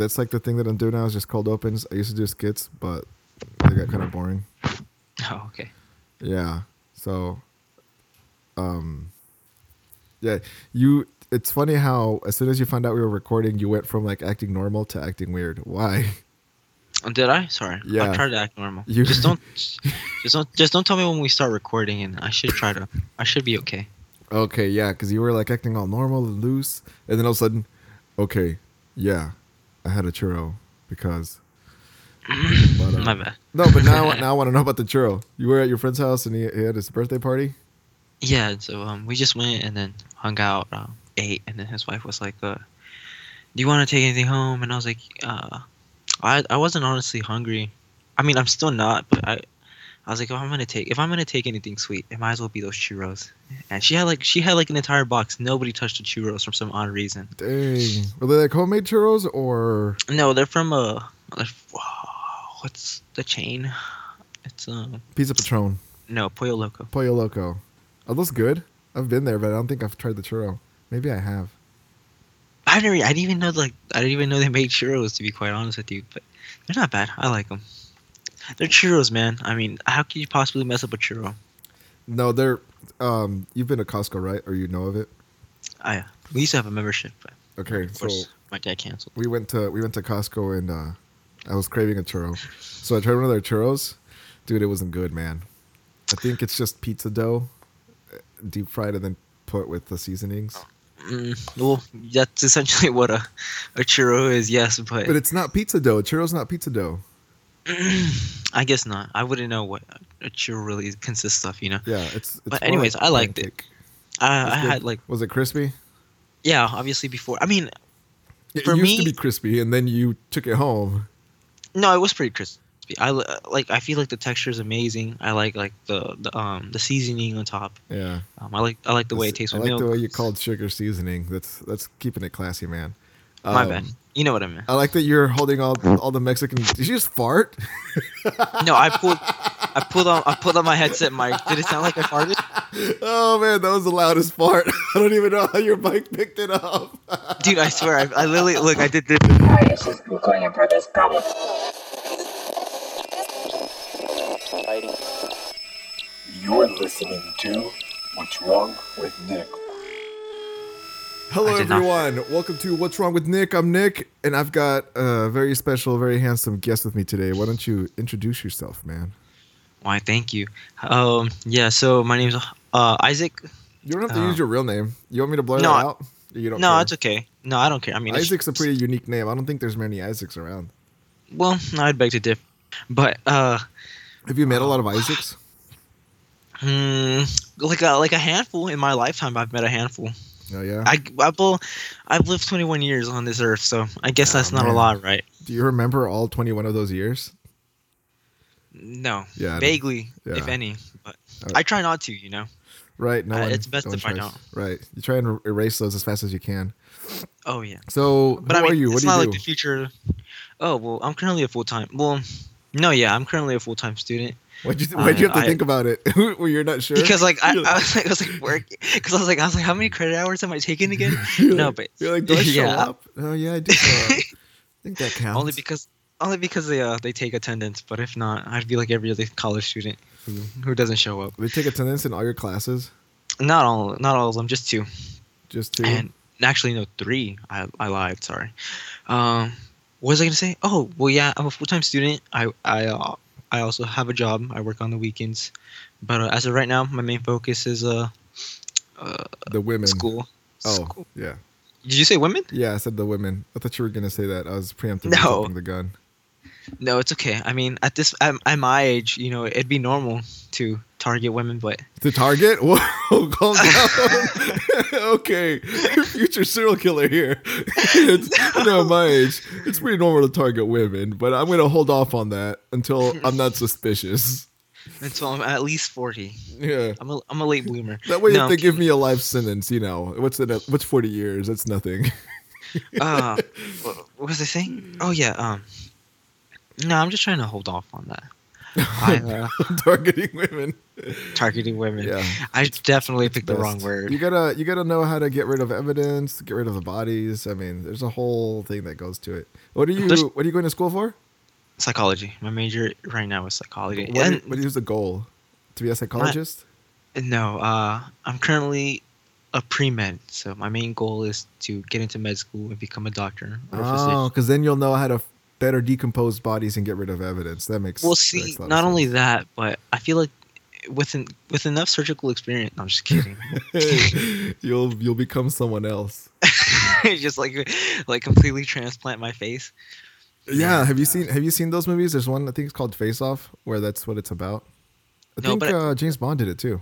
that's like the thing that I'm doing now is just cold opens. I used to do skits, but they got kind of boring. Oh, okay. Yeah. So, um, yeah, you. It's funny how as soon as you found out we were recording, you went from like acting normal to acting weird. Why? Oh, Did I? Sorry. Yeah. I tried to act normal. You- Just don't, just don't, just don't tell me when we start recording, and I should try to. I should be okay. Okay, yeah, because you were like acting all normal and loose, and then all of a sudden, okay, yeah, I had a churro because. But, uh, My bad. No, but now, now I want to know about the churro. You were at your friend's house and he, he had his birthday party. Yeah. So um, we just went and then hung out, um, ate, and then his wife was like, uh, "Do you want to take anything home?" And I was like, uh, I I wasn't honestly hungry. I mean, I'm still not, but I. I was like, if I'm gonna take, if I'm gonna take anything sweet, it might as well be those churros. And she had like, she had like an entire box. Nobody touched the churros for some odd reason. Dang, were they like homemade churros or? No, they're from uh, they're- what's the chain? It's um, Pizza Patron, no, Pollo Loco. Pollo Loco. Are those good? I've been there, but I don't think I've tried the churro. Maybe I have. I didn't, I didn't even know like, I didn't even know they made churros. To be quite honest with you, but they're not bad. I like them. They're churros, man. I mean, how can you possibly mess up a churro? No, they're. Um, you've been to Costco, right? Or you know of it? I we used to have a membership, but Okay, of so course my dad canceled. we went to we went to Costco and uh, I was craving a churro, so I tried one of their churros. Dude, it wasn't good, man. I think it's just pizza dough, uh, deep fried and then put with the seasonings. Mm, well, that's essentially what a a churro is. Yes, but, But it's not pizza dough. Churro's not pizza dough. I guess not. I wouldn't know what a churro really consists of. You know, Yeah, it's. it's But anyways, like I liked it. I, I had like Was it crispy? yeah, obviously before. I mean, It For used to be crispy, and then you took it home. No, it was pretty crispy. I like. I feel like the texture is amazing. I like like the, the um the seasoning on top. Yeah. Um, I like I like the way it tastes I like the way you called sugar seasoning. That's that's keeping it classy, man. My Um, bad. You know what I mean. I like that you're holding all all the Mexican. Did you just fart? No, I pulled I pulled on I pulled on my headset mic. Did it sound like I farted? Oh man, that was the loudest fart. I don't even know how your mic picked it up. Dude, I swear, I, I literally look. I did this. Hi, this is recording in progress. Problem. You're listening to What's Wrong with Nick. Hello did not- everyone. Welcome to What's Wrong with Nick. I'm Nick, and I've got a very special, very handsome guest with me today. Why don't you introduce yourself, man? Why? Thank you. Um. Yeah. So my name's uh Isaac. You don't have to Uh, use your real name. You want me to blur No, that out? You don't. No, care? it's okay. No, I don't care. I mean, Isaac's a pretty unique name. I don't think there's many Isaacs around. well. I'd beg to differ. But uh, Have you met a lot of Isaacs? hmm, like a like a handful in my lifetime. I've met a handful. Oh yeah. I I well, I've lived 21 years on this earth, so I guess Oh, that's not man. a lot, right? Do you remember all 21 of those years? No, Yeah, vaguely, if any. But Uh, I try not to, you know. Right. No Uh, one. it's best no if I don't. Right. You try and er- erase those as fast as you can. Oh yeah. So, But who I mean, are you? What it's do you do? like the future. Oh well, I'm currently a full time. Well, no, yeah, I'm currently a full time student Why'd you, why'd you have to I- think about it? well, you're not sure? because like I, I was like I was like work because I was like I was like how many credit hours am I taking again? No, like- but you're like, do I show yeah. up? Oh yeah, I do show up. I think that counts. only because only because they uh they take attendance. But if not, I'd be like every other college student who who doesn't show up. they take attendance in all your classes. Not all, not all of them, just two. Just two. And actually, no, three. I I lied. Sorry. Um, what was I gonna say? Oh, well, yeah, I'm a full time student. I I uh, I also have a job. I work on the weekends, but uh, as of right now, my main focus is uh, uh the women. school. Oh School. yeah, Did you say women? yeah. I said the women. I thought you were gonna say that. I was preemptively No. the gun. No, it's okay. I mean, at this at, at my age, you know, it'd be normal to target women, but The target? Whoa, calm down. okay, future serial killer here. it's, you know, my age, it's pretty normal to target women, but I'm gonna hold off on that until I'm not suspicious. until I'm at least forty. Yeah. I'm a I'm a late bloomer. That way, No, if they give me a life sentence, you know, what's it? What's 40 years? That's nothing. uh, what was I saying? Oh yeah. Um, no, I'm just trying to hold off on that. I uh, Targeting women. targeting women. Yeah. I definitely picked the wrong word. You gotta you gotta know how to get rid of evidence, get rid of the bodies. I mean, there's a whole thing that goes to it. What are you There's- what are you going to school for? Psychology. My major right now is psychology. What, And- what is the goal? To be a psychologist? No, uh, I'm currently a pre med, so my main goal is to get into med school and become a doctor or Oh, because then you'll know how to better decompose bodies and get rid of evidence. That makes Well, see, makes not only that, but I feel like with an, with enough surgical experience, no, I'm just kidding. you'll you'll become someone else. just like like completely transplant my face. Yeah, have you seen have you seen those movies? There's one I think it's called Face Off, where that's what it's about. I No, think uh, James Bond did it too.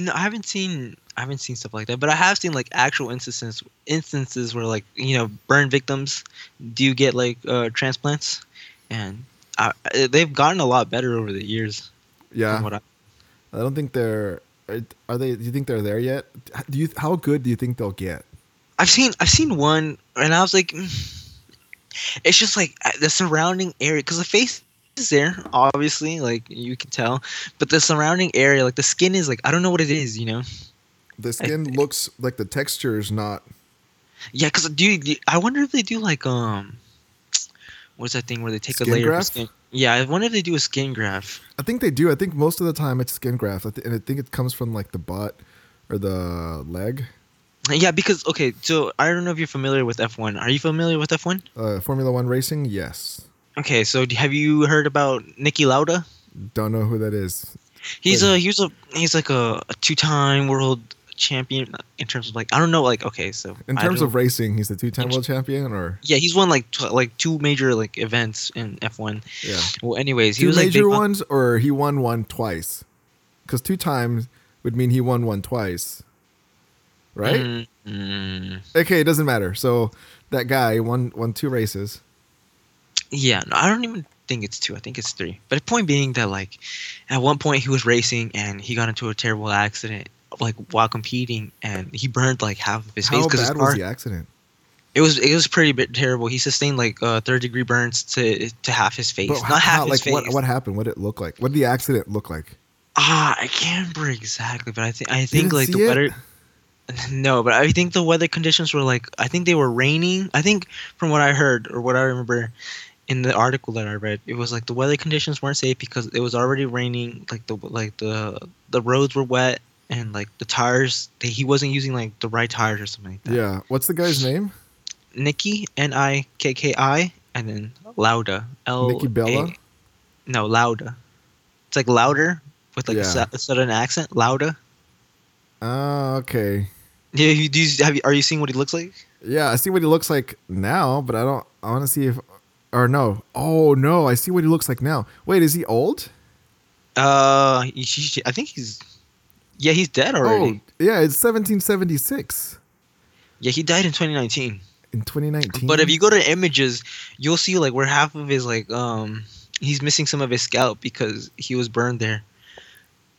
No, I haven't seen I haven't seen stuff like that, but I have seen like actual instances instances where like you know burn victims do get like uh, transplants, and I, I- they've gotten a lot better over the years. Yeah, I, I don't think they're. Are are they? Do you think they're there yet? Do you? How good do you think they'll get? I've seen I've seen one, and I was like, mm. it's just like uh, the surrounding area because the face is there, obviously, like you can tell, but the surrounding area, like the skin is like I don't know what it is, you know? The skin looks like the texture is not. Yeah, because do you, I wonder if they do like um, what's that thing where they take Skin a layer graft? of skin? Yeah, I wonder if they do a skin graft. I think they do. I think most of the time it's skin graft, I and I think it comes from like the butt or the leg. Yeah, because okay, so I don't know if you're familiar with F1. Are you familiar with F1? Uh, Formula One racing, yes. Okay, so have you heard about Niki Lauda? Don't know who that is. He's But- a he's a he's like a, a two-time world champion in terms of like I don't know like okay so In terms of racing, he's the two-time world champion, or yeah he's won like tw- like two major like events in F1. yeah, Well, anyways, he two was like major on- ones, or he won one twice. Because two times would mean he won one twice, right? Mm, mm, Okay, it doesn't matter. So that guy won won two races. Yeah, no, I don't even think it's two. I think it's three. But the point being that like at one point he was racing and he got into a terrible accident like while competing and he burned like half of his face How because his car was the accident? it was it was pretty bit terrible. He sustained like uh, third degree burns to to half his face, But not half how, his like face. what what happened? What did it look like? What did the accident look like? Ah, I can't remember exactly, but I think I think like the it? weather. No, but I think the weather conditions were like I think they were raining. I think from what I heard or what I remember in the article that I read, it was like the weather conditions weren't safe because it was already raining. Like the like the the roads were wet and like the tires. They, he wasn't using like the right tires or something like that. Yeah. What's the guy's name? Nikki N I K K I and then Lauda L. Nikki Bella? No, Lauda. It's like louder with like Yeah. a, sudden accent. Lauda. Ah, okay. Yeah, you, do you, have you, are you seeing what he looks like? Yeah, I see what he looks like now, but I don't. I want to see if, or no. Oh no, I see what he looks like now. Wait, is he old? Uh, I think he's. Yeah, he's dead already. Oh, yeah, it's 1776 Yeah, he died in 2019. in 2019. But if you go to images, you'll see like where half of his like um he's missing some of his scalp because he was burned there.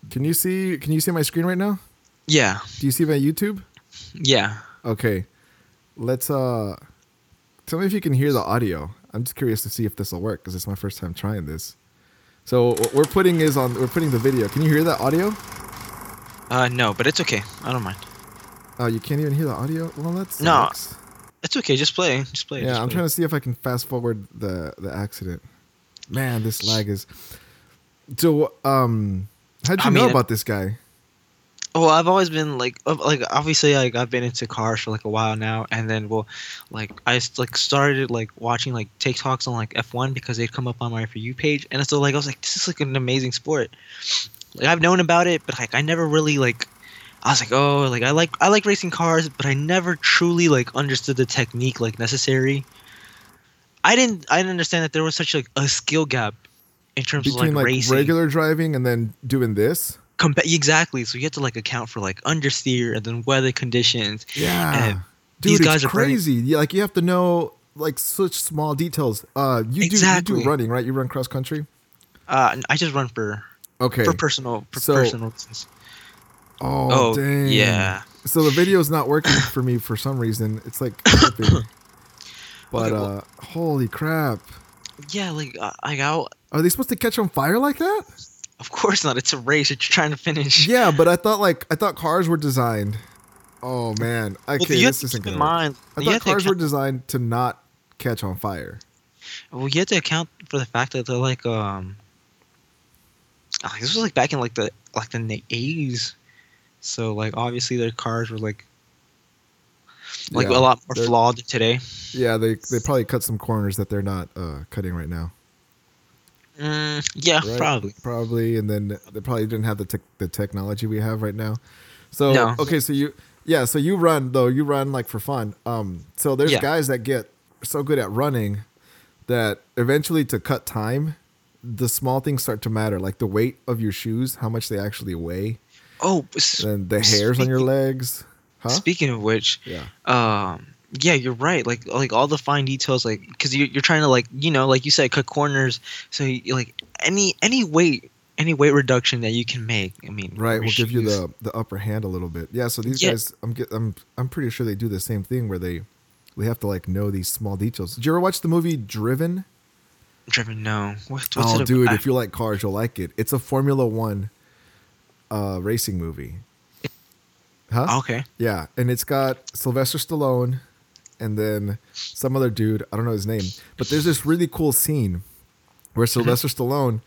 can you see? Can you see my screen right now? Yeah, Do you see my YouTube? yeah. Okay, let's uh, tell me if you can hear the audio. I'm just curious to see if this will work because it's my first time trying this. So what we're putting is on. We're putting the video. Can you hear that audio? Uh, no, but it's okay. I don't mind. Oh, you can't even hear the audio. Well, that's No, It's okay. Just play. Just play. Yeah, just I'm play. trying to see if I can fast forward the the accident. Man, this lag is. So, um, how'd you I know mean, about this guy? Well, I've always been like, like obviously, like I've been into cars for like a while now, and then well, like I like started like watching like TikToks on like F1 because they'd come up on my for you page, and so like I was like, this is like an amazing sport. Like I've known about it, but like I never really like. I was like, oh, like I like I like racing cars, but I never truly like understood the technique like necessary. I didn't I didn't understand that there was such like a skill gap in terms Between of like, like racing. regular driving and then doing this. Exactly. So you have to like account for like understeer and then weather conditions. Yeah, And dude, these guys it's are crazy. Yeah, like you have to know like such small details. Uh, you do you do running, right? You run cross country. Uh, I just run for Okay. for personal for So- personal reasons. oh, Oh, dang. yeah. So the video's not working for me for some reason. It's like, but Okay, well- uh, holy crap. Yeah, like uh, I got. Are they supposed to catch on fire like that? Of course not. It's a race. You're trying to finish. Yeah, but I thought like I thought cars were designed. Oh man. Okay, Well, this isn't keep in gonna work. mind. I thought cars were designed to not catch on fire. Well, you have to account for the fact that they're like um. ah, this was like back in like the like the eighties, so like obviously their cars were like like Yeah, a lot more flawed today. Yeah, they they probably cut some corners that they're not uh, cutting right now. Mm, yeah, right? probably. Probably, and then they probably didn't have the tech the technology we have right now. So No. okay, so you yeah, so you run though you run like for fun. Um, so there's Yeah. guys that get so good at running that eventually to cut time, the small things start to matter, like the weight of your shoes, how much they actually weigh, Oh, and the hairs on your legs. Huh? Speaking of which, Yeah. um, yeah, you're right. Like like all the fine details, like because you're you're trying to like you know like you said cut corners. So you, like any any weight any weight reduction that you can make. I mean, Right, will give you the the upper hand a little bit. Yeah, so these Yeah. guys, I'm I'm I'm pretty sure they do the same thing where they they have to like know these small details. Did you ever watch the movie Driven? driven. No, what, what's oh, do it dude, about? if you like cars, you'll like it. It's a Formula One uh, racing movie. Huh? okay. Yeah, and it's got Sylvester Stallone and then some other dude. I don't know his name, but there's this really cool scene where Mm-hmm. Sylvester Stallone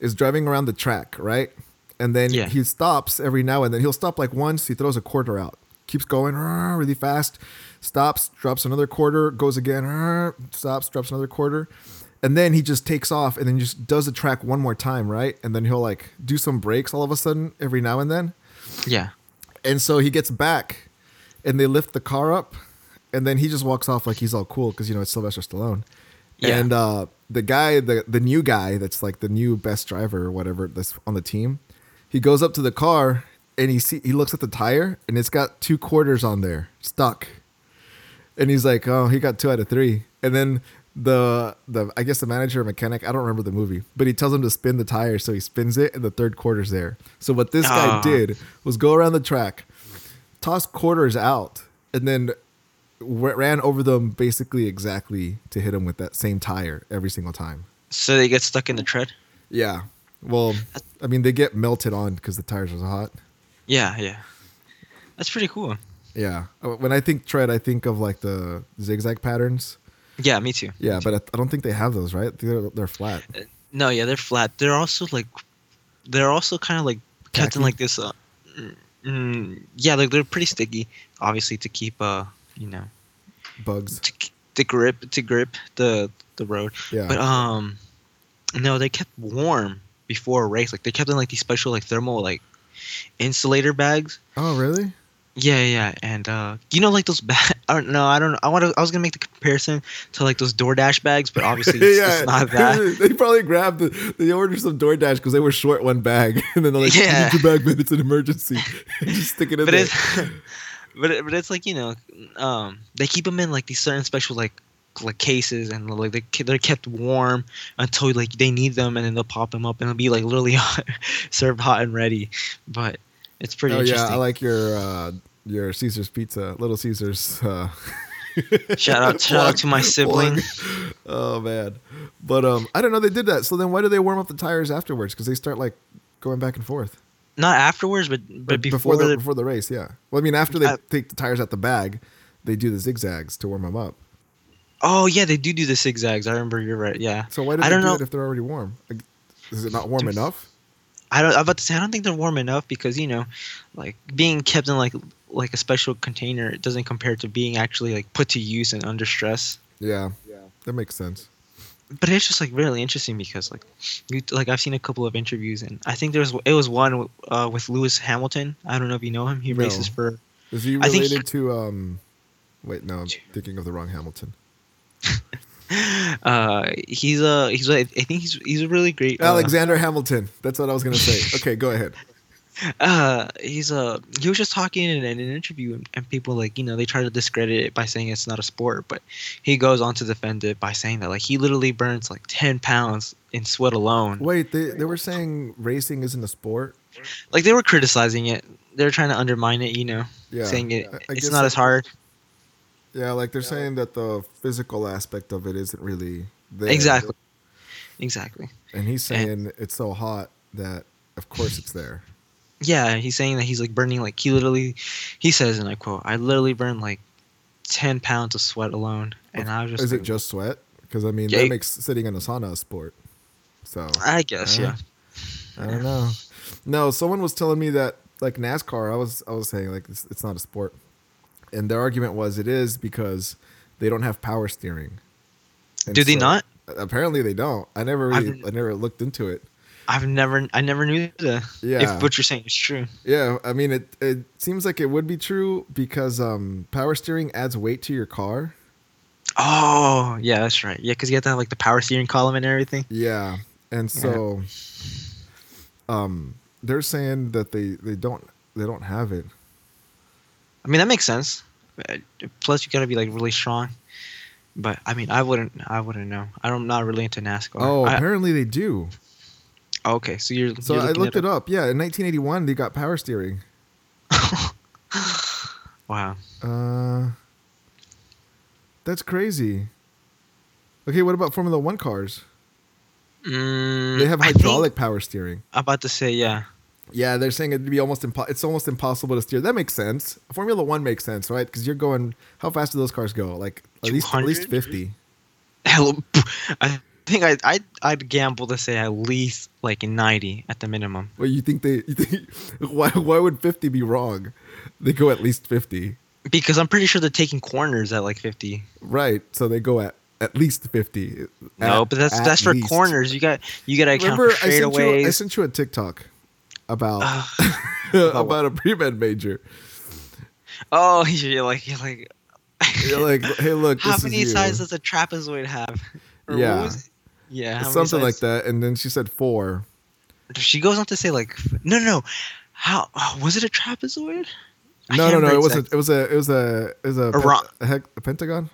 is driving around the track, right? And then Yeah. he stops every now and then. He'll stop like once. He throws a quarter out, keeps going really fast, stops, drops another quarter, goes again, stops, drops another quarter. And then he just takes off and then just does the track one more time, right? And then he'll like do some breaks all of a sudden every now and then. Yeah. And so he gets back and they lift the car up and then he just walks off like he's all cool because you know it's Sylvester Stallone. Yeah. And uh, the guy, the the new guy that's like the new best driver or whatever that's on the team, he goes up to the car and he see he looks at the tire and it's got two quarters on there stuck. And he's like, "Oh, he got two out of three. And then the the I guess the manager mechanic, I don't remember the movie, but he tells him to spin the tire, so he spins it, and the third quarter's there. So what this guy Ah. did was go around the track, toss quarters out, and then ran over them basically exactly to hit him with that same tire every single time. So they get stuck in the tread. Yeah. Well, I mean, they get melted on because the tires are hot. Yeah, yeah. That's pretty cool. Yeah. Uh, When I think tread, I think of like the zigzag patterns. Yeah, me too. Yeah, but I, I don't think they have those, right? They're, they're flat. No, yeah, they're flat. They're also like, they're also kind of like kept in like this. Uh, mm, mm, yeah, like they're pretty sticky, obviously to keep uh, you know, Bugs. to, to grip to grip the the road. Yeah. But um, no, they kept warm before a race. Like they kept in like these special like thermal like insulator bags. oh, really? Yeah, yeah, and uh, you know, like those bags. I don't know. I don't know. I want to. I was gonna make the comparison to like those DoorDash bags, but obviously it's, it's not that. they probably grabbed the, they ordered some DoorDash because they were short one bag, and then they're like, Yeah. "You need your bag, man. It's an emergency." Just stick it in but there. it's but it, but it's like you know um they keep them in like these certain special like like cases and like they, they're kept warm until like they need them and then they'll pop them up and it'll be like literally hot, served hot and ready but it's pretty oh yeah, I like your uh, your Caesar's pizza, Little Caesars. Uh, shout out shout out to my sibling. Oh man, but um, I don't know they did that. So then, why do they warm up the tires afterwards? Because they start like going back and forth. Not afterwards but Or but before, the the, before the race, yeah. Well, I mean, after they Uh, take the tires out the bag, they do the zigzags to warm them up. oh yeah they do do the zigzags i remember you're right yeah So why do I they don't do know. it if they're already warm? Like, Is it not warm Dude, enough? I don't. I'm about to say I don't think they're warm enough because you know, like being kept in like like a special container it doesn't compare to being actually like put to use and under stress. Yeah. Yeah, that makes sense. But it's just like really interesting because like you like I've seen a couple of interviews and I think there's it was one uh, with Lewis Hamilton. I don't know if you know him. He No. races for. Is he I think related to um? Wait, no, I'm thinking of the wrong Hamilton. Uh, he's a he's a, I think he's he's a really great. Uh, Alexander Hamilton. That's what I was gonna say. Okay, go ahead. uh he's a he was just talking in, in an interview and, and people like you know they try to discredit it by saying it's not a sport but he goes on to defend it by saying that like he literally burns like 10 pounds in sweat alone Wait, they they were saying racing isn't a sport. like they were criticizing it They're trying to undermine it you know Yeah, saying it I- I it's not that- as hard Yeah, like they're saying that the physical aspect of it isn't really there. Exactly. Exactly. And he's saying it's so hot that of course it's there. Yeah, he's saying that he's like burning like he literally he says and I quote, I literally burned like ten pounds of sweat alone. And I was just Is it just sweat? Because I mean Yeah, that makes sitting in a sauna a sport. So I guess, Uh, yeah. I don't know. No, someone was telling me that like NASCAR. I was I was saying like it's, it's not a sport, and their argument was it is because they don't have power steering. And Do they so- not? Apparently they don't. I never I've really I never looked into it. I've never I never knew that. Yeah. If what you're saying is true. Yeah, I mean it. It seems like it would be true because um, power steering adds weight to your car. Oh, yeah, that's right. Yeah, because you have to have like the power steering column and everything. Yeah, and so, um, they're saying that they they don't they don't have it. I mean, that makes sense. Plus, you gotta be like really strong. But I mean, I wouldn't. I wouldn't know. I'm not really into NASCAR. Oh, I- apparently they do. Okay. So you're. So you're I looked it up. Yeah, in 1981 they got power steering. Wow. Uh, that's crazy. Okay, what about Formula One cars? Mm, They have hydraulic power steering. I'm about to say yeah. Yeah, they're saying it'd be almost impo- it's almost impossible to steer. That makes sense. Formula One makes sense, right? Because you're going. How fast do those cars go? Like at least at least 50. Hello. I think I I I'd gamble to say at least like 90 at the minimum. Well, you think they? You think why? Why would 50 be wrong? They go at least 50, Because I'm pretty sure they're taking corners at like 50. right? So they go at at least 50. No, but that's that's for least. corners. You got you got to account Remember, for I sent you. I sent you a TikTok about Ugh. Oh. about a pre med major. oh, you're like you're like. You're like, hey, look, how this many sides does a trapezoid have? Or Yeah. Was? Yeah. something like that. And then she said four. She goes on to say like, no, no, no. How oh, was it a trapezoid? No, no, no. It wasn't. It was a. It was a. It was a. A ro- a, heck, a pentagon.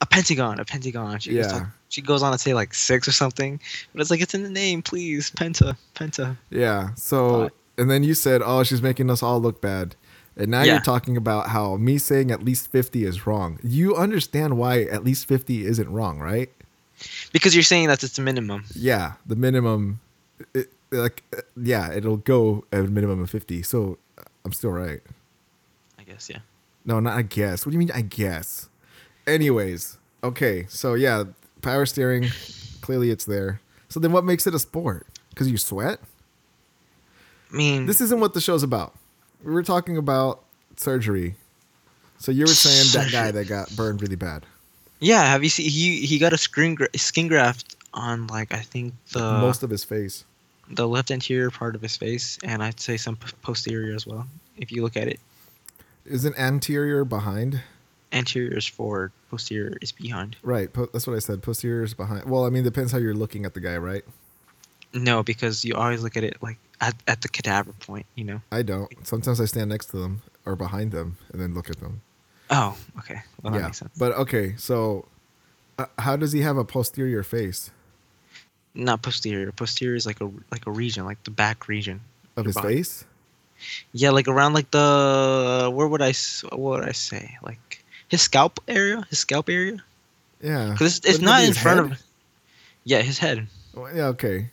A pentagon, a pentagon. She goes Yeah. on- she goes on to say like six or something, but it's like it's in the name, please, penta, penta. Yeah. So, and then you said, "Oh, she's making us all look bad," and now Yeah. you're talking about how me saying at least fifty is wrong. You understand why at least fifty isn't wrong, right? Because you're saying that it's the minimum. Yeah, the minimum, it, like, yeah, it'll go at a minimum of fifty. So, I'm still right. I guess, yeah. No, not I guess. What do you mean? I guess. Anyways, okay. So yeah, power steering. Clearly, it's there. So then, what makes it a sport? Because you sweat. I mean, This isn't what the show's about. We were talking about surgery. So you were saying that guy that got burned really bad. Yeah. Have you seen he he got a skin gra- skin graft on like I think the Most of his face. the left anterior part of his face, and I'd say some p- posterior as well. If you look at it, Isn't anterior behind? anterior is forward, posterior is behind. Right. Po- that's what I said. Posterior is behind. Well, I mean, depends how you're looking at the guy, right? No, because you always look at it like at, at the cadaver point, you know. I don't. Sometimes I stand next to them or behind them and then look at them. Oh, okay. Well, that yeah. makes sense. But okay, so uh, how does he have a posterior face Not posterior. Posterior is like a like a region, like the back region. of his body. face? Yeah, like around like the where would I what would I say? Like his scalp area, his scalp area. Yeah. Because it's, it's not in front head? of. Yeah, his head. Well, yeah, okay.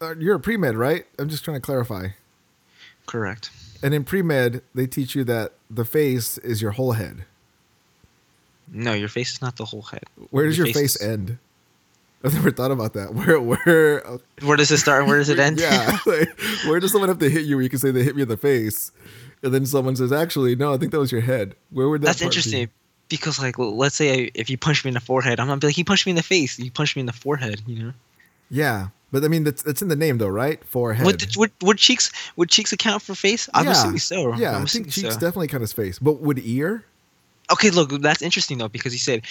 Uh, you're a pre med, right? I'm just trying to clarify. Correct. And in pre med, they teach you that the face is your whole head. No, your face is not the whole head. Where does your, Your face, face- end? I've never thought about that. Where, where, uh, Where does it start and where does it end? yeah, like, where does someone have to hit you? Where you can say they hit me in the face, and then someone says, "Actually, no, I think that was your head." Where would that? That's part be? interesting because like let's say I, if you punch me in the forehead, I'm gonna be like he punched me in the face. You punched me in the forehead. You know. Yeah, but I mean, that's that's in the name though, right? Forehead. Would, would would cheeks would cheeks account for face? I'm yeah. assuming so. Yeah, I'm I think cheeks so. definitely kind of face, but would ear? Okay, look, that's interesting though because he said,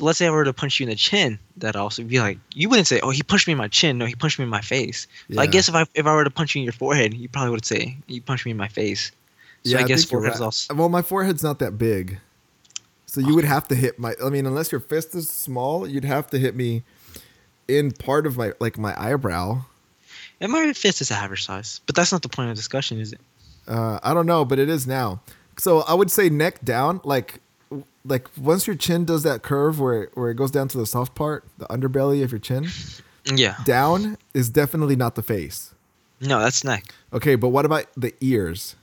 let's say I were to punch you in the chin, that also be like you wouldn't say, oh, he punched me in my chin. No, he punched me in my face. So I guess if I if I were to punch you in your forehead, you probably would say you punched me in my face. So I guess think you're forehead is right. also Well, my forehead's not that big, so you would oh. have to hit my. I mean, unless your fist is small, you'd have to hit me in part of my like my eyebrow. and my fist is average size, but that's not the point of discussion, is it? Uh, I don't know, but it is now. So I would say neck down, like like once your chin does that curve where it, where it goes down to the soft part, the underbelly of your chin, Yeah. down is definitely not the face. No, that's neck. Okay, but what about the ears?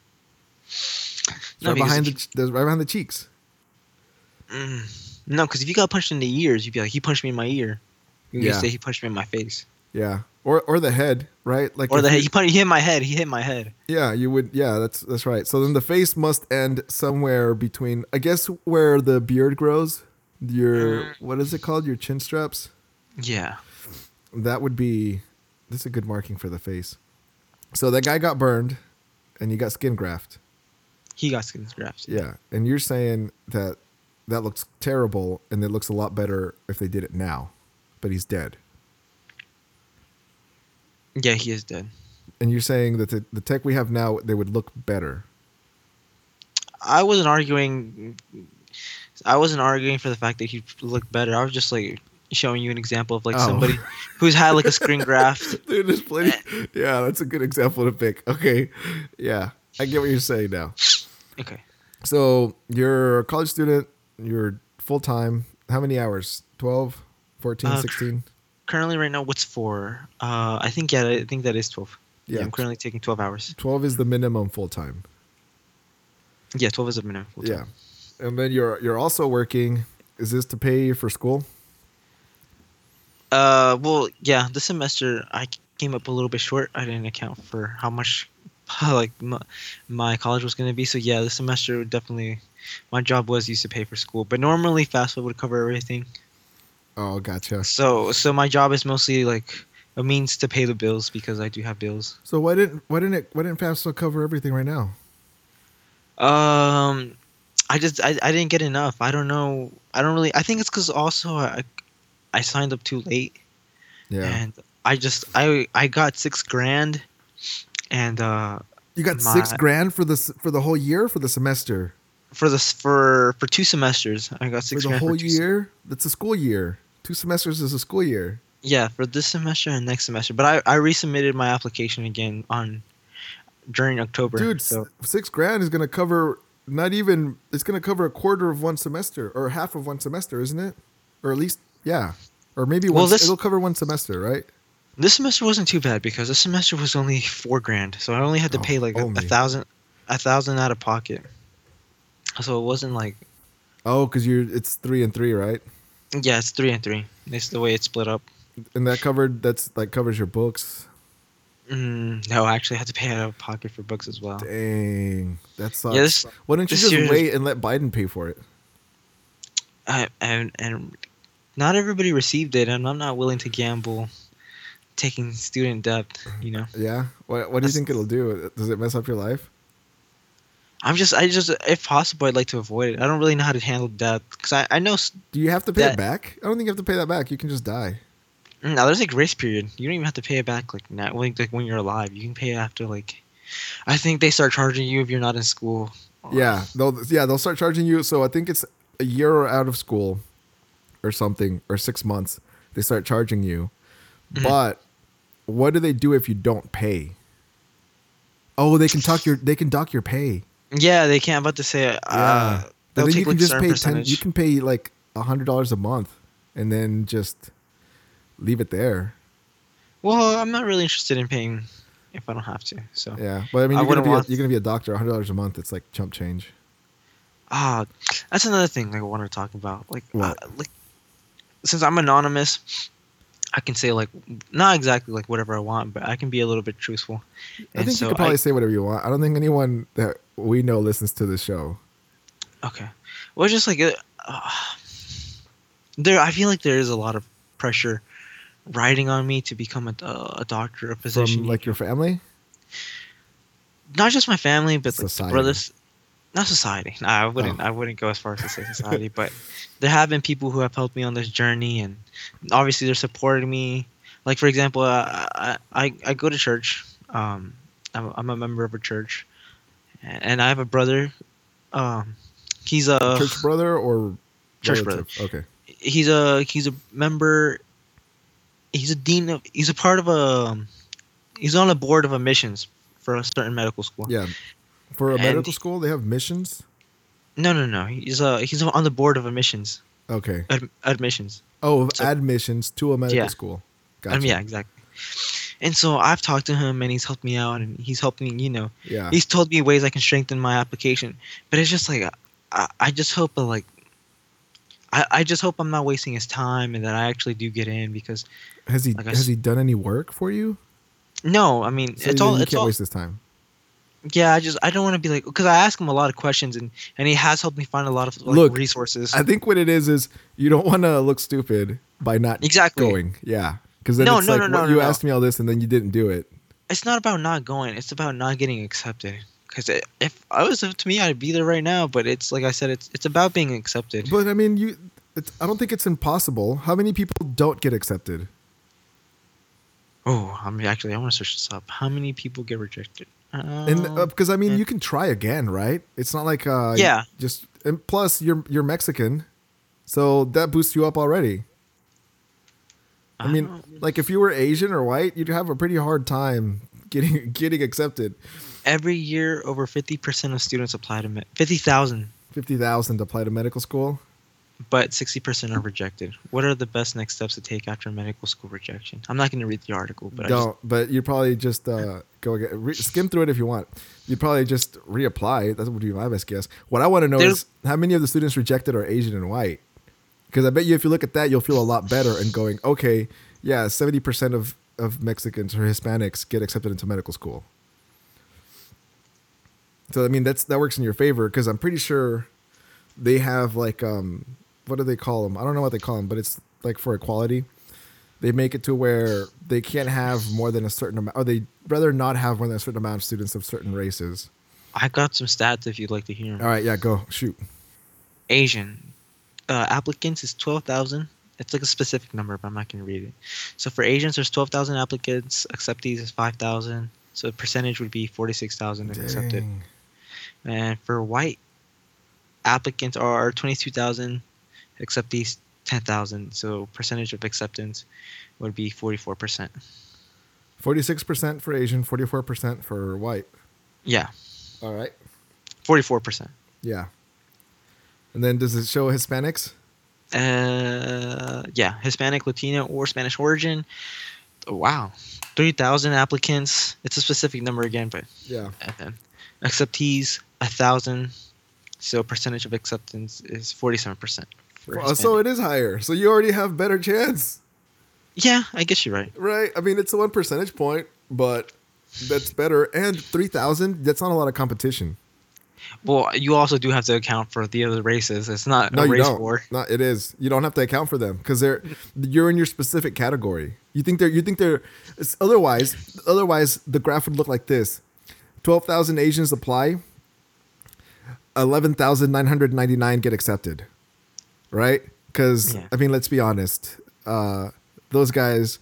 No, right behind the right behind the cheeks. No, because if you got punched in the ears, you'd be like, he punched me in my ear. You Yeah. yeah. say he punched me in my face. Yeah, or or the head, right? Like Or the head. He, punched, he hit my head. He hit my head. Yeah, you would. Yeah, that's that's right. So then the face must end somewhere between, I guess, where the beard grows. Your Mm. what is it called? Your chin straps. Yeah. That would be. That's a good marking for the face. So that guy got burned, and you got skin graft. He got skin grafts. Yeah, and you're saying that that looks terrible, and it looks a lot better if they did it now, but he's dead. Yeah, he is dead. And you're saying that the, the tech we have now, they would look better. I wasn't arguing. I wasn't arguing for the fact that he looked better. I was just like showing you an example of like Oh. somebody who's had like a screen graft. Dude, there's plenty. Yeah, that's a good example to pick. Okay. Yeah, I get what you're saying now. Okay. So you're a college student, you're full time. How many hours? 12, 14, Uh, 16? Currently, right now, what's for? Uh, I think yeah, I think that is twelve. Yeah, Yeah. I'm currently taking twelve hours. 12 is the minimum full time. Yeah, twelve is a minimum. full Yeah. And then you're you're also working. Is this to pay for school? Uh, well, yeah, this semester I came up a little bit short. I didn't account for how much like my, my college was going to be. So yeah, this semester would definitely my job was used to pay for school, but normally FAFSA would cover everything. Oh, gotcha. So so my job is mostly like a means to pay the bills because I do have bills. So why didn't why didn't it why didn't FAFSA cover everything right now? Um, I just I, I didn't get enough. I don't know. I don't really. I think it's because also I I signed up too late. Yeah. and I just I I got six grand, and uh you got six grand for this for the whole year for the semester for this for for two semesters I got six. for the grand whole sem- year. That's a school year. Two semesters is a school year. yeah, for this semester and next semester. But I I resubmitted my application again on during October. Dude, so six grand is gonna cover not even. It's gonna cover a quarter of one semester or half of one semester, isn't it? Or at least, yeah. Or maybe Well, one, this- it'll cover one semester, right? this semester wasn't too bad because this semester was only four grand, so I only had to Oh, pay like a, oh a thousand a thousand out of pocket. So it wasn't like Oh, because you're it's three and three, right? yeah, it's three and three. It's the way it's split up. And that covered that's like covers your books. Mm, no, I actually had to pay out of pocket for books as well. Dang, that sucks. Yeah, this- Why don't you just year's- wait and let Biden pay for it? I, and and not everybody received it, and I'm not willing to gamble taking student debt. You know, Yeah. What What do you think it'll do? Does it mess up your life? I'm just I just if possible I'd like to avoid it. I don't really know how to handle debt because I I know Do you have to pay it back? I don't think you have to pay that back. You can just die. now there's a grace period. You don't even have to pay it back like now like, like when you're alive. You can pay it after like I think they start charging you if you're not in school. Yeah, they'll yeah they'll start charging you. So I think it's a year out of school, or something, or six months. They start charging you, Mhm. but what do they do if you don't pay? Oh, they can talk your they can dock your pay. Yeah, they can't. I'm about to say uh, Yeah. they'll then take you can like just pay ten. You can pay like a hundred dollars a month, and then just leave it there. Well, I'm not really interested in paying if I don't have to. So Yeah, but I mean, you're gonna wouldn't be a, you're gonna be a doctor. A hundred dollars a month. It's like chump change. Ah, that's another thing like I want to talk about. Like, uh, like since I'm anonymous, I can say like not exactly like whatever I want, but I can be a little bit truthful. I And think so you could probably say whatever you want. I don't think anyone that we know listens to the show. okay. Well, just like uh, there, I feel like there is a lot of pressure riding on me to become a, a doctor, a physician. From like your family. not just my family, but like brothers. Not society. I wouldn't. Oh. I wouldn't go as far as to say society, but there have been people who have helped me on this journey, and obviously they're supporting me. Like for example, uh, I I I go to church. Um, I'm, I'm a member of a church, and I have a brother. Um, he's a Church brother or Church relative? Okay. he's a he's a member. He's a dean of. He's a part of a. He's on a board of admissions for a certain medical school. Yeah. For a And- medical school, they have missions. No, no, no. He's uh he's on the board of admissions. Okay. Ad- admissions. Oh, So- admissions to a medical Yeah. school. Um, yeah, exactly. And so I've talked to him and he's helped me out and he's helping, you know, Yeah. he's told me ways I can strengthen my application. But it's just like I, I just hope that like I, I just hope I'm not wasting his time and that I actually do get in because Has he like has s- he done any work for you? no, I mean So it's all you it's can't all waste this time. yeah. I just I don't want to be like because I ask him a lot of questions and and he has helped me find a lot of like, Look, resources. I think what it is is you don't want to look stupid by not Exactly. going. Yeah. Because then No, it's no, like no, no, what, no, you asked me all this and then you didn't do it. it's not about not going. It's about not getting accepted. Because if I was up to me, I'd be there right now. But it's like I said, it's it's about being accepted. But I mean, you. It's, I don't think it's impossible. How many people don't get accepted? Oh, I mean, actually, I want to search this up. How many people get rejected? And Um, uh, because I mean, you can try again, right? It's not like uh, Yeah. Just and plus, you're you're Mexican, so that boosts you up already. I mean, like if you were Asian or white, you'd have a pretty hard time getting getting accepted. every year, over fifty percent of students apply to med- fifty thousand, Fifty thousand to apply to medical school. but sixty percent are rejected. What are the best next steps to take after medical school rejection? I'm not going to read the article, but I just, Don't. But you'd probably just uh, go again, re- skim through it if you want. You'd probably just reapply. That would be my best guess. What I want to know is how many of the students rejected are Asian and white. Because I bet you, if you look at that, you'll feel a lot better and going, okay, yeah, seventy percent of of Mexicans or Hispanics get accepted into medical school. So I mean, that's that works in your favor because I'm pretty sure they have like um, what do they call them? I don't know what they call them, but it's like for equality they make it to where they can't have more than a certain amount, or they rather not have more than a certain amount of students of certain races. I got some stats if you'd like to hear. All right, yeah, go shoot. Asian uh, applicants is 12,000. It's like a specific number, but I'm not going to read it. So for Asians, there's 12,000 applicants. Acceptees is 5,000. So the percentage would be 46,000 is accepted. And for white applicants are 22,000. Acceptees 10,000. So percentage of acceptance would be 44%. Forty-six percent for Asian, forty-four percent for white. Yeah, All right, 44%. yeah. And then does it show Hispanics? Uh, yeah, Hispanic, Latino, or Spanish origin. Oh, wow, three thousand applicants. It's a specific number again, but Yeah. then acceptees a thousand. So percentage of acceptance is forty-seven percent. Well, so it is higher. So you already have better chance, yeah, I guess you're right. right? I mean, it's a one percentage point, but that's better. And three thousand, that's not a lot of competition. Well, you also do have to account for the other races. It's not No, a you race don't. war. No, it is. You don't have to account for them because they're you're in your specific category. You think they're you think they're it's, otherwise otherwise the graph would look like this: twelve thousand Asians apply, eleven thousand nine hundred ninety nine get accepted, right? Because Yeah. I mean, let's be honest, uh, those guys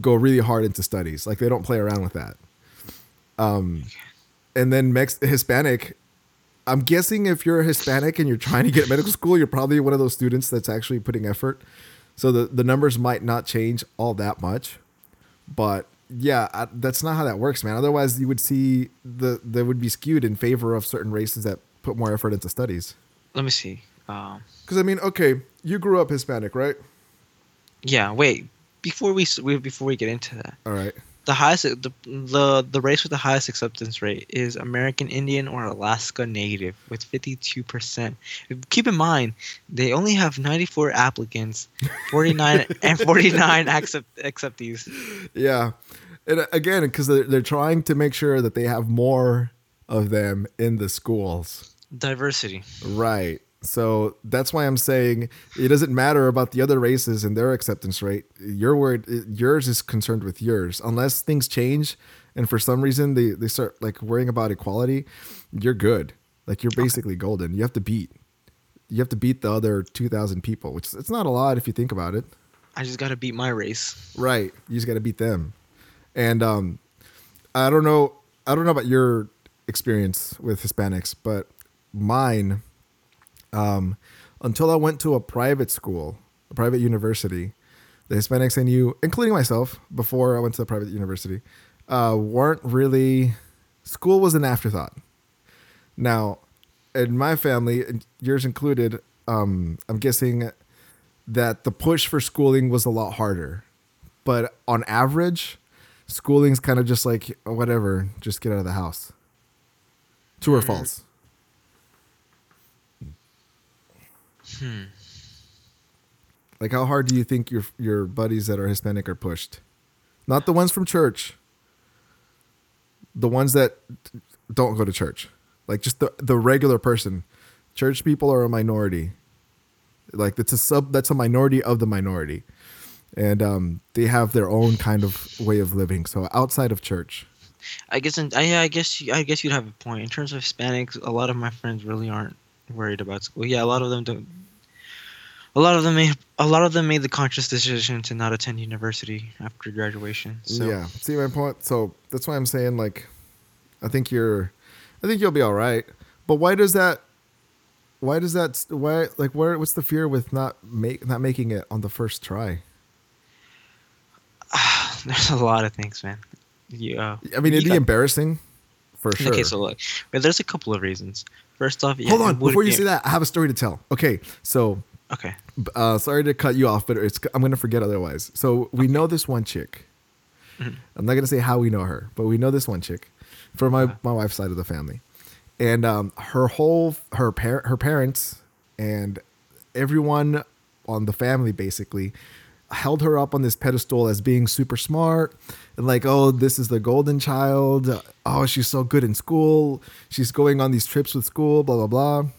go really hard into studies. Like they don't play around with that. Um, and then Mex- Hispanic I'm guessing if you're a Hispanic and you're trying to get medical school, you're probably one of those students that's actually putting effort. So the, the numbers might not change all that much. But yeah, I, that's not how that works, man. Otherwise, you would see the they would be skewed in favor of certain races that put more effort into studies. Let me see. Um, Because I mean, okay, you grew up Hispanic, right? yeah, wait. Before we before we get into that, All right. The highest the, the the race with the highest acceptance rate is American Indian or Alaska Native with 52%. Keep in mind, they only have 94 applicants, 49 and 49 accept acceptees. Yeah, and again, because they're, they're trying to make sure that they have more of them in the schools. Diversity. Right. So that's why I'm saying it doesn't matter about the other races and their acceptance rate. Your word, yours is concerned with yours. Unless things change, and for some reason they they start like worrying about equality, you're good. Like you're basically golden. You have to beat. You have to beat the other two thousand people, which it's not a lot if you think about it. I just got to beat my race. Right. You just got to beat them. And um, I don't know. I don't know about your experience with Hispanics, but mine, um, until I went to a private school, a private university, the Hispanics I you, including myself, before I went to the private university, uh, weren't really. School was an afterthought. Now, in my family, and yours included, um, I'm guessing that the push for schooling was a lot harder. But on average, schooling's kind of just like "Oh, whatever, just get out of the house. True or false? Hmm. Like, how hard do you think your your buddies that are Hispanic are pushed? Not the ones from church. The ones that don't go to church, like just the the regular person. Church people are a minority. Like that's a sub. That's a minority of the minority, and um, they have their own kind of way of living. So outside of church, I guess, in, I, I guess, I guess you'd have a point. In terms of Hispanics, a lot of my friends really aren't worried about school. Yeah, a lot of them don't. A lot of them made, a lot of them made the conscious decision to not attend university after graduation. So, yeah. See my point. So that's why I'm saying like, I think you're, I think you'll be all right. But why does that? Why does that? Why like where? What's the fear with not make not making it on the first try? there's a lot of things, man. Yeah. I mean, it'd be embarrassing, for sure. Okay, so look, there's a couple of reasons. First off, yeah, Hold on, before you say that, I have a story to tell. Okay, so Okay. uh, sorry to cut you off, but it's I'm gonna forget otherwise. So we know this one chick. Mhm. I'm not gonna say how we know her, but we know this one chick from my Uh-huh. my wife's side of the family, and um, her whole her parent her parents and everyone on the family basically held her up on this pedestal as being super smart and like oh this is the golden child oh she's so good in school she's going on these trips with school blah blah blah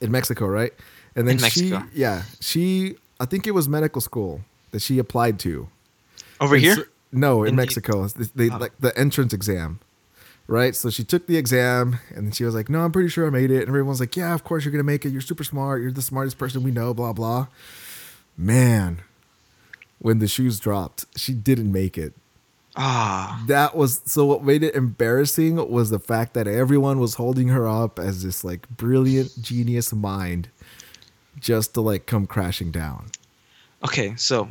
in Mexico, right? And then she, yeah, she, I think it was medical school that she applied to. Over And here? so- no, in, In Mexico, the, they, Oh. like the entrance exam, right? So she took the exam, and she was like, "No, I'm pretty sure I made it." And everyone's like, "Yeah, of course you're gonna make it. You're super smart. You're the smartest person we know." Blah blah. Man, when the shoes dropped, she didn't make it. Ah, That was so. What made it embarrassing was the fact that everyone was holding her up as this like brilliant genius mind, just to like come crashing down. okay. So,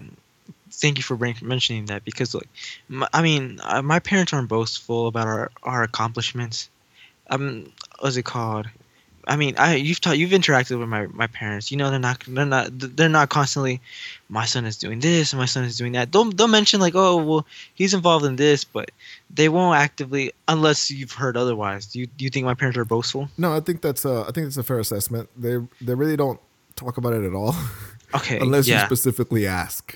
thank you for bring, mentioning that because, like, my, I mean, uh, my parents aren't boastful about our our accomplishments. Um, what's it called? I mean, I you've taught you've interacted with my, my parents. You know, they're not they're not they're not constantly. My son is doing this, and my son is doing that. Don't don't mention like, oh well, he's involved in this, but they won't actively unless you've heard otherwise. Do you do you think my parents are boastful? No, I think that's a. I think that's a fair assessment. They they really don't talk about it at all, Okay, unless you specifically ask.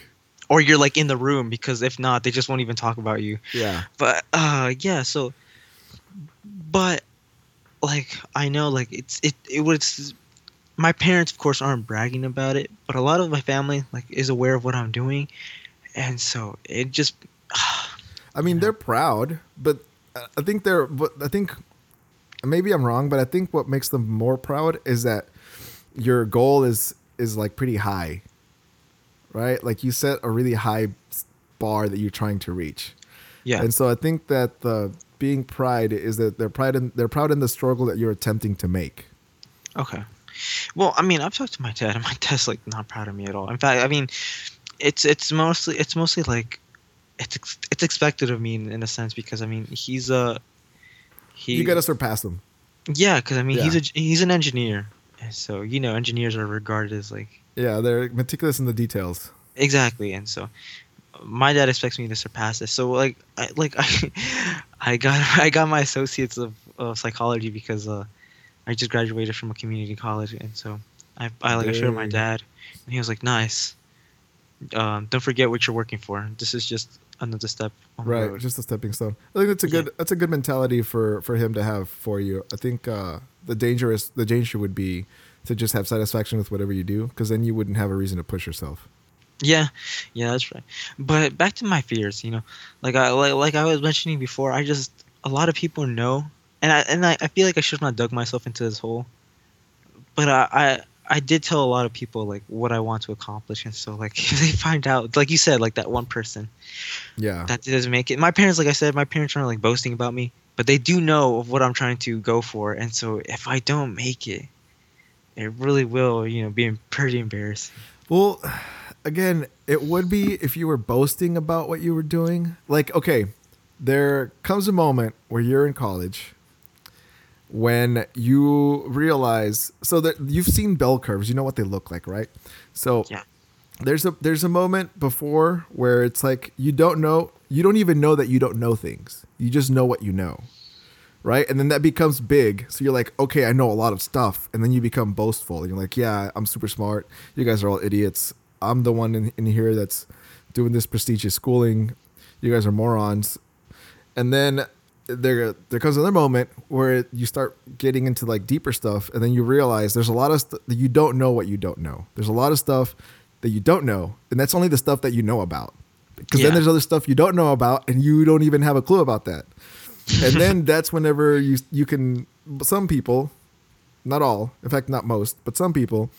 or you're like in the room because if not, they just won't even talk about you. Yeah. but uh yeah so but like i know like it's it it was my parents of course aren't bragging about it but a lot of my family like is aware of what i'm doing and so it just I mean, they're proud, but I- I think they're. But I think maybe I'm wrong, but I think what makes them more proud is that your goal is is like pretty high, right? Like you set a really high bar that you're trying to reach, yeah and so I think that the being pride is that they're proud in they're proud in the struggle that you're attempting to make. okay well i mean i've talked to my dad and my dad's like not proud of me at all in fact i mean it's it's mostly it's mostly like it's it's expected of me in, in a sense because i mean he's a he You got to surpass them. Yeah, because I mean, he's a he's an engineer, so you know, engineers are regarded as like Yeah, they're meticulous in the details. exactly, and so my dad expects me to surpass this. So like, I like I, I got I got my associates of, of psychology because uh, I just graduated from a community college, and so I I like I showed my dad, and he was like, nice. Um, don't forget what you're working for. This is just another step on the right road. just a stepping stone i think that's a Yeah. good that's a good mentality for for him to have for you i think uh the dangerous the danger would be to just have satisfaction with whatever you do because then you wouldn't have a reason to push yourself Yeah, yeah, that's right. But back to my fears, you know, like I like, like I was mentioning before, I just a lot of people know, and I and I, I feel like I should not dug myself into this hole. But I, I I did tell a lot of people like what I want to accomplish, and so like if they find out, like you said, like that one person yeah that doesn't make it. My parents, like I said, my parents aren't like boasting about me, but they do know of what I'm trying to go for, and so if I don't make it, it really will, you know, be pretty embarrassing. well again it would be if you were boasting about what you were doing like okay there comes a moment where you're in college when you realize so that you've seen bell curves, you know what they look like, right? So Yeah. there's a there's a moment before where it's like you don't know you don't even know that you don't know things. You just know what you know. Right? And then that becomes big. So you're like, okay, I know a lot of stuff. And then you become boastful. You're like, yeah, I'm super smart. You guys are all idiots. I'm the one in, in here that's doing this prestigious schooling. You guys are morons. And then there there comes another moment where you start getting into like deeper stuff and then you realize there's a lot of stuff that you don't know what you don't know. There's a lot of stuff that you don't know, and that's only the stuff that you know about. Because Yeah. then there's other stuff you don't know about, and you don't even have a clue about that. And then that's whenever you you can. Some people, not all, in fact, not most, but some people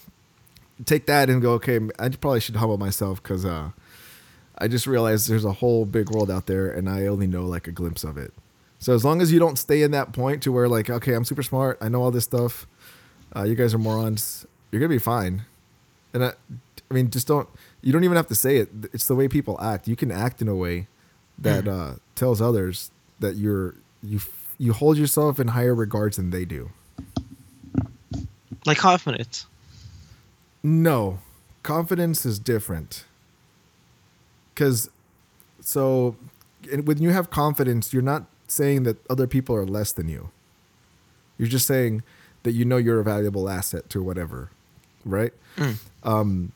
take that and go, okay, I probably should humble myself because uh, I just realized there's a whole big world out there, and I only know like a glimpse of it. So as long as you don't stay in that point to where like, okay, I'm super smart, I know all this stuff, uh, you guys are morons, you're gonna be fine. And I, I mean, just don't. You don't even have to say it. It's the way people act. You can act in a way that uh, tells others that you're you you hold yourself in higher regards than they do. Like confidence. No, confidence is different. Because, so, when you have confidence, you're not saying that other people are less than you. You're just saying that you know you're a valuable asset to whatever, right? Um,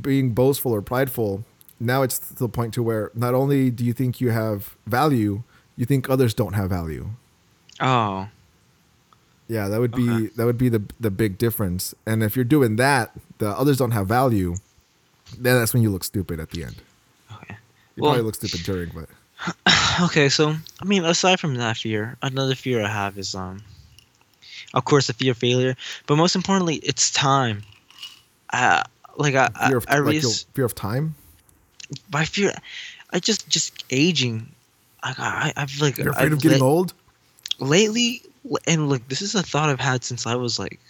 Being boastful or prideful, now it's to the point to where not only do you think you have value, you think others don't have value. Oh. Yeah, that would be Okay. that would be the the big difference. And if you're doing that, the others don't have value, then that's when you look stupid at the end. Okay. You Well- probably look stupid during, but Okay, so I mean, aside from that fear, another fear I have is um, of course, the fear of failure, but most importantly, it's time. Uh, like I, fear of I, I like really, fear of time. my fear, I just just aging. I, I I've like You're afraid I've of getting la- old. lately, and look, this is a thought I've had since I was like,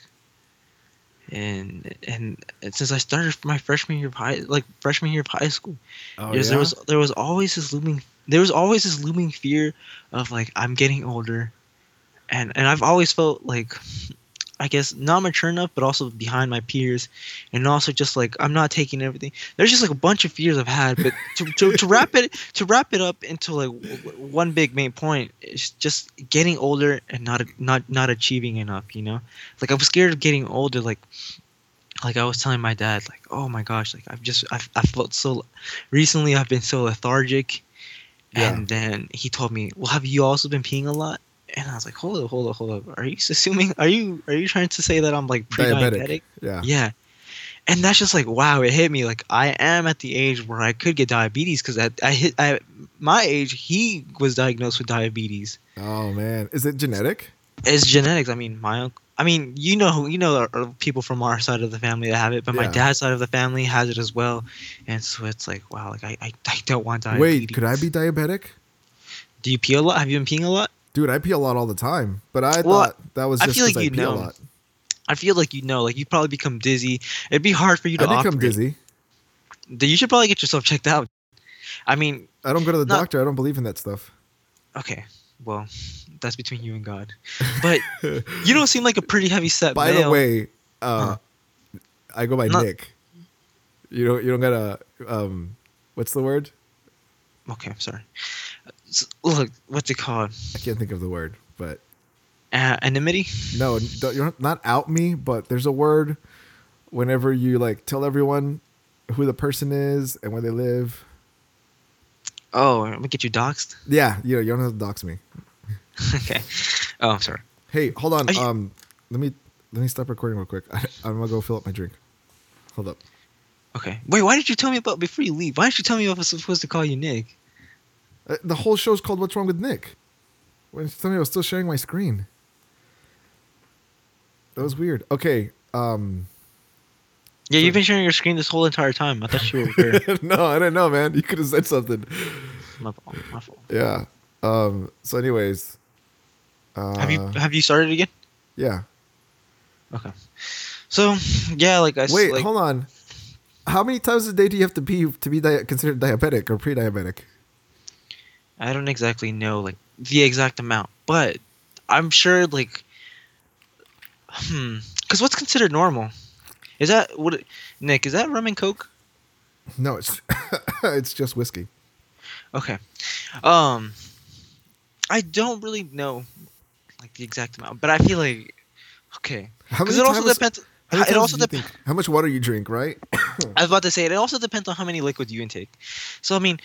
and and since I started my freshman year of high, like freshman year of high school. Oh, Yes, there was there was always this looming there was always this looming fear of like I'm getting older, and and I've always felt like I guess not mature enough, but also behind my peers, and also just like I'm not taking everything. There's just like a bunch of fears I've had, but to, to, to wrap it to wrap it up into like w- one big main point is just getting older and not not not achieving enough. You know, like I'm scared of getting older. Like like I was telling my dad, like, oh my gosh, like I've just I've, I felt so recently I've been so lethargic, Yeah. and then he told me, well, have you also been peeing a lot? And I was like, hold up, hold up, hold up. Are you assuming? Are you are you trying to say that I'm like pre-diabetic? Yeah. Yeah. And that's just like wow, it hit me. Like I am at the age where I could get diabetes because at I hit at my age, he was diagnosed with diabetes. Oh man, is it genetic? It's genetics. I mean, my uncle. I mean, you know, you know, there are people from our side of the family that have it, but my dad's side of the family has it as well, and so it's like, wow, like I, I, I don't want diabetes. Wait, could I be diabetic? Do you pee a lot? Have you been peeing a lot? Dude, I pee a lot all the time, but I Well, thought that was I just feel because like I you pee a lot. I feel like you know, like you probably become dizzy. It'd be hard for you to I become operate. dizzy. You should probably get yourself checked out. I mean, I don't go to the Not- doctor. I don't believe in that stuff. okay, well, that's between you and God. But you don't seem like a pretty heavy set By male. the way, uh, I go by Not- Nick. You don't. You don't gotta. Um, what's the word? Okay, I'm sorry. Look, what's it called? I can't think of the word, but Uh, anonymity. no, you're not out me. But there's a word whenever you like tell everyone who the person is and where they live. Oh, I'm gonna get you doxxed. Yeah, you know, you don't have to dox me. okay. Oh, I'm sorry. Hey, hold on. You- Um, let me let me stop recording real quick. I, I'm gonna go fill up my drink. Hold up. Okay. Wait, why did you tell me about before you leave? Why didn't you tell me if I was supposed to call you Nick? Uh, the whole show's called "What's Wrong with Nick." When she told me I was still sharing my screen. That was weird. Okay. Um. Yeah, So- you've been sharing your screen this whole entire time. I thought you were here. no, I didn't know, man. You could have said something. my fault. My fault. Yeah. Um. So, anyways. Uh, Have you have you started again? Yeah. Okay. So yeah, like I Wait. like, hold on. How many times a day do you have to pee to be di- considered diabetic or pre-diabetic? I don't exactly know like the exact amount, but I'm sure like Hmm. Because what's considered normal? Is that what? Nick, is that rum and coke? No, it's it's just whiskey. Okay. Um. I don't really know, like the exact amount, but I feel like okay. Many it also depends. how It also depends. How much water you drink, right? I was about to say it also depends on how many liquids you intake. So I mean,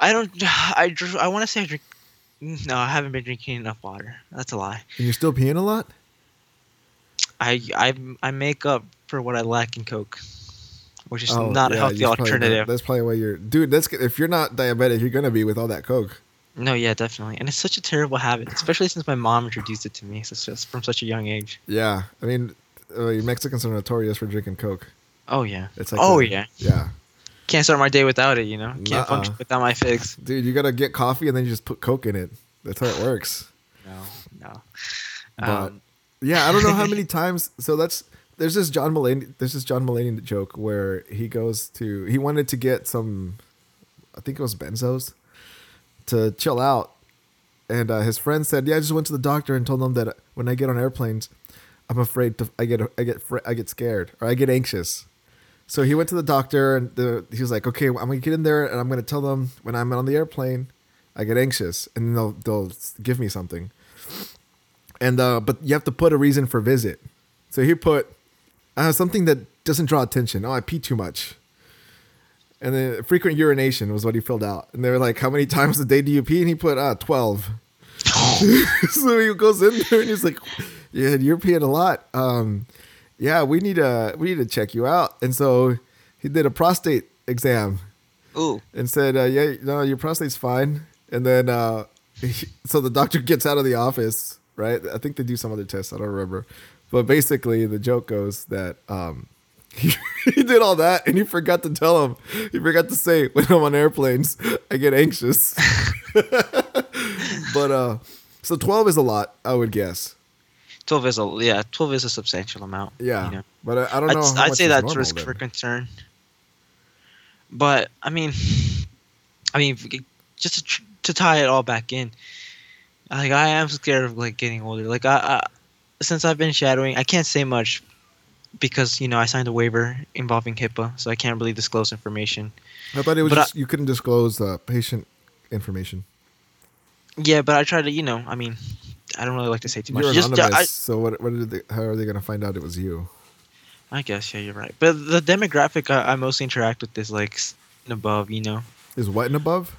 I don't. I I want to say I drink. No, I haven't been drinking enough water. That's a lie. And you're still peeing a lot. I I I make up for what I lack in Coke, which is Oh, not a healthy you're probably alternative. that's probably why you're, dude. That's if you're not diabetic, you're gonna be with all that coke. No, yeah, definitely, and it's such a terrible habit, especially since my mom introduced it to me. So from such a young age. Yeah, I mean, uh, Mexicans are notorious for drinking coke. Oh yeah. It's like, oh a- yeah. yeah, Can't start my day without it. You know. Can't Nuh-uh. function without my figs. dude. You gotta get coffee and then you just put coke in it. That's how it works. No, no. But- Um, Yeah, I don't know how many times. So that's there's this John Mulaney. There's this John Mulaney joke where he goes to he wanted to get some, I think it was benzos, to chill out, and uh, his friend said, "Yeah, I just went to the doctor and told them that when I get on airplanes, I'm afraid to I get I get I get scared or I get anxious." So he went to the doctor and the, he was like, "Okay, I'm gonna get in there and I'm gonna tell them when I'm on the airplane, I get anxious, and they'll they'll give me something." and uh, but you have to put a reason for visit. So he put uh, something that doesn't draw attention. Oh, I pee too much. And then frequent urination was what he filled out. And they were like, "How many times a day do you pee?" And he put, "Ah, 12. so he goes in there and he's like, "Yeah, you're peeing a lot. Um, yeah, we need to we need to check you out." And so he did a prostate exam ooh. and said, uh, "Yeah, no, your prostate's fine." And then, uh, so the doctor gets out of the office, right? I think they do some other tests. I don't remember, but basically, the joke goes that um, he, he did all that and he forgot to tell him. He forgot to say when I'm on airplanes, I get anxious. but uh, so twelve is a lot, I would guess. Twelve is a yeah. Twelve is a substantial amount. Yeah, You know? but I, I don't I'd, know. I'd much say that's normal risk then. for concern. But I mean, I mean, just to, tr- to tie it all back in, like I am scared of like getting older. Like I, I, since I've been shadowing, I can't say much because you know I signed a waiver involving HIPAA, so I can't really disclose information. I thought it was but I- you couldn't disclose uh, patient information. Yeah, but I try to, you know, I mean, I don't really like to say too much. You're Just, anonymous, I, so what? What did they, how are they going to find out it was you? I guess yeah, you're right. But the demographic I, I mostly interact with is like and above, you know. Is what and above?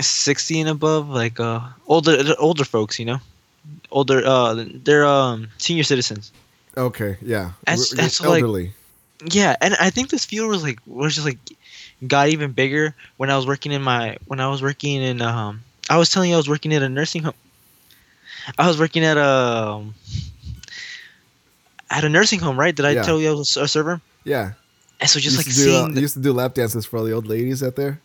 60 and above like uh older older folks you know older uh they're um senior citizens Okay, yeah. That's- that's like- elderly. yeah and i think this field was like was just like got even bigger when i was working in my when i was working in um i was telling you i was working at a nursing home i was working at a um, at a nursing home right did i Yeah. tell you i was a server yeah. and so just like do, uh, seeing the, used to do lap dances for all the old ladies out there.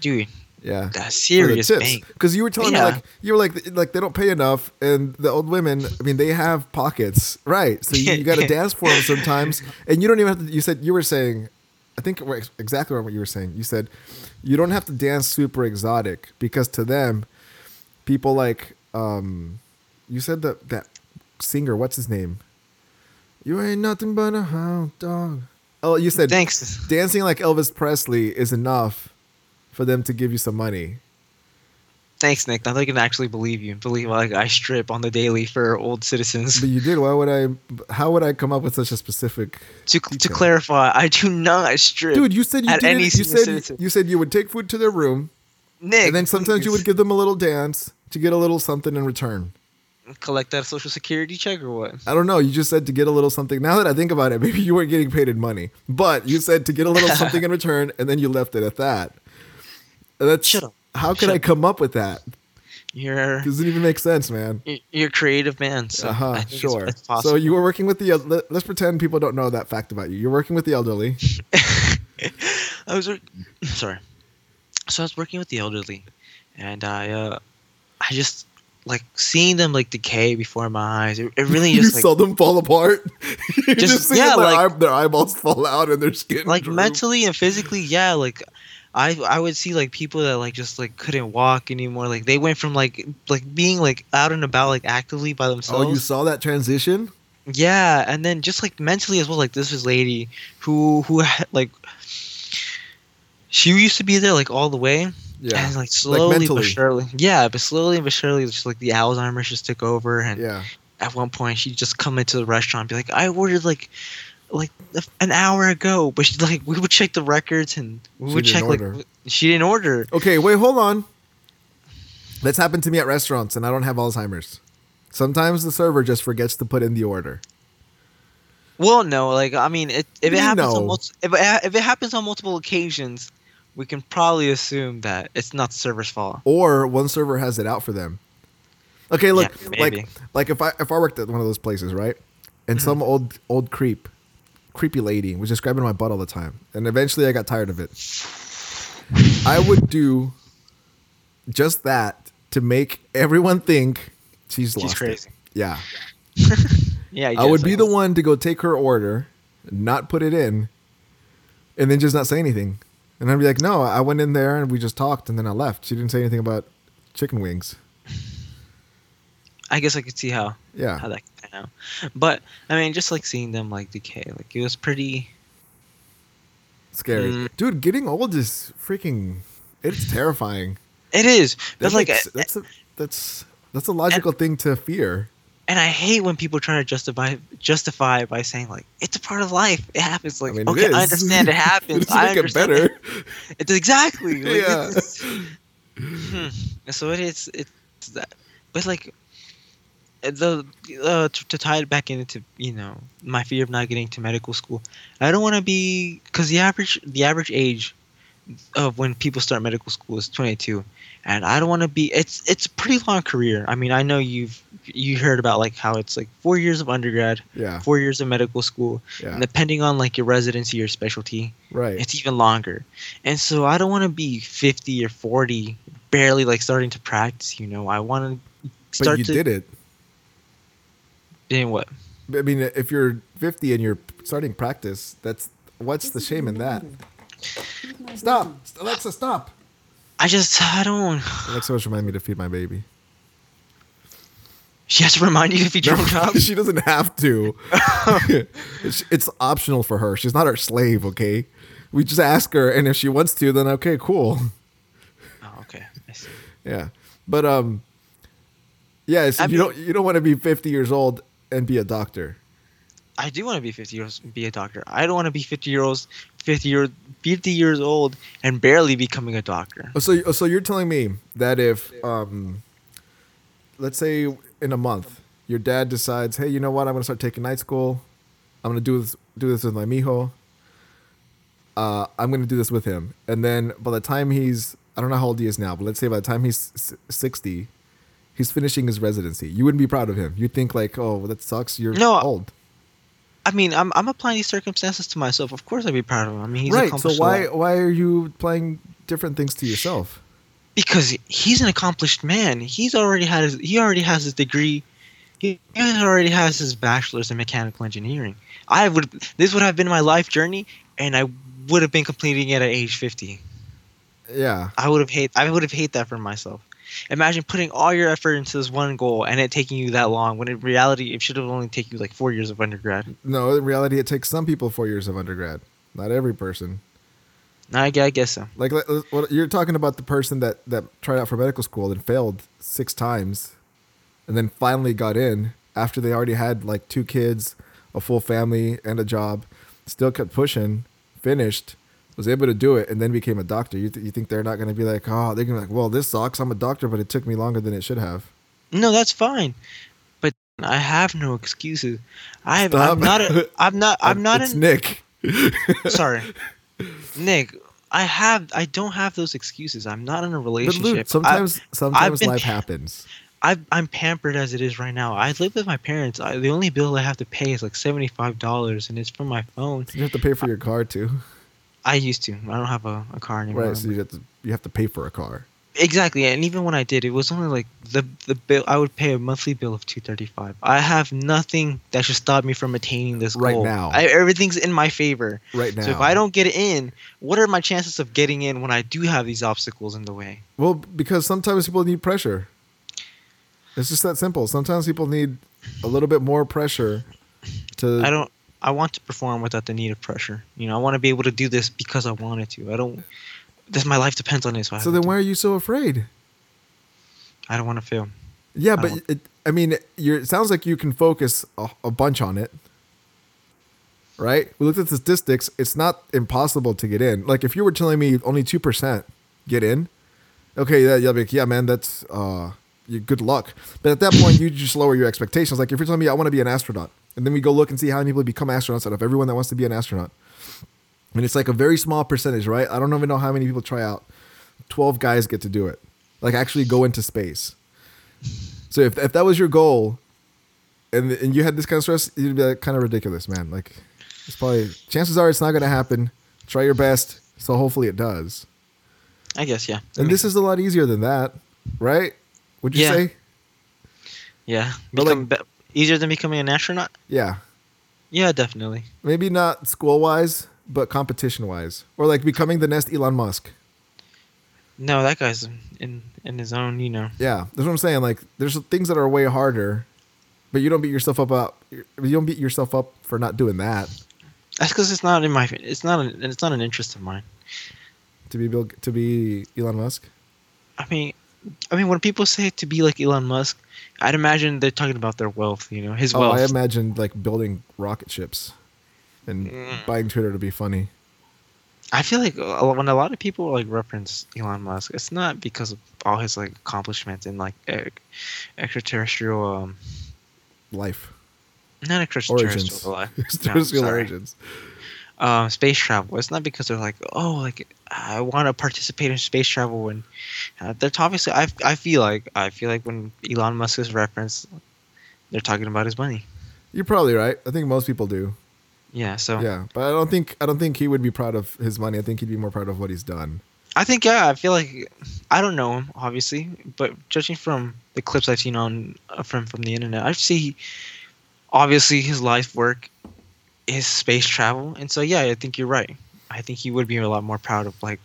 dude Yeah. that's serious Because you were telling Yeah. me like you were like like they don't pay enough, and the old women. I mean, they have pockets, right? So you, you got to dance for them sometimes, and you don't even have to. You said you were saying, I think exactly what you were saying. You said you don't have to dance super exotic because to them, people like um, you said that that singer. What's his name? You ain't nothing but a hound dog. Oh, you said thanks dancing like Elvis Presley is enough for them to give you some money. Thanks, Nick. Now they can actually believe you. Believe like I strip on the daily for old citizens. But you did. Why would I? How would I come up with such a specific? To, to clarify, I do not strip. Dude, you said you did. any You said citizen. you said you would take food to their room, Nick. and then sometimes you would give them a little dance to get a little something in return. Collect that social security check or what? I don't know. You just said to get a little something. Now that I think about it, maybe you weren't getting paid in money, but you said to get a little something in return, and then you left it at that. That's Shut up. how could Shut I come up with that? You're Doesn't even make sense, man. you're- a creative man. So uh-huh, think it's- Sure. it's. So you were working with the. let- Let's pretend people don't know that fact about you. You're working with the elderly. I was sorry. So I was working with the elderly, and I uh, I just like seeing them like decay before my eyes. It, it really you just like saw them fall apart. you Just- just, yeah, their, like- eye- their eyeballs fall out and their skin. like droop. mentally and physically yeah like i i would see like people that like just like couldn't walk anymore like they went from like like being like out and about like actively by themselves. Oh, you saw that transition? Yeah, and then just like mentally as well, like this was lady who who had like she used to be there like all the way, Yeah. and like slowly mentally. but surely, yeah, but slowly but surely, just like the Alzheimer's just took over, and Yeah. at one point she'd just come into the restaurant and be like, I ordered like like an hour ago, but she like we would check the records and we She would check like order. w- she didn't order. Okay, wait, hold on. That's happened to me at restaurants, and I don't have Alzheimer's. Sometimes the server just forgets to put in the order. Well, no, like I mean, it, if it you happens know? on multi- if it, if it happens on multiple occasions, we can probably assume that it's not the server's fault. Or one server has it out for them. Okay, look, Yeah, like like if I if I worked at one of those places, right? And Mm-hmm. some old old creep, creepy lady was just grabbing my butt all the time. And eventually I got tired of it. I would do just that to make everyone think she's, She's lost it. crazy. Yeah. Yeah, I would be the one to go take her order, not put it in, and then just not say anything. And I'd be like, no, I went in there and we just talked and then I left. She didn't say anything about chicken wings. I guess I could see how yeah how that could pan out. But I mean, just like seeing them like decay, like it was pretty. Scary. Mm. Dude, getting old is freaking it's terrifying. It is, but That like, that's a that's that's a logical thing to fear. And I hate when people try to justify justify it by saying like it's a part of life. It happens. Like I mean, it okay, I understand it happens. Doesn't I make it understand better. It's exactly. Like, Yeah. it's- Hmm. So it is. It's that, but like the uh, to, to tie it back into you know my fear of not getting to medical school. I don't want to be because the average the average age of when people start medical school is 22 and i don't want to be it's it's a pretty long career i mean i know you've you heard about like how it's like four years of undergrad Yeah. four years of medical school Yeah. and depending on like your residency or specialty Right. it's even longer. And so I don't want to be 50 or 40, barely like starting to practice, you know. I want to start But you to did it. in what? I mean, if you're 50 and you're starting practice, that's what's the shame in that? Stop, Alexa, stop. I just I don't Alexa always remind me to feed my baby. she has to remind you if you don't up. she doesn't have to. it's, it's optional for her. She's not our slave, okay? We just ask her, and if she wants to, then okay, cool. Oh, okay. I see. Yeah, but um, yeah. So you mean- don't you don't want to be 50 years old and be a doctor. I do want to be 50 years be a doctor. I don't want to be 50 years old 50 year 50 years old and barely becoming a doctor. Oh, So oh, so you're telling me that if um, let's say in a month, your dad decides, hey, you know what? I'm gonna start taking night school. I'm gonna do this do this with my mijo. Uh, I'm gonna do this with him, and then by the time he's I don't know how old he is now, but let's say by the time he's 60, he's finishing his residency. You wouldn't be proud of him. You'd think like, oh, that sucks. You're No, old, I mean, I'm I'm applying these circumstances to myself. Of course I'd be proud of him. I mean, he's right? So why why are you playing different things to yourself? because he's an accomplished man. He's already had his, he already has his degree. He he already has his bachelor's in mechanical engineering. I would this would have been my life journey, and I would have been completing it at age fifty. Yeah, I would have hate I would have hate that for myself. Imagine putting all your effort into this one goal and it taking you that long when in reality it should have only taken you like four years of undergrad. no. In reality, it takes some people four years of undergrad. Not every person. I, I guess so. Like let- let- what you're talking about the person that that tried out for medical school and failed six times, and then finally got in after they already had like two kids, a full family, and a job. Still kept pushing, finished, was able to do it, and then became a doctor. You th- you think they're not going to be like, oh, they're gonna be like, well, this sucks. I'm a doctor, but it took me longer than it should have. No, that's fine. But I have no excuses. I have. I'm not a, I'm not I'm not It's an Nick. sorry, Nick. I have I don't have those excuses. I'm not in a But relationship. Luke, sometimes sometimes been life happens. I, I've, I'm pampered as it is right now. I live with my parents. I, the only bill I have to pay is like seventy five dollars, and it's from my phone. You have to pay for your car too, I used to. I don't have a, a car anymore. right? So you have to you have to pay for a car. Exactly, and even when I did, it was only like the the bill. I would pay a monthly bill of two thirty five. I have nothing that should stop me from attaining this goal Right goal. now. I, everything's in my favor. Right now. So if I don't get in, what are my chances of getting in when I do have these obstacles in the way? Well, because sometimes people need pressure. It's just that simple. Sometimes people need a little bit more pressure To I don't. I want to perform without the need of pressure. You know, I want to be able to do this because I wanted to. I don't. This my life depends on it. So, so then why are you so afraid? I don't want to fail. Yeah, I but it, I mean, you're, it sounds like you can focus a, a bunch on it, right? We looked at the statistics. It's not impossible to get in. Like if you were telling me only two percent get in, okay, yeah, you'll be like, yeah, man, that's uh, you, good luck. But at that point, you just lower your expectations. Like if you're telling me I want to be an astronaut, and then we go look and see how many people become astronauts out of everyone that wants to be an astronaut, and it's like a very small percentage, right? I don't even know how many people try out. Twelve guys get to do it, like actually go into space. So if, if that was your goal, and and you had this kind of stress, you'd be like, kind of ridiculous, man. Like it's probably chances are it's not going to happen. Try your best, so hopefully it does. I guess yeah. And this is a lot easier than that, right? Would you Yeah. say? yeah, But, become like- be- easier than becoming an astronaut. Yeah, Yeah, definitely. maybe not school wise, but competition wise, or like becoming the next Elon Musk. No, that guy's in in his own. You know. Yeah, that's what I'm saying. Like, there's things that are way harder, but you don't beat yourself up about you don't beat yourself up for not doing that That's because it's not in my. It's not. An, it's not an interest of mine. to be Bill, to be Elon Musk. I mean, I mean, when people say to be like Elon Musk, I'd imagine they're talking about their wealth. You know, his Oh, wealth. I imagined like building rocket ships and Mm. buying Twitter to be funny. I feel like a- when a lot of people like reference Elon Musk, it's not because of all his like accomplishments in like extraterrestrial, um, Life not extraterrestrial, origins, like- no, terrestrial origins. um, space travel. It's not because they're like, oh, like I want to participate in space travel, and uh, they're obviously. I I feel like I feel like when Elon Musk is referenced, they're talking about his money. You're probably right. I think most people do. Yeah. So Yeah, but I don't think I don't think he would be proud of his money. I think he'd be more proud of what he's done. I think yeah. I feel like I don't know him obviously, but judging from the clips I've seen on uh, from from the internet, I see obviously his life work is space travel, and so yeah, I think you're right. I think he would be a lot more proud of like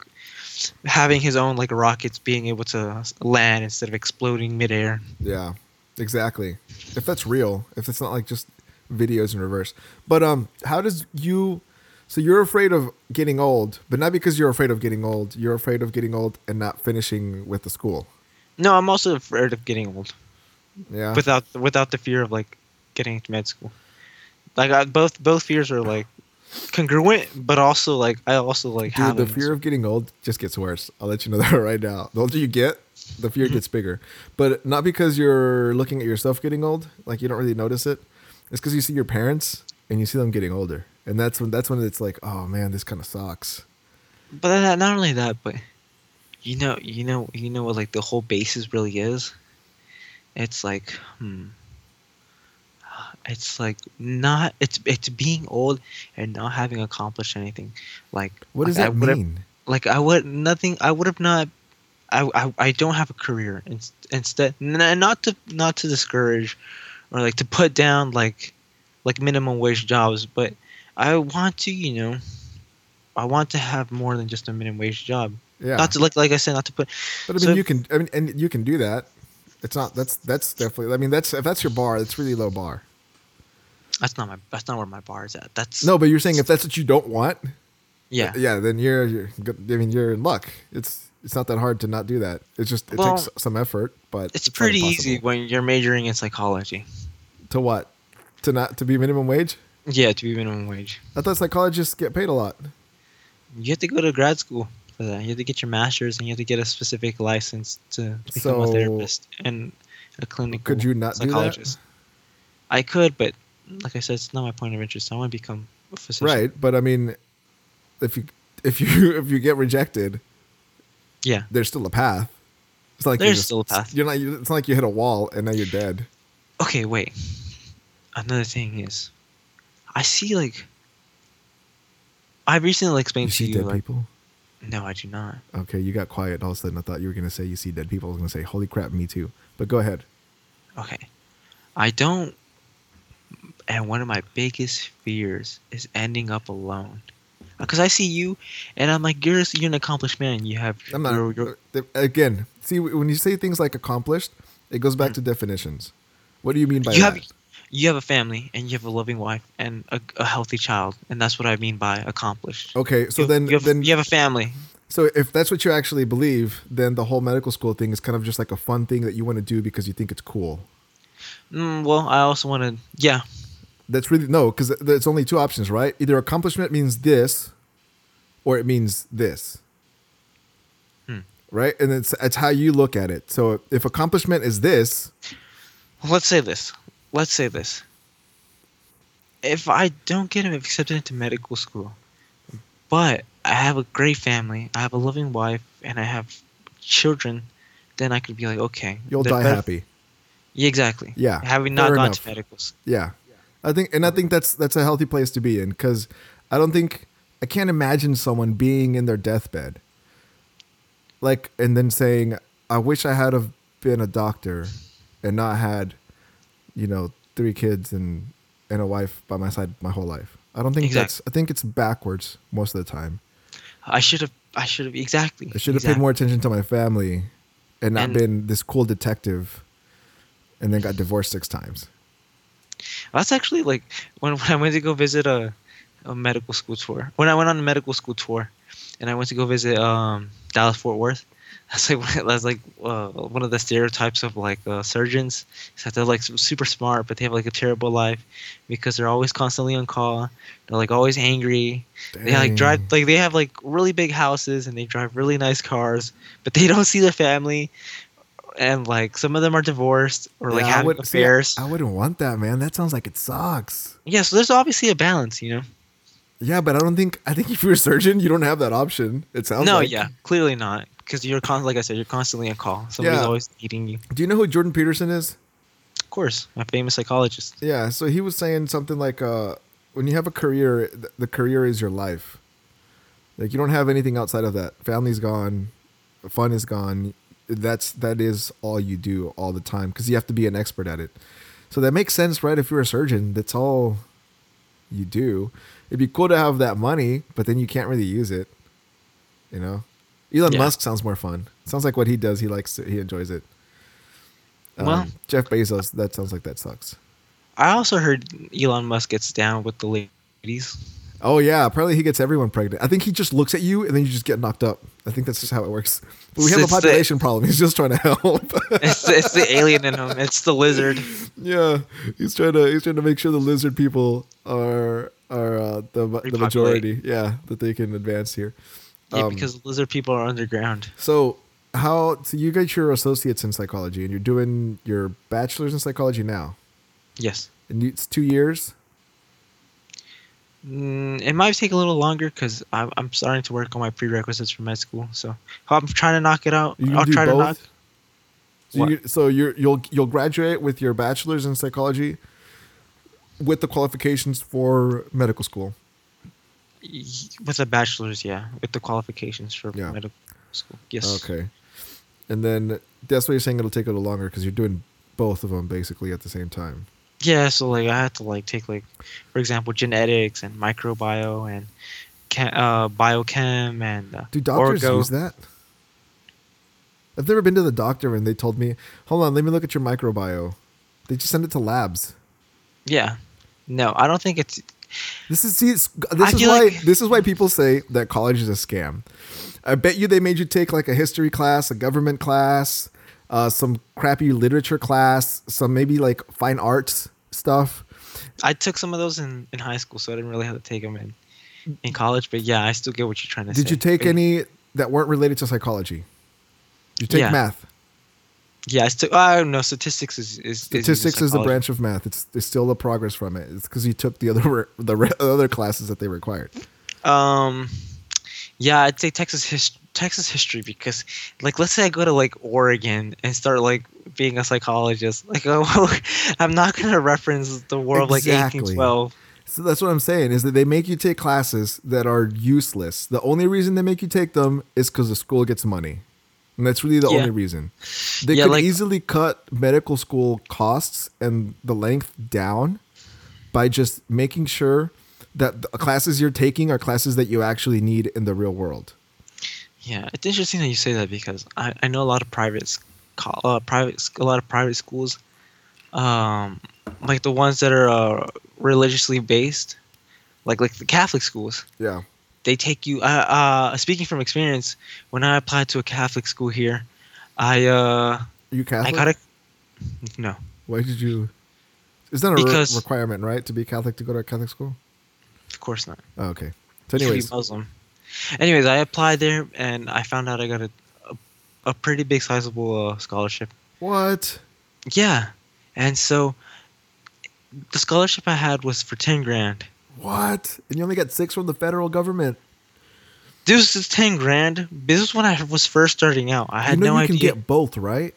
having his own like rockets being able to land instead of exploding midair. Yeah, exactly. If that's real, if it's not like just videos in reverse. But um, how does you? So you're afraid of getting old, but not because you're afraid of getting old. You're afraid of getting old and not finishing with the school. No, I'm also afraid of getting old Yeah. without without the fear of like getting into med school. Like I, both both fears are like congruent, but also like I also like Dude, have the fear of getting old just gets worse. I'll let you know that right now. The older you get, the fear Mm-hmm. gets bigger. But not because you're looking at yourself getting old, like you don't really notice it. It's because you see your parents and you see them getting older, and that's when that's when it's like, oh man, this kind of sucks. But then, not only that, but you know, you know, you know what like the whole basis really is. It's like, hmm. It's like not. It's it's being old and not having accomplished anything. Like What does like, that would've- mean? Like I would nothing. I would have not. I, I, I don't have a career. Instead, not to not to discourage, or like to put down like, like minimum wage jobs, but I want to you know, I want to have more than just a minimum wage job. Yeah, Not to like like I said, not to put. but I mean, so- you can. I mean, and you can do that. It's not. That's that's definitely. I mean, that's if that's your bar, that's really low bar. That's not my. That's not where my bar is at. That's No, but you're saying if that's what you don't want, Yeah. yeah, then you're, you're good. I mean, you're in luck. It's it's not that hard to not do that. It's just it Well, takes some effort, but It's, not pretty easy when you're majoring in psychology. To what? To not to be minimum wage? Yeah, to be minimum wage. I thought psychologists get paid a lot. You have to go to grad school for that. You have to get your master's and you have to get a specific license to become a therapist and a clinical Could you not do that? psychologist. I could, but like I said, it's not my point of interest. I want to become a physician. Right, but I mean, if you if you if you get rejected, Yeah. there's still a path. It's like There's just- still a path. You're not. It's not like you hit a wall and now you're dead. Okay, wait. Another thing is, I see like. I recently explained You to see you dead like, people. no, I do not. Okay, you got quiet. All of a sudden, I thought you were gonna say you see dead people. I was gonna say, "Holy crap, me too." But go ahead. Okay. I don't. And one of my biggest fears is ending up alone. Because I see you, and I'm like, you're, you're an accomplished man. You have. I'm not. again, see when you say things like accomplished, it goes back to definitions. What do you mean by you that? have. you have a family and you have a loving wife and a, a healthy child, and that's what I mean by accomplished. Okay, so you, then you have, then you have a family. so if that's what you actually believe, then the whole medical school thing is kind of just like a fun thing that you want to do because you think it's cool. Mm, well, I also want to. Yeah, That's really no, because there's only two options, right? Either accomplishment means this, or it means this. Hmm. Right, and it's it's how you look at it. So if accomplishment is this, Well, let's say this. Let's say this. If I don't get accepted into medical school, but I have a great family, I have a loving wife, and I have children, then I could be like, okay, you'll die better- happy. Yeah, exactly. Yeah, Having not fair gone enough. to medical school. Yeah, I think, and I think that's that's a healthy place to be in because I don't think I can't imagine someone being in their deathbed, like, and then saying, "I wish I had have been a doctor, and not had, you know, three kids and and a wife by my side my whole life." I don't think that's. I think it's backwards most of the time. I should have. I should have exactly. I should have exactly. paid more attention to my family, and not And- been this cool detective, and then got divorced six times. That's actually like when, when I went to go visit a, a medical school tour. When I went on a medical school tour, and I went to go visit um, Dallas Fort Worth. That's like one- that's like uh, one of the stereotypes of like uh, surgeons. Is that they're like super smart, but they have like a terrible life because they're always constantly on call. They're like always angry. They like drive like they have like really big houses and they drive really nice cars, but they don't see their family. And like some of them are divorced or like Yeah, I having would- see, affairs. I wouldn't want that, man. That sounds like it sucks. Yeah, so there's obviously a balance, you know. Yeah, but I don't think. I think if you're a surgeon, you don't have that option. It sounds. no, like. yeah, clearly not, because you're con- like I said, you're constantly on call. Somebody's Yeah. always eating you. Do you know who Jordan Peterson is? Of course, my famous psychologist. Yeah. So he was saying something like, uh, "When you have a career, th- the career is your life. Like you don't have anything outside of that. Family's gone, fun is gone. That's that is all you do all the time because you have to be an expert at it. So that makes sense, right? If you're a surgeon, that's all you do. It'd be cool to have that money, but then you can't really use it. You know, Elon Yeah. Musk sounds more fun. Sounds like what he does. He likes it. He enjoys it. Um, Well- Jeff Bezos. That sounds like that sucks. I also heard Elon Musk gets down with the ladies. Oh yeah, apparently he gets everyone pregnant. I think he just looks at you and then you just get knocked up. I think that's just how it works. But we have a It's the- population problem. He's just trying to help. It's, it's the alien in him. It's the lizard. yeah, he's trying to he's trying to make sure the lizard people are are uh, the the majority. Yeah, that they can advance here. Yeah, Um, because lizard people are underground. So how so you get your associates in psychology and you're doing your bachelor's in psychology now. Yes. And it's two years. Mm, it might take a little longer because I'm, I'm starting to work on my prerequisites for med school. So I'm trying to knock it out. You I'll try to both? knock. So, you, so you're you'll you'll graduate with your bachelor's in psychology with the qualifications for medical school. With a bachelor's, yeah. With the qualifications for Yeah. medical school. Yes. Okay. And then that's why you're saying it'll take a little longer because you're doing both of them basically at the same time. Yeah, so like I had to like take like, for example, genetics and microbio and chem, uh, biochem and uh, Do doctors orgo. use that? I've never been to the doctor and they told me, "Hold on, let me look at your microbio." They just send it to labs. Yeah. No, I don't think it's. This is see, it's, I this is why like- this is why people say that college is a scam. I bet you they made you take like a history class, a government class, uh, some crappy literature class, some maybe like fine arts stuff. I took some of those in, in high school, so I didn't really have to take them in in college. But yeah, I still get what you're trying to say. Did you take But- any that weren't related to psychology? Did you take Yeah. math? Yeah, I still. I don't know. Statistics is is Statistics is the psychology. branch of math. It's, it's still the progress from it. It's because you took the other the re- other classes that they required. Um, yeah, I'd say Texas his, Texas history because, like, let's say I go to like Oregon and start like being a psychologist. Like, oh, I'm not gonna reference the war of like Exactly. 1812. So that's what I'm saying is that they make you take classes that are useless. The only reason they make you take them is because the school gets money. And that's really the Yeah. only reason. They Yeah, could like- easily cut medical school costs and the length down by just making sure that the classes you're taking are classes that you actually need in the real world. Yeah, it's interesting that you say that because I, I know a lot of private, uh, private, a lot of private schools, um, like the ones that are uh, religiously based, like like the Catholic schools. Yeah. They take you. Uh, uh, speaking from experience, when I applied to a Catholic school here, I uh, you Catholic? I got a no. Why did you? Is that a re- requirement, right, to be Catholic to go to a Catholic school? Of course not. Oh, okay. So, You should be anyways, Muslim. Anyways, I applied there and I found out I got a a, a pretty big sizable uh, scholarship. what? Yeah, and so the scholarship I had was for ten grand. What? And you only got six from the federal government. This is ten grand. This is when I was first starting out. I had you know no you can get both, right?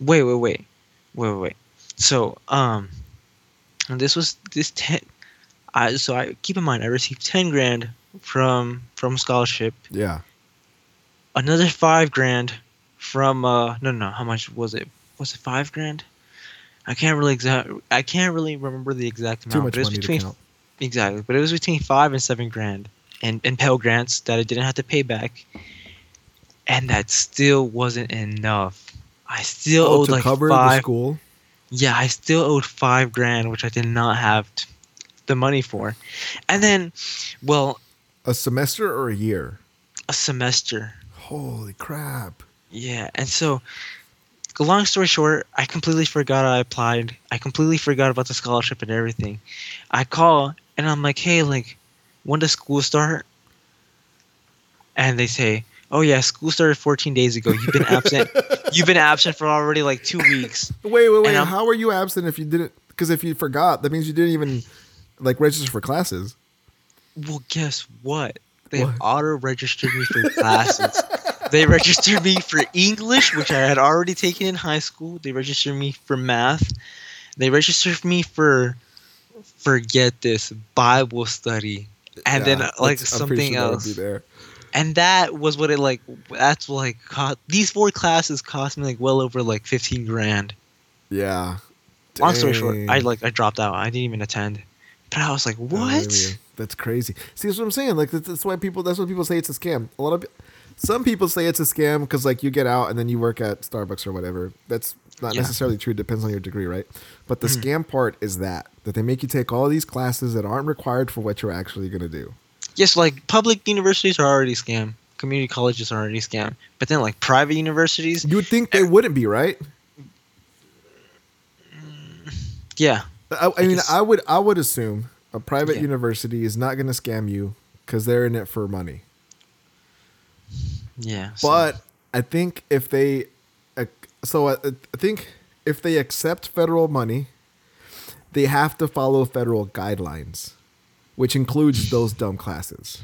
Wait, wait, wait, wait, wait, wait. So, um, and this was this ten. I so I keep in mind I received ten grand from from scholarship. Yeah. Another five grand from uh no no how much was it was it five grand? I can't really exact I can't really remember the exact amount. Too much but it was money between to count. exactly, but it was between five and seven grand, and and Pell grants that I didn't have to pay back, and that still wasn't enough. I still Oh, owed like five. school. Yeah, I still owed five grand, which I did not have t- the money for, and then, well, A semester or a year? a semester. Holy crap. Yeah, and so, long story short, I completely forgot I applied. I completely forgot about the scholarship and everything. I call and I'm like, hey, like, when does school start? And they say, oh yeah, school started 14 days ago. You've been absent. You've been absent for already like two weeks. Wait, wait, wait. How are you absent if you didn't? Because if you forgot, that means you didn't even like register for classes. Well, guess what? They What? auto registered me for classes. they registered me for English, which I had already taken in high school. They registered me for math. They registered me for forget this Bible study, and then Yeah, uh, like that's- I'm pretty something sure else. And that was what it like. That's what, like cost, these four classes cost me like well over like fifteen grand. Yeah. Long story short, I like I dropped out. I didn't even attend. But I was like, I what? you. That's crazy. See, that's what I'm saying. Like that's, that's why people. That's what people say it's a scam. A lot of some people say it's a scam because like you get out and then you work at Starbucks or whatever. That's not Yeah. necessarily true. It depends on your degree, right? But the Mhm. scam part is that that they make you take all these classes that aren't required for what you're actually gonna do. Yes, like public universities are already scam. Community colleges are already scam. But then like private universities, You would think they wouldn't be, right? yeah. I, I mean, I would I would assume a private Yeah. university is not going to scam you because they're in it for money. Yeah. so- But I think if they, so I, I think if they accept federal money, they have to follow federal guidelines, which includes those dumb classes.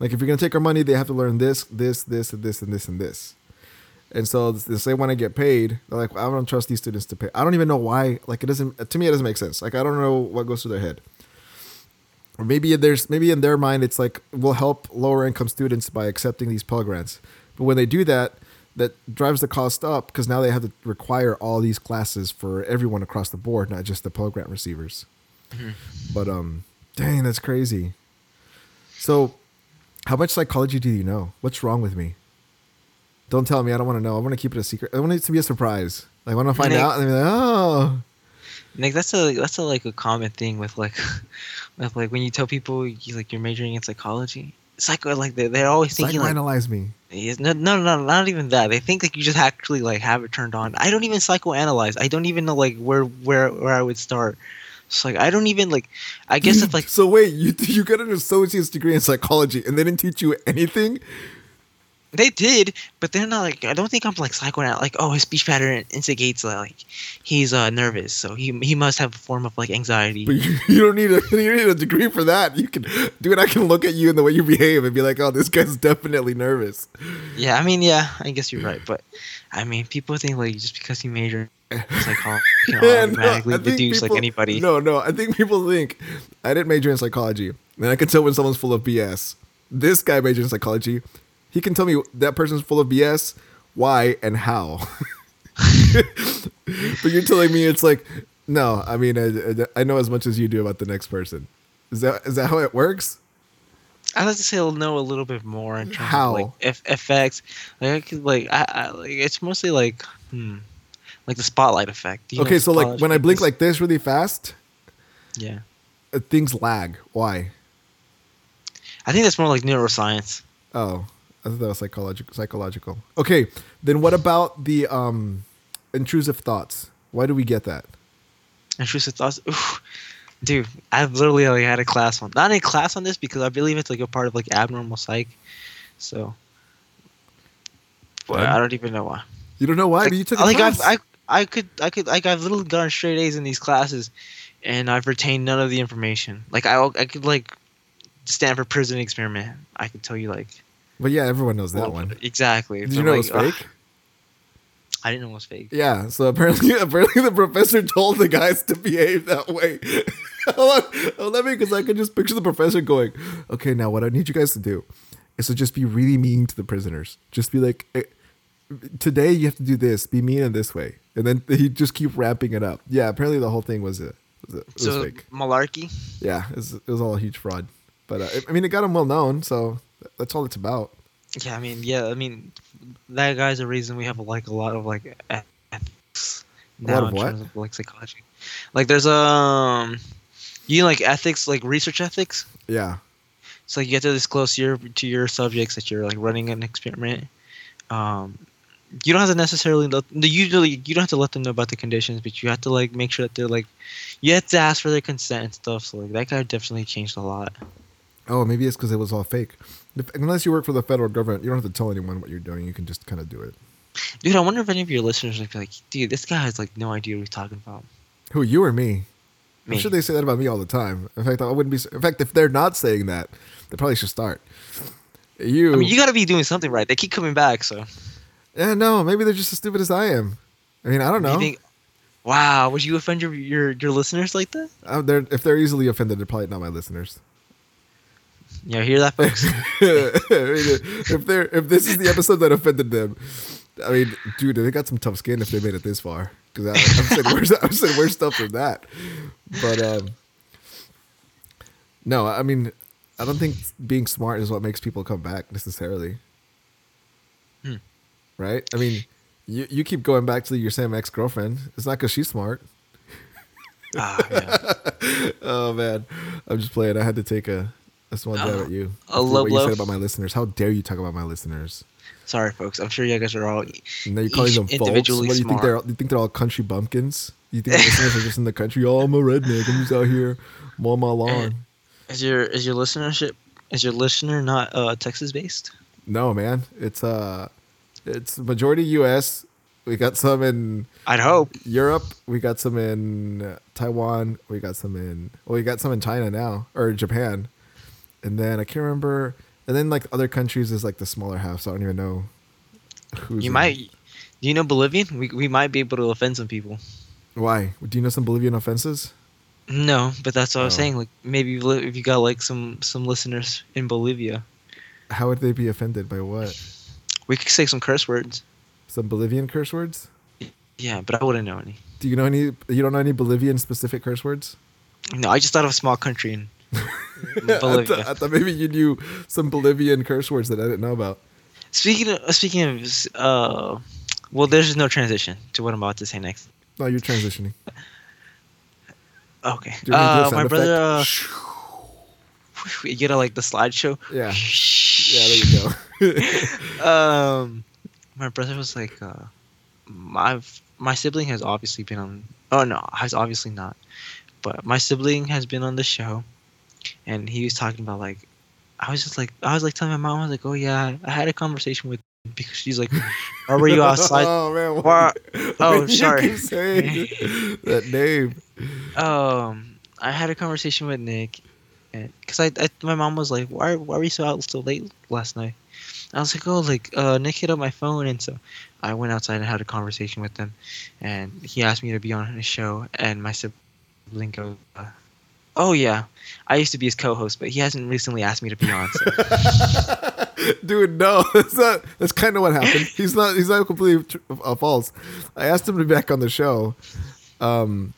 Like if you're gonna take our money, they have to learn this, this, this, and this, and this, and this. And so if they want to get paid, they're like, I don't trust these students to pay. I don't even know why. Like it doesn't. To me, it doesn't make sense. Like I don't know what goes through their head. Or maybe there's maybe in their mind it's like we'll help lower income students by accepting these Pell grants. But when they do that, that drives the cost up because now they have to require all these classes for everyone across the board, not just the Pell grant receivers. But um, dang, that's crazy. So, how much psychology do you know? What's wrong with me? Don't tell me. I don't want to know. I want to keep it a secret. I want it to be a surprise. Like, I want to find Nick- out and be like, oh, Nick, that's a that's a like a common thing with like with like when you tell people you like you're majoring in psychology. Psycho like they they're always thinking like psychoanalyze me. No, no, no, not even that. They think like you just actually like have it turned on. I don't even psychoanalyze. I don't even know like where where where I would start. It's like I don't even like. I guess if like so wait, you you got an associate's degree in psychology and they didn't teach you anything? They did, but they're not like. I don't think I'm like psychoanalyze. Like oh, his speech pattern instigates like he's uh nervous, so he he must have a form of like anxiety. But you, you don't need a you don't need a degree for that. You can do it. I can look at you and the way you behave and be like, oh, this guy's definitely nervous. Yeah, I mean, yeah, I guess you're right, but I mean, people think like just because you major in psychology, you can Yeah, no, automatically think deduce like anybody. No, no. I think people think I didn't major in psychology, and I can tell when someone's full of BS. This guy majored in psychology. He can tell me that person's full of BS, why, and how. but you're telling me it's like, no. I mean, I, I know as much as you do about the next person. Is that is that how it works? I like to say I'll know a little bit more in terms How? of like F- effects. Like, I could, like I, I like it's mostly like hmm, like the spotlight effect. You okay, so like when I blink like this really fast, yeah, uh, things lag. Why? I think that's more like neuroscience. Oh, I thought that was psychological. Psychological. Okay, then what about the um, intrusive thoughts? Why do we get that? Intrusive thoughts. Oof. Dude, I've literally like, had a class on not a class on this because I believe it's like a part of like abnormal psych. So, but I don't even know why. You don't know why? Like, you took a like I've. I I could I could like I've literally gotten straight A's in these classes, and I've retained none of the information. Like I I could like Stanford prison experiment. I could tell you like but yeah, everyone knows that well, one. exactly. Did but, you know like, it was ugh, fake? I didn't know it was fake. Yeah. So apparently, apparently the professor told the guys to behave that way. Hold on, let me, because I can just picture the professor going, "Okay, now what I need you guys to do is to just be really mean to the prisoners. Just be like, eh, today you have to do this. Be mean in this way." And then he just keep ramping it up. Yeah. Apparently the whole thing was a, was a it was So fake. malarkey. Yeah, it was, it was all a huge fraud. But uh, I mean, it got him well known, so that's all it's about. Yeah, I mean, yeah, I mean, that guy's a reason we have like a lot of like ethics A now lot of in what? terms of like psychology. Like, there's um, you know, like ethics, like research ethics. Yeah. So you have to disclose to your to your subjects that you're like running an experiment. Um, you don't have to necessarily let, usually you don't have to let them know about the conditions, but you have to like make sure that they're like you have to ask for their consent and stuff. So like that guy definitely changed a lot. Oh, maybe it's because it was all fake. Unless you work for the federal government, you don't have to tell anyone what you're doing. You can just kind of do it. Dude, I wonder if any of your listeners would be like, dude, this guy has like no idea what he's talking about. Who you or me? Me. I'm sure they say that about me all the time. In fact, I wouldn't be. In fact, if they're not saying that, they probably should start. You. I mean, you got to be doing something right. They keep coming back, so. yeah, no, maybe they're just as stupid as I am. I mean, I don't know. Think, wow, would you offend your your, your listeners like that? Uh, they're, if they're easily offended, they're probably not my listeners. You hear that, folks? If they're if this is the episode that offended them, I mean, dude, they got some tough skin if they made it this far. Because I've said worse, I've said worse stuff than that. But um, no, I mean, I don't think being smart is what makes people come back necessarily. Hmm. Right? I mean, you you keep going back to your same ex girlfriend. It's not because she's smart. ah, yeah. Oh man, I'm just playing. I had to take a, a small jab Oh, at you. a low what you said about my listeners. How dare you talk about my listeners? Sorry, folks. I'm sure you guys are all. Now you're calling them folks. What do you think they're? All, You think they're all country bumpkins? You think listeners are just in the country? Oh, I'm a redneck. I'm just out here mowing my lawn. Is your is your listenership is your listener not uh, Texas based? No, man. It's uh, it's majority U.S. We got some in I'd hope. Europe. We got some in uh, Taiwan. We got some in. Well, we got some in China now or Japan, and then I can't remember. And then like other countries is like the smaller half. So I don't even know. Who's You in- might. Do you know Bolivian? We we might be able to offend some people. Why? Do you know some Bolivian offenses? No, but that's what I was Oh. saying. Like maybe if you got like some some listeners in Bolivia, How would they be offended by what? we could say some curse words. Some Bolivian curse words? Yeah, but I wouldn't know any. Do you know any? You don't know any Bolivian specific curse words? No, I just thought of a small country in I, thought, I thought maybe you knew some Bolivian curse words that I didn't know about. Speaking of speaking of, uh, well, there's no transition to what I'm about to say next. No, you're transitioning. Okay. Do you want do Uh, my brother, uh, you get a, like the slideshow. Yeah. Yeah, there you go. um, my brother was like, uh, my my sibling has obviously been on. Oh no, has obviously not. But my sibling has been on the show, and he was talking about like, I was just like, I was like telling my mom, I was like, oh yeah, I had a conversation with because she's like, why were you outside? oh man. Why- why oh, you sorry. that name. um, I had a conversation with Nick, and because I, I, my mom was like, why, why were you so out so late last night? I was like, oh, like uh, Nick hit up my phone, and so I went outside and had a conversation with him, and he asked me to be on his show, and my sibling goes, uh, oh yeah, I used to be his co-host, but he hasn't recently asked me to be on. So. Dude, no, that's not. That's kind of what happened. He's not. He's not completely tr- uh, false. I asked him to be back on the show, um,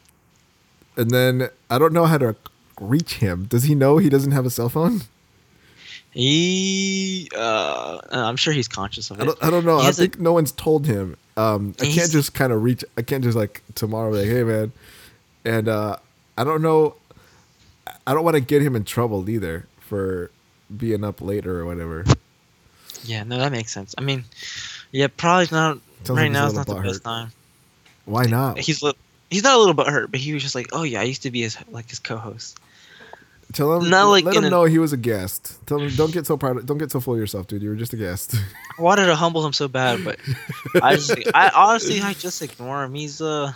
and then I don't know how to reach him. Does he know he doesn't have a cell phone? he, uh, I'm sure he's conscious of I it. don't. I don't know. He I has a- think no one's told him. Um, I can't just kind of reach. I can't just like tomorrow, be like, hey man, and uh, I don't know. I don't want to get him in trouble either for being up later or whatever. Yeah, no, that makes sense. I mean, yeah, probably not Sounds right like now. It's not the best time. Why not? He's li- he's not a little bit hurt, but he was just like, oh yeah, I used to be his like his co-host. Tell him. Not like let him a- know he was a guest. Tell him. Don't get so proud. Of, don't get so full of yourself, dude. You were just a guest. I wanted to humble him so bad, but I just, I honestly, I just ignore him. He's uh,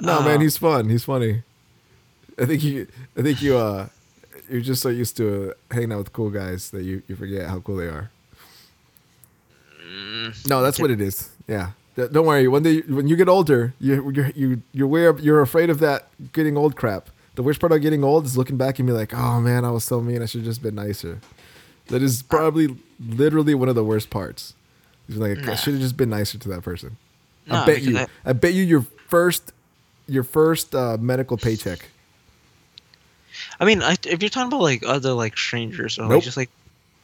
no, uh, man, he's fun. He's funny. I think you. I think you. Uh, you're just so used to hanging out with cool guys that you, you forget how cool they are. mm, No, that's what it is. Yeah. Don't worry. One day, when you get older, you you you you're aware, you're afraid of that getting old crap. The worst part of getting old is looking back and be like, oh man, I was so mean. I should have just been nicer. That is probably literally one of the worst parts. It's like I should have just been nicer to that person. I bet you. I- I, bet you your first your first uh, medical paycheck. I mean, I, if you're talking about like other like strangers or Nope. like just like,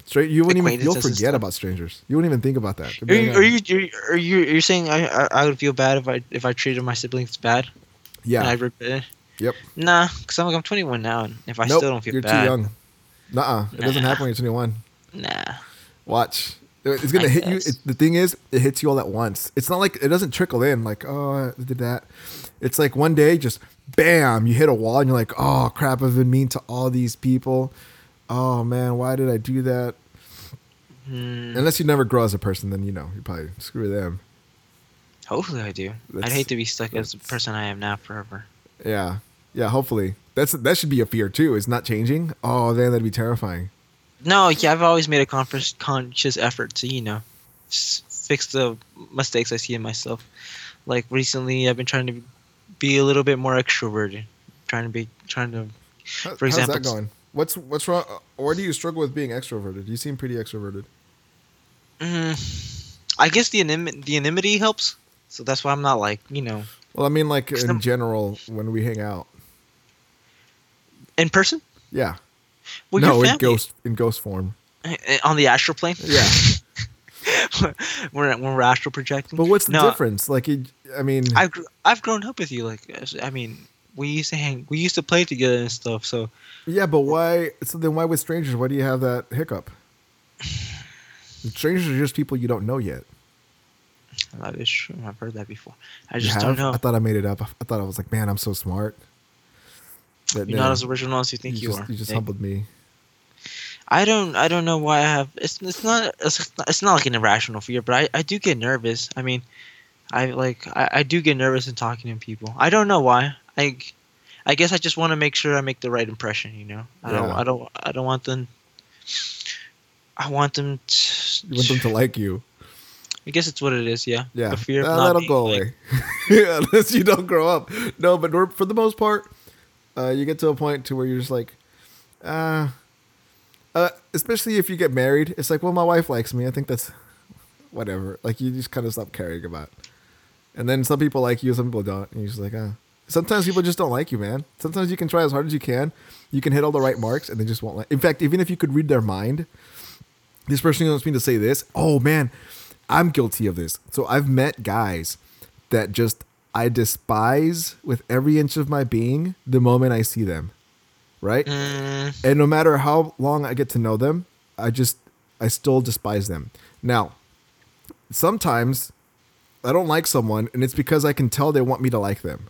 Straight, you wouldn't even. You'll forget about strangers. You wouldn't even think about that. Are you are "Oh, you you're, you are you saying I, I I would feel bad if I if I treated my siblings bad? Yeah. And I rip? Yep. Nah, because I'm like I'm 21 now, and if I nope. still don't feel bad. you're too young. Nuh-uh. It doesn't happen when you're 21. nah. Watch. It's gonna I hit you. It, the thing is, it hits you all at once. It's not like it doesn't trickle in. Like, oh, I did that. It's like one day, just bam, you hit a wall, and you're like, oh crap, I've been mean to all these people. Oh man, why did I do that? Hmm, Unless you never grow as a person, then you know you probably screw them. hopefully I do. I'd hate to be stuck as the person I am now forever. Yeah, yeah. Hopefully, that's that should be a fear too. Is not changing. Oh man, that'd be terrifying. No, yeah, I've always made a conscious conscious effort to you know fix the mistakes I see in myself. Like recently, I've been trying to be a little bit more extroverted, trying to be trying to. How- For example, how's that going? What's what's wrong? Where do you struggle with being extroverted? You seem pretty extroverted. Mm, I guess the anim- the anonymity helps, so that's why I'm not like you know Well, I mean, like in Some- general, when we hang out. in person. Yeah. Well, no, in ghost in ghost form. eh, on the astral plane. Yeah. when, we're astral projecting. But what's the No, difference? Like, it, I mean, I've I've grown up with you. Like I mean, we used to hang, we used to play together and stuff. So yeah, but why? So then, why with strangers? Why do you have that hiccup? Strangers are just people you don't know yet. that is true. I've heard that before. I just don't know. I thought I made it up. I thought I was like, man, I'm so smart. But You're no, not as original as you think you, just, are. You just humbled me. I don't I don't know why I have it's it's not it's not, it's not like an irrational fear, but I, I do get nervous. I mean, I like I, I do get nervous in talking to people. I don't know why. I I guess I just want to make sure I make the right impression. You know, I don't Yeah. I don't I don't want them. I want them. To, You want them to like you. I guess it's what it is. Yeah. Yeah, The fear of Uh, not that'll being go away. yeah, unless you don't grow up. No, but for the most part, uh, you get to a point to where you're just like, uh, uh, especially if you get married, it's like, well, my wife likes me. I think that's whatever. Like you just kind of stop caring about. And then some people like you, some people don't, and you're just like, ah. Sometimes people just don't like you, man. Sometimes you can try as hard as you can, you can hit all the right marks, and they just won't like. In fact, even if you could read their mind, this person wants me to say this. Oh man, I'm guilty of this. So I've met guys that just I despise with every inch of my being the moment I see them. Right? Mm, And no matter how long I get to know them, I just I still despise them. Now, sometimes I don't like someone and it's because I can tell they want me to like them.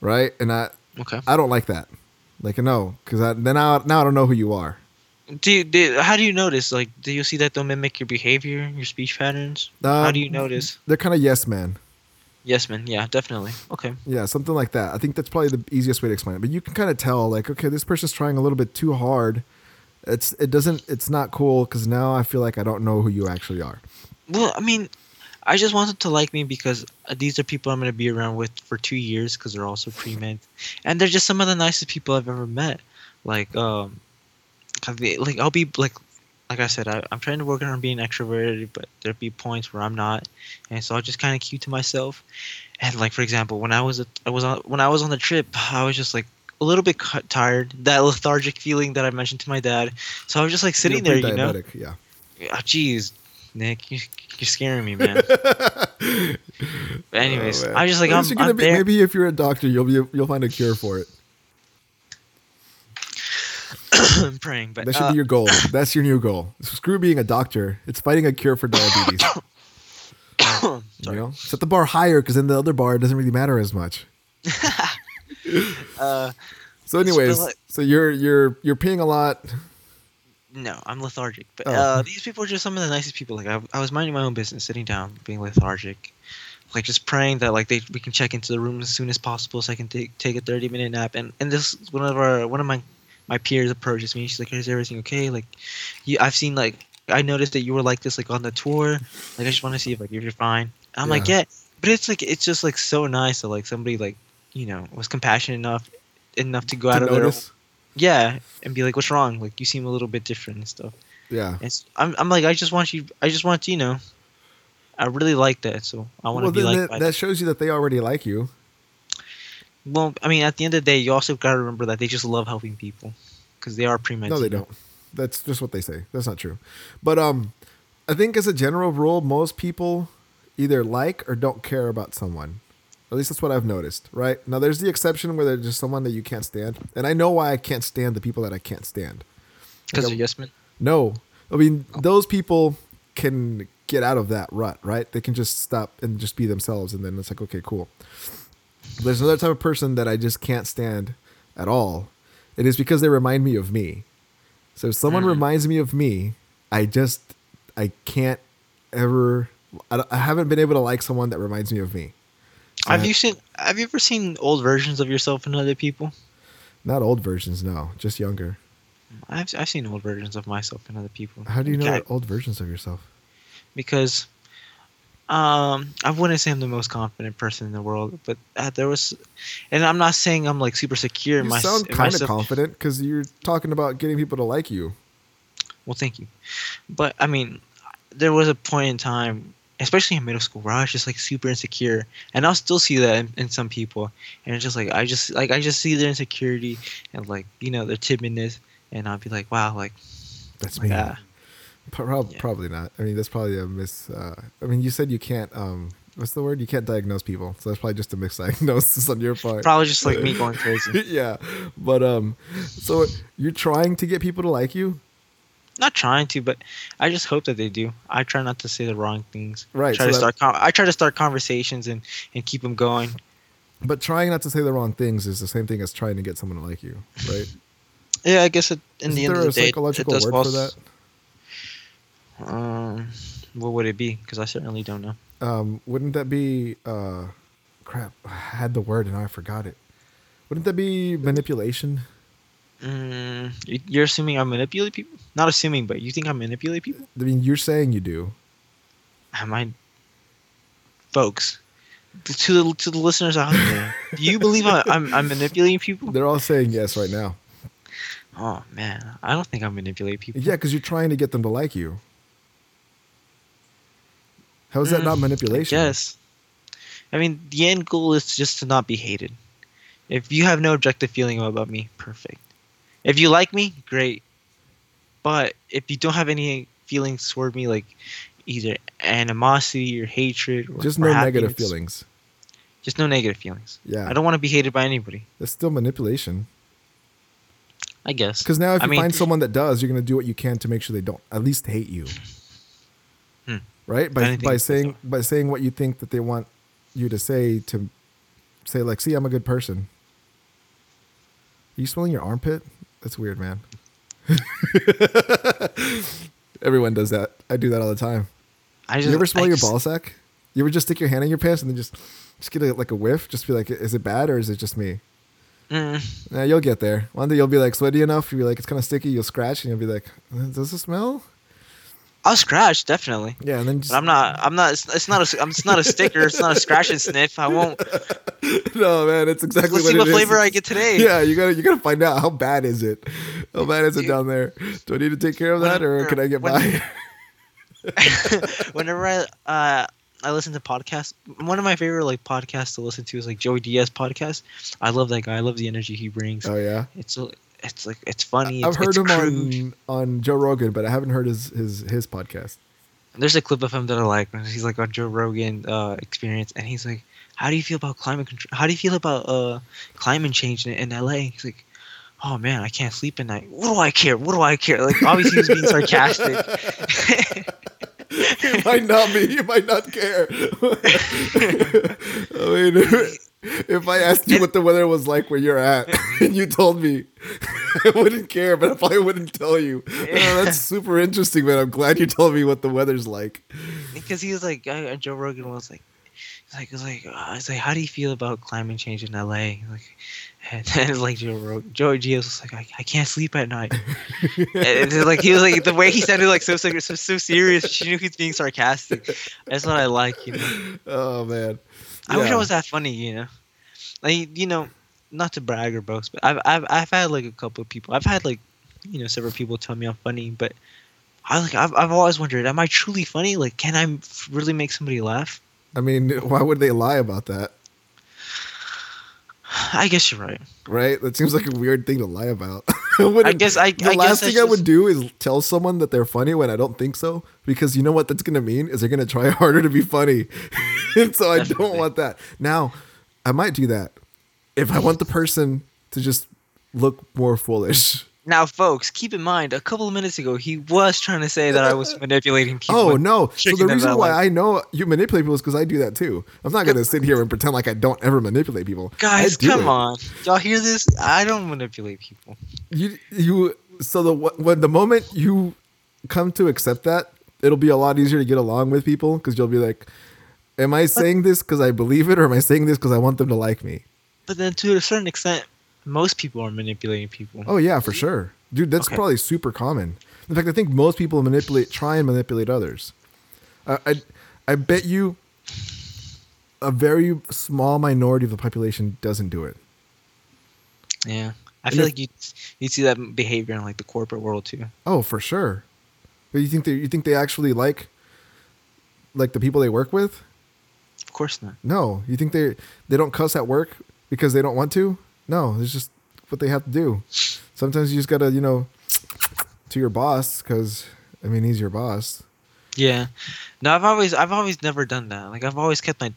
Right? And I okay. I don't like that. Like no, cuz then I, now I don't know who you are. Do, you, do how do you notice? Like, do you see that they'll mimic your behavior, your speech patterns? how Um, do you notice? They're kind of yes man. Yes, man. Yeah, definitely. Okay. Yeah, something like that. I think that's probably the easiest way to explain it. But you can kind of tell, like, okay, this person's trying a little bit too hard. It's it doesn't it's not cool because now I feel like I don't know who you actually are. Well, I mean, I just want them to like me because uh, these are people I'm going to be around with for two years because they're also pre med, and they're just some of the nicest people I've ever met. Like, um, like I'll be like, like I said, I, I'm trying to work on being extroverted, but there'll be points where I'm not, and so I'll just kind of keep to myself. And like for example, when I was at, I was on when I was on the trip, I was just like a little bit tired, that lethargic feeling that I mentioned to my dad. So I was just like sitting there, you know. Yeah. Ah, Jeez, Nick. You, you're scaring me, man. But anyways, Oh, man. I just like I'm, least you're gonna I'm be, there. maybe if you're a doctor, you'll be you'll find a cure for it. I'm praying, but That should uh, be your goal. That's your new goal. Screw being a doctor. It's finding a cure for diabetes. you know, set the bar higher because then the other bar doesn't really matter as much. Uh, So, anyways, like- so you're you're you're paying a lot. no, I'm lethargic. But Oh. uh, these people are just some of the nicest people. Like I, I was minding my own business, sitting down, being lethargic, like just praying that like they we can check into the room as soon as possible, so I can take take a 30 minute nap. And and this one of our one of my my peers approaches me. She's like, "Is everything okay?" Like, you, I've seen like I noticed that you were like this like on the tour. Like I just want to see if like if you're fine. And I'm like, Yeah. yeah, but it's like it's just like so nice that like somebody like you know was compassionate enough enough to go out to of their yeah and be like what's wrong like you seem a little bit different and stuff Yeah. it's I'm, I'm like i just want you i just want you know i really like that so i want to Well, be like that, that shows you that they already like you. Well i mean at the end of the day you also got to remember that they just love helping people because they are pre-med No, they don't. That's just what they say. That's not true. But um, I think as a general rule, most people either like or don't care about someone. At least that's what I've noticed. Right now, there's the exception where there's just someone that you can't stand, and I know why I can't stand the people that I can't stand. because Like of a- yes men No, I mean those people can get out of that rut, right? They can just stop and just be themselves, and then it's like, okay, cool. There's another type of person that I just can't stand at all. It is because they remind me of me. So if someone Mm. reminds me of me, I just I can't ever. I, I haven't been able to like someone that reminds me of me. So have I- you seen have you ever seen old versions of yourself in other people Not old versions, no, just younger. i've, I've seen old versions of myself in other people How do you know that old versions of yourself? because um I wouldn't say I'm the most confident person in the world, but uh, there was, and I'm not saying I'm like super secure in You my sound kind of confident because you're talking about getting people to like you. Well, thank you, but I mean, there was a point in time, especially in middle school, where I was just like super insecure, and I'll still see that in, in some people, and it's just like I just like I just see their insecurity and like you know their timidness, and I'll be like, wow, like That's me. God. Yeah. Probably not. I mean, that's probably a mis. Uh, I mean, you said you can't. Um, what's the word? You can't diagnose people, so that's probably just a misdiagnosis on your part. probably just like me going crazy. yeah, but um, so you're trying to get people to like you, not trying to, but I just hope that they do. I try not to say the wrong things. Right, Try so to start. Con- I try to start conversations and and keep them going. but trying not to say the wrong things is the same thing as trying to get someone to like you, right? Yeah, I guess it, in Isn't the end of a the day, it- does word for that? Um, what would it be? Because I certainly don't know. Um, wouldn't that be? Uh, crap, I had the word and I forgot it. Wouldn't that be manipulation? Mm, you- you're assuming I manipulate people? Not assuming, but you think I manipulate people? I mean, you're saying you do. Am I, folks? To the to the listeners out there, do you believe I, I'm I'm manipulating people? They're all saying yes right now. Oh man, I don't think I manipulate people. Yeah, because you're trying to get them to like you. How is that Mm, not manipulation? Yes. I mean, the end goal is just to not be hated. If you have no objective feeling about me, perfect. If you like me, great. But if you don't have any feelings toward me, like either animosity or hatred, or Just no negative feelings. Just no negative feelings. Yeah. I don't want to be hated by anybody. That's still manipulation. I guess. Because now, if I you mean- find someone that does, you're going to do what you can to make sure they don't at least hate you. Hmm. Right? By Anything by saying by saying what you think that they want you to say to say like, "See, I'm a good person." Are you smelling your armpit? That's weird, man. Everyone does that. I do that all the time. I just, you ever smell I your just- ball sack? You ever just stick your hand in your pants and then just just get a, like a whiff? Just be like, is it bad or is it just me? Mm, Nah, you'll get there. One day you'll be like sweaty enough. You'll be like, it's kind of sticky. You'll scratch and you'll be like, "Uh, does it smell? I'll scratch definitely. Yeah, and then just, I'm not. I'm not. It's, it's not a. I'm- It's not a sticker. It's not a scratch and sniff. I won't. no, man, it's exactly Let's what see it what is. flavor I get today. Yeah, you gotta you gotta find out how bad is it. How bad is it Dude. down there? Do I need to take care of that, or can I get when- by? Whenever I uh, I listen to podcasts, one of my favorite like podcasts to listen to is like Joey Diaz podcast. I love that guy. I love the energy he brings. oh yeah, It's a, it's like it's funny. I've heard it's him crude. on on Joe Rogan, but I haven't heard his his his podcast. There's a clip of him that I like. He's like on Joe Rogan uh, experience, and he's like, "How do you feel about climate control? How do you feel about uh, climate change in, in LA?" He's like, "Oh man, I can't sleep at night. What do I care? What do I care?" Like obviously he's being sarcastic. you might not be. You might not care. I mean, if I asked you what the weather was like where you're at, and you told me, I wouldn't care, but I probably wouldn't tell you. Oh, that's super interesting, man. I'm glad you told me what the weather's like. because he was like Joe Rogan was like like was like uh, it's like how do you feel about climate change in LA like and then it's like Joe Joe Gios was like I, I can't sleep at night. And it's like he was like the way he sounded like so so so, so serious she knew he was being sarcastic. That's what I like you know? Oh man. I wish I was that funny you know? Like you know not to brag or boast but I've I've I've had like a couple of people I've had like you know several people tell me I'm funny but I like I've I've always wondered am I truly funny? Like can I really make somebody laugh I mean, why would they lie about that? I guess you're right. Right? That seems like a weird thing to lie about. I, guess I. the I last thing I would do is tell someone that they're funny when I don't think so, because you know what that's gonna mean is they're gonna try harder to be funny, and so I don't want that. Now, I might do that if I want the person to just look more foolish. Now, folks, keep in mind, a couple of minutes ago, he was trying to say that I was manipulating people. Oh no! So the reason why. I know you manipulate people is because I do that too. I'm not gonna sit here and pretend like I don't ever manipulate people. Guys, come it. on. Y'all hear this? I don't manipulate people. you you so the when the moment you come to accept that it'll be a lot easier to get along with people because you'll be like am i saying this because i believe it or am i saying this because i want them to like me But then, to a certain extent, most people are manipulating people. oh yeah for sure dude that's Okay. probably super common in fact i think most people manipulate try and manipulate others I, I i bet you a very small minority of the population doesn't do it Yeah, I And feel like you you see that behavior in like the corporate world too. oh for sure but you think they you think they actually like like the people they work with Of course not. No, you think they they don't cuss at work because they don't want to? No, it's just what they have to do. Sometimes you just gotta, you know, to your boss because I mean he's your boss. Yeah. No, I've always I've always never done that. Like I've always kept my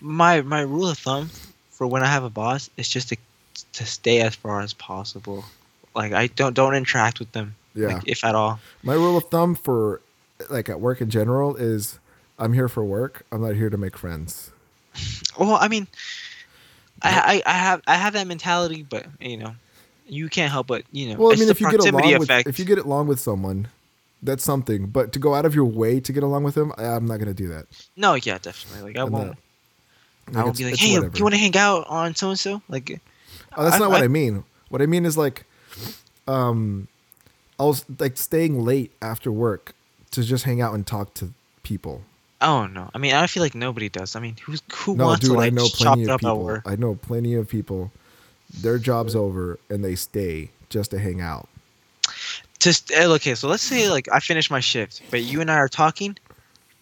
my my rule of thumb for when I have a boss is just to to stay as far as possible. Like I don't don't interact with them. Yeah. Like, if at all. My rule of thumb for like at work in general is I'm here for work. I'm not here to make friends. Well, I mean, I, I I have I have that mentality, but you know, you can't help but you know. Well, I mean if you get along with if you get along with someone, that's something. But to go out of your way to get along with them, I, I'm not gonna do that. no, yeah, definitely. Like I I'm won't. not. I won't be like, hey, whatever. you want to hang out on so and so? Like, Oh, that's I- not what I- I, mean. What I mean is like, um, I was like staying late after work to just hang out and talk to people. Oh no. I mean, I feel like nobody does. I mean, who's who No, wants dude, to like I know chop plenty it of up at people. work? I know plenty of people. Their job's over and they stay just to hang out. Just eh, okay. So let's say like I finish my shift, but you and I are talking.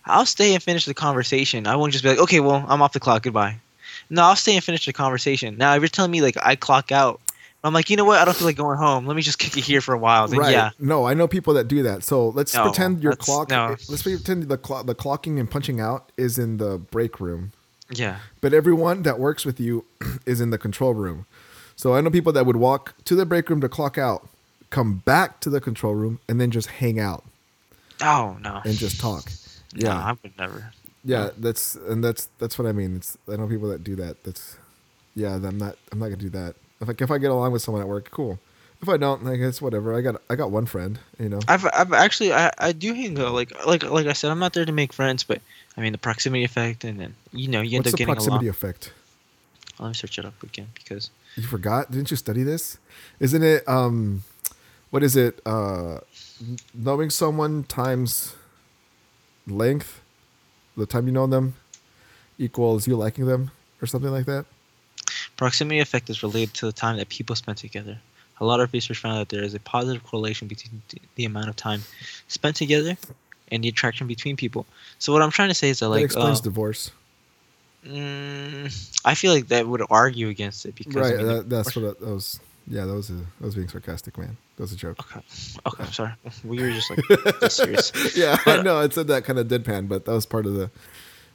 I'll stay and finish the conversation. I won't just be like, okay, well, I'm off the clock. Goodbye. No, I'll stay and finish the conversation. Now, if you're telling me like I clock out, I'm like, you know what? I don't feel like going home. Let me just kick it here for a while. Then right? yeah, No, I know people that do that. So let's No, pretend your clock. no. Let's pretend the clock, the clocking and punching out is in the break room. yeah. but everyone that works with you is in the control room. So I know people that would walk to the break room to clock out, come back to the control room, and then just hang out Oh no. and just talk. No, Yeah, I would never. yeah, that's and that's that's what I mean. It's I know people that do that. That's yeah. I'm not I'm not gonna do that. If like if I get along with someone at work, cool. If I don't, I guess whatever. I got I got one friend, you know. I've I've actually I, I do hang out like like like I said I'm not there to make friends but I mean the proximity effect and then you know you end What's up the getting proximity along. effect? Let me search it up again because You forgot? Didn't you study this? Isn't it um what is it? Uh knowing someone times length, the time you know them equals you liking them or something like that? Proximity effect is related to the time that people spend together. A lot of research found that there is a positive correlation between the- amount of time spent together and the attraction between people. So what I'm trying to say is that that like explains uh, divorce. mm, I feel like that would argue against it because I Right, mean, that, that's what I, I was Yeah, that was a, I was being sarcastic, man. That was a joke. Okay. Okay. I'm sorry. We were just like serious. yeah, I know. It said that kind of deadpan, but that was part of the.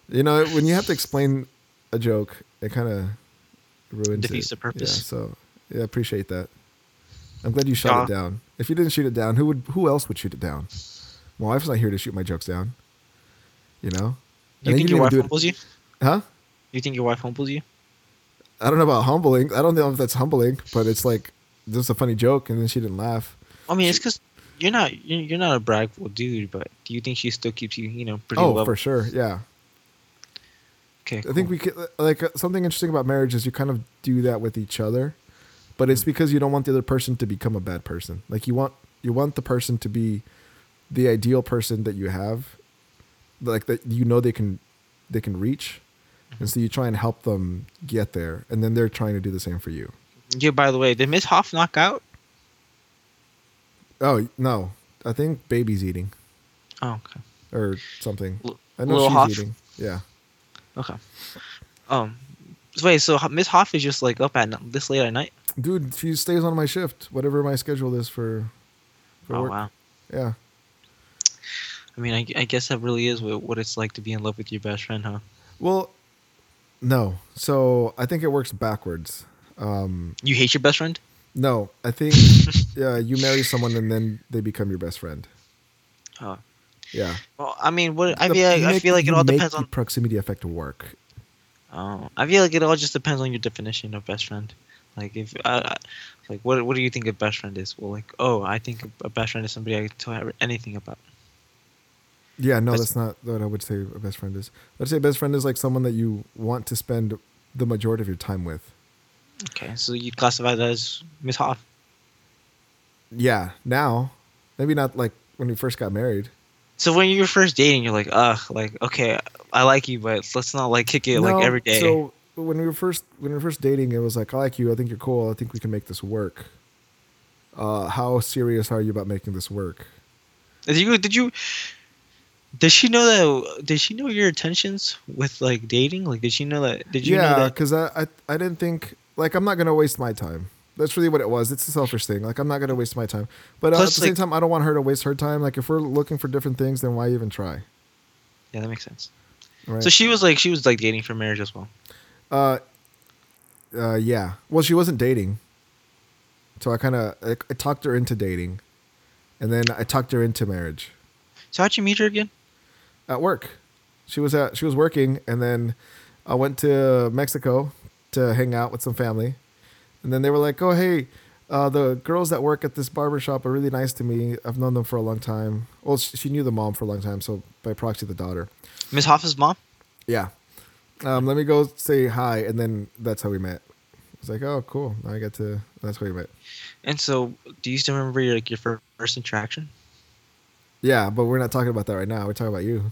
You know, when you have to explain a joke, it kind of ruins Defeats it. the purpose. Yeah, so yeah, I appreciate that. I'm glad you shot it down. If you didn't shoot it down, who would? Who else would shoot it down? My wife's not here to shoot my jokes down. You know. You And think didn't your wife humbles you? Huh? You think your wife humbles you? I don't know about humbling. I don't know if that's humbling, but it's like just a funny joke, and then she didn't laugh. I mean, it's because you're not you're, you're not a bragful dude, but do you think she still keeps you, you know, pretty oh, level? for sure. Yeah. Okay. I think we could like uh, something interesting about marriage is you kind of do that with each other, but it's because you don't want the other person to become a bad person. Like you want you want the person to be the ideal person that you have, like that you know they can they can reach, and so you try and help them get there, and then they're trying to do the same for you. Yeah. By the way, did Miss Hoff knock out? Oh no, I think baby's eating Oh, okay. or something. L- I know she's Hoff? eating. Yeah. Okay. Um. Wait. So Miss Hoff is just like up at n- this late at night? Dude, she stays on my shift, whatever my schedule is for for Oh work. wow. Yeah. I mean, I, I guess that really is what, what it's like to be in love with your best friend, huh? Well, no. So I think it works backwards. Um, You hate your best friend? no, I think yeah, you marry someone and then they become your best friend. Oh. Yeah. Well, I mean, what I feel like, I feel like it all depends on. proximity effect work. Oh, I feel like it all just depends on your definition of best friend. Like if, uh, like what what do you think a best friend is? Well, like oh, I think a- best friend is somebody I can tell anything about. Yeah, no, That's- that's not what I would say a best friend is. I'd say a best friend is like someone that you want to spend the majority of your time with. Okay, so you classify that as Miss Hoff. Yeah, now, maybe not like when we first got married. So when you were first dating, you're like, ugh, like okay, I like you, but let's not like kick it like No, every day. So when we were first when we were first dating, it was like I like you. I think you're cool. I think we can make this work. Uh, how serious are you about making this work? Did you? Did you? Did she know that? Did she know your intentions with like dating? Like, did she know that? Did you know yeah, that? because I, I I didn't think like I'm not gonna waste my time. That's really what it was. It's a selfish thing. Like I'm not gonna waste my time. But uh, at the same time, I don't want her to waste her time. Like if we're looking for different things, then why even try? Yeah, that makes sense. Right? So she was like, she was like dating for marriage as well. uh, uh, yeah. Well, she wasn't dating, so I kind of I, I talked her into dating, and then I talked her into marriage. So how'd you meet her again? at work. She was at she was working, and then I went to Mexico to hang out with some family, and then they were like, "Oh, hey, uh, the girls that work at this barber shop are really nice to me. I've known them for a long time. Well, she, knew the mom for a long time, so by proxy, the daughter. Miss Hoff's mom. Yeah. Um, let me go say hi, and then that's how we met. It's like, oh, cool. Now I get to. That's how we met. And so, do you still remember your like your first interaction? Yeah, but we're not talking about that right now. We're talking about you.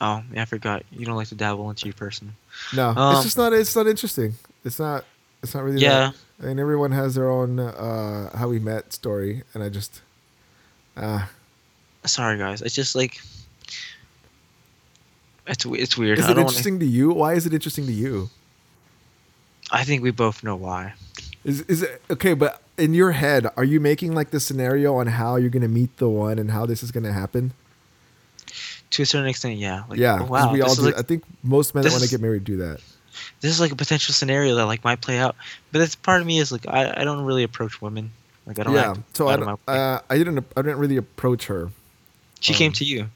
Oh, yeah, I forgot. You don't like to dabble into your person. No, Um, it's just not. It's not interesting. It's not. It's not really. Yeah. That, I mean, everyone has their own uh, how we met story, and I just. Uh, Sorry, guys. It's just like it's it's weird. is it don't wanna, interesting to you? Why is it interesting to you? I think we both know why. Is is it okay? But in your head, are you making like the scenario on how you're gonna meet the one and how this is gonna happen? To a certain extent, yeah. Like, yeah, oh, wow. we all do. like, I think most men that want to get married do that. This is like a potential scenario that like might play out. But that's part of me is like I, I don't really approach women. Like I don't. Yeah, so I, don't- uh, I didn't. I didn't really approach her. she um, came to you.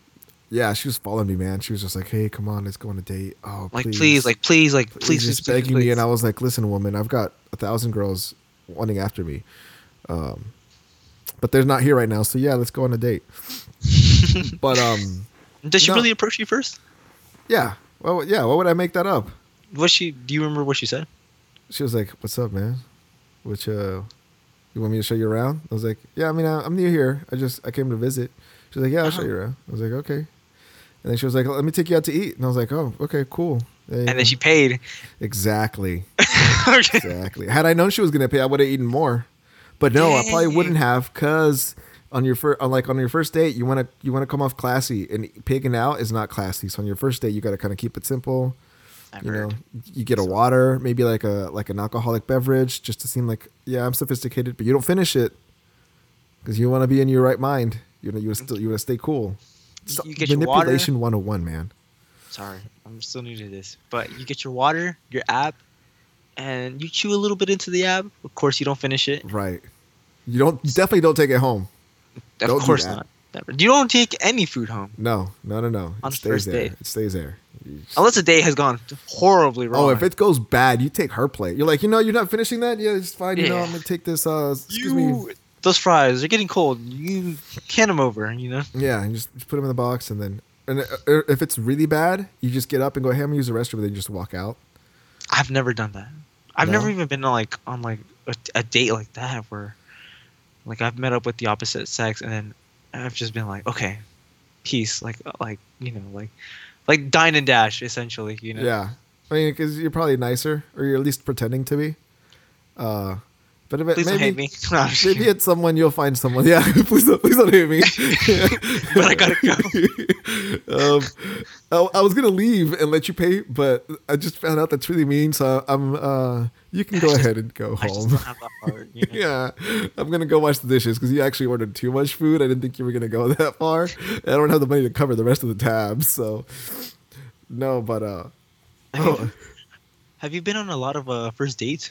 Yeah, she was following me, man. She was just like, "Hey, come on, let's go on a date." Oh, Like please, please, like please, like please, please, please, just please, begging please. me, and I was like, "Listen, woman, I've got a thousand girls wanting after me, um, but they're not here right now. So yeah, let's go on a date." but um, Does she no. really approach you first? yeah, well, yeah. Why would I make that up? What she? Do you remember what she said? She was like, "What's up, man? Which uh, you want me to show you around?" I was like, "Yeah, I mean, I, I'm new here. I just I came to visit." She was like, "Yeah, I'll show Uh-huh. you around." I was like, "Okay." And then she was like, "Let me take you out to eat." And I was like, "Oh, okay, cool." And go. then she paid. exactly, okay. exactly. Had I known she was gonna pay, I would have eaten more. But no, I probably wouldn't have, cause on your first, on like on your first date, you wanna you wanna come off classy, and pigging out is not classy. So on your first date, you gotta kind of keep it simple. I've you know, you get a water, maybe like a like an alcoholic beverage, just to seem like yeah, I'm sophisticated, but you don't finish it because you want to be in your right mind. You know, you still you want to stay cool. So- you get your water. manipulation 101, man. Sorry, I'm still new to this, but you get your water, your app, and you chew a little bit into the app. Of course, you don't finish it. Right. You don't you definitely don't take it home. Of Don't course not. Never. You don't take any food home No, no, no, no. On it stays first there. date. It stays there. You just- unless the day has gone horribly wrong. Oh, if it goes bad, you take her plate. You're like, you know, you're not finishing that. Yeah, it's fine. You know, Yeah. I'm gonna take this. Uh, excuse me. those fries they're getting cold. You can them over. You know. Yeah, and just, just put them in the box, and then, and uh, if it's really bad, you just get up and go, hey, I'm gonna use the restroom, and then you just walk out. I've never done that. I've No? never even been on like on like a, a date like that where, like I've met up with the opposite sex and then I've just been like, okay, peace, like uh, like you know like like dine and dash essentially, you know. Yeah, I mean, because you're probably nicer, or you're at least pretending to be. Uh, but if it, Please maybe, don't hate me. No, maybe it's someone you'll find someone. Yeah, please don't, please don't hate me. but I gotta go. um, I, I was gonna leave and let you pay, but I just found out that's really mean. So I'm. Uh, you can go just- ahead and go I just home. heart. You know? yeah, I'm gonna go wash the dishes because you actually ordered too much food. I didn't think you were gonna go that far. I don't have the money to cover the rest of the tabs, so no. But uh, oh, Have you been on a lot of uh, first dates?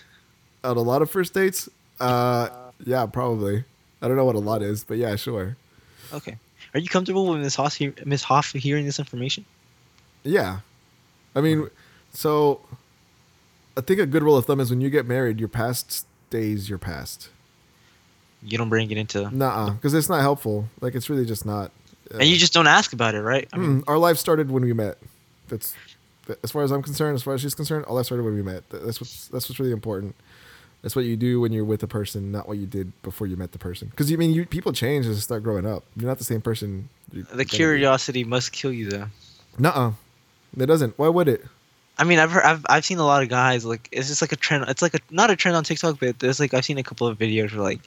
On a lot of first dates, uh, yeah, probably. I don't know what a lot is, but yeah, sure. Okay. Are you comfortable with Miss Hoff, Miss Hoff hearing this information? Yeah, I mean, so I think a good rule of thumb is when you get married, your past stays your past. You don't bring it into, Nuh-uh, because it's not helpful. Like it's really just not. uh, and you just don't ask about it, right? I mean, Mm, our life started when we met. That's that- as far as I'm concerned. As far as she's concerned, all that started when we met. That's what's that's what's really important. That's what you do when you're with a person, not what you did before you met the person. Because you mean you people change as you start growing up. You're not the same person. the be. curiosity must kill you, though. Nuh-uh. It doesn't. Why would it? I mean, I've heard, I've I've seen a lot of guys like it's just like a trend. It's like a not a trend on TikTok, but there's like I've seen a couple of videos where like,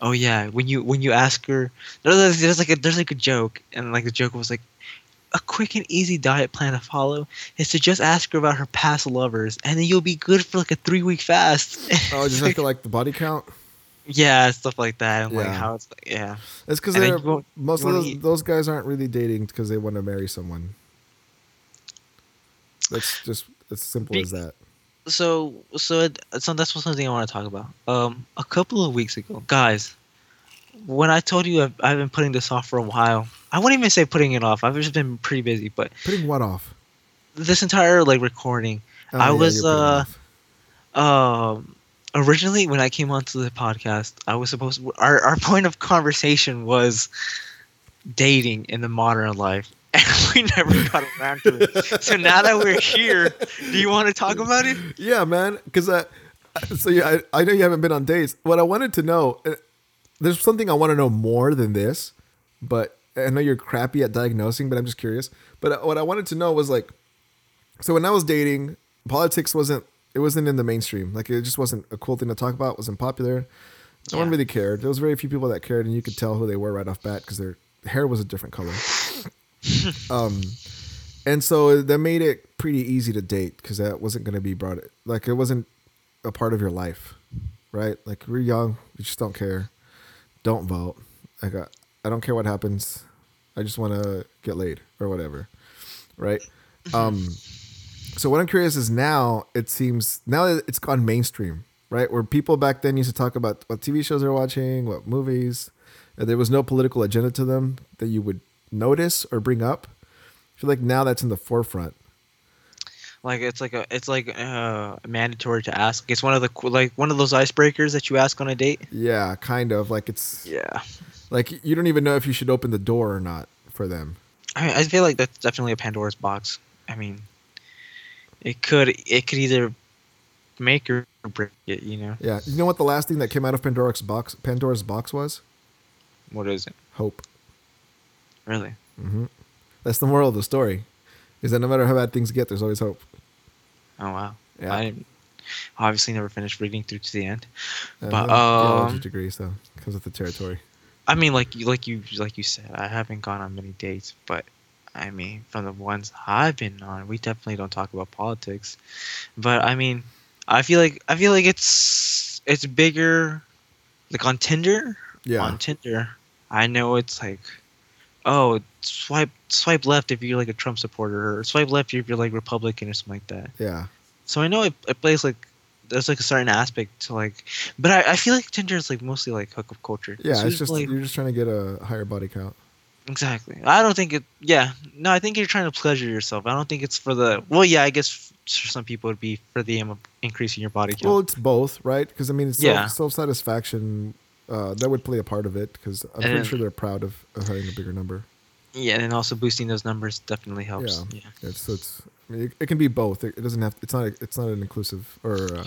oh yeah, when you when you ask her, there's, there's like a there's like a joke, and like the joke was like, a quick and easy diet plan to follow is to just ask her about her past lovers, and then you'll be good for like a three week fast. Oh, just to like the body count. yeah, stuff like that, and like Yeah. how it's like yeah. It's because most of those, eat- those guys aren't really dating because they want to marry someone. That's just as simple Be- as that. so so it, so that's something I want to talk about. Um, a couple of weeks ago, guys, when I told you I've, I've been putting this off for a while, I wouldn't even say putting it off. I've just been pretty busy, but Putting what off? this entire like recording, Oh, I was, putting it uh, um, originally when I came onto the podcast, I was supposed our our point of conversation was dating in the modern life. And we never got around to it. So now that we're here, do you want to talk about it? Yeah, man. Because I, so yeah, I, I know you haven't been on dates. What I wanted to know, uh, there's something I want to know more than this, but I know you're crappy at diagnosing, but I'm just curious. But uh, what I wanted to know was like, so when I was dating, politics wasn't it wasn't in the mainstream. Like it just wasn't a cool thing to talk about. It wasn't popular. No one really cared. There was very few people that cared, and you could tell who they were right off bat because their hair was a different color. um, and so that made it pretty easy to date because that wasn't going to be brought. Like it wasn't a part of your life, right? Like we're young, we just don't care. Don't vote. I got. I don't care what happens. I just want to get laid or whatever, right? Um, so what I'm curious is now it seems now that it's gone mainstream, right? Where people back then used to talk about what TV shows they're watching, what movies. and There was no political agenda to them that you would notice or bring up. I feel like now that's in the forefront. Like it's like a it's like uh mandatory to ask. It's one of the like one of those icebreakers that you ask on a date. Yeah, kind of like it's Yeah. like you don't even know if you should open the door or not for them. I mean, I feel like that's definitely a Pandora's box. I mean, it could it could either make or break it. You know Yeah, you know what the last thing that came out of Pandora's box Pandora's box was? what is it? Hope. Really? That's the moral of the story. Is that no matter how bad things get, there's always hope. Oh wow. Yeah. I obviously never finished reading through to the end. Uh, But, theology um, degree, so comes with the territory. I mean, like you like you like you said, I haven't gone on many dates, but I mean, from the ones I've been on, we definitely don't talk about politics. But I mean, I feel like I feel like it's it's bigger, like on Tinder. Yeah. On Tinder, I know it's like, oh, swipe swipe left if you're like a Trump supporter, or swipe left if you're like Republican or something like that. Yeah. So I know it, it plays like there's like a certain aspect to like, but I, I feel like Tinder is like mostly like hookup culture. Yeah. So It's just like, you're just trying to get a higher body count. exactly. I don't think it. Yeah, no, I think you're trying to pleasure yourself. I don't think it's for the. Well, yeah, I guess for some people it'd be for the aim of increasing your body count. Well, it's both, right? Because I mean, it's Yeah. self satisfaction. Uh, that would play a part of it because I'm pretty sure they're proud of, of having a bigger number. yeah, and also boosting those numbers definitely helps. Yeah. Yeah. It's so it's I mean, it, it can be both. It, it doesn't have. It's not. It's not an inclusive or uh,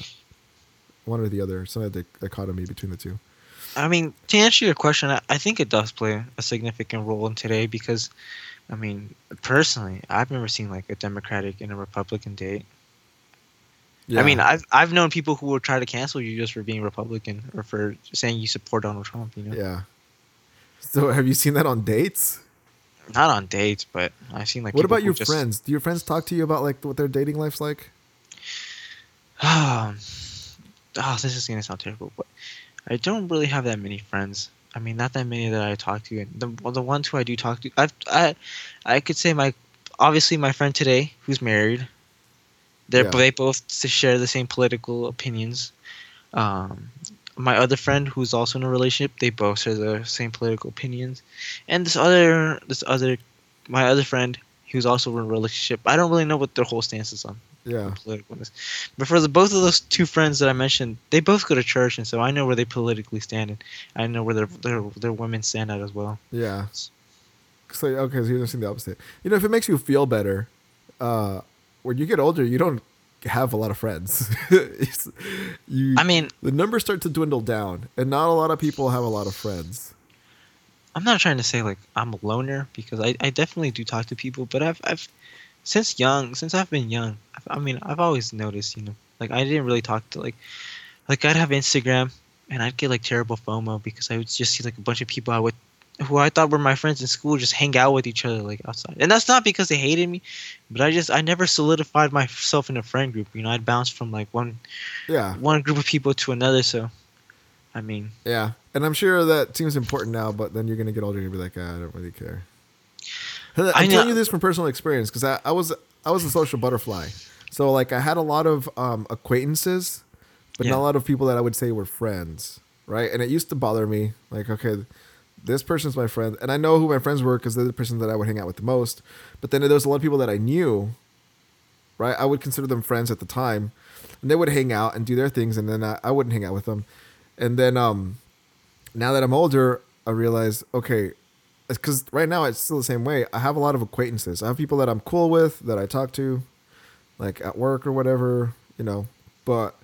one or the other. It's not a dic- dichotomy between the two. I mean, to answer your question, I, I think it does play a significant role in today because, I mean, personally, I've never seen like a Democratic and a Republican date. Yeah. I mean, I've I've known people who will try to cancel you just for being Republican or for saying you support Donald Trump. You know, yeah. So have you seen that on dates? not on dates, but I've seen like. what about your just- friends? Do your friends talk to you about like what their dating life's like? Um, oh, this is gonna sound terrible, but I don't really have that many friends. I mean, not that many that I talk to. And the well, the ones who I do talk to, I've I I could say my obviously my friend today who's married. They're Yeah. they both share the same political opinions. Um, my other friend who's also in a relationship, they both share the same political opinions. And this other this other my other friend who's also in a relationship, I don't really know what their whole stance is on Yeah. politicalness. But for the both of those two friends that I mentioned, they both go to church, and so I know where they politically stand, and I know where their their their women stand at as well. Yeah. So okay, so you're saying the opposite. You know, if it makes you feel better, uh, when you get older, you don't have a lot of friends. You, I mean, the numbers start to dwindle down, and not a lot of people have a lot of friends. I'm not trying to say like I'm a loner because I, I definitely do talk to people, but I've I've since young since I've been young, I've, I mean I've always noticed you know like I didn't really talk to like like I'd have Instagram and I'd get like terrible FOMO because I would just see like a bunch of people I would who I thought were my friends in school just hang out with each other like outside, and that's not because they hated me, but I just I never solidified myself in a friend group. You know, I'd bounce from like one Yeah, one group of people to another. So, I mean, yeah, and I'm sure that seems important now, but then you're gonna get older and be like, ah, I don't really care. I'm I telling you this from personal experience because I, I was I was a social butterfly, so like I had a lot of um, acquaintances, but Yeah. not a lot of people that I would say were friends, right? And it used to bother me, like okay, this person's my friend, and I know who my friends were because they're the person that I would hang out with the most. But then there was a lot of people that I knew, right? I would consider them friends at the time, and they would hang out and do their things, and then I, I wouldn't hang out with them. And then um, now that I'm older, I realize okay, because right now it's still the same way. I have a lot of acquaintances. I have people that I'm cool with that I talk to, like at work or whatever, you know. But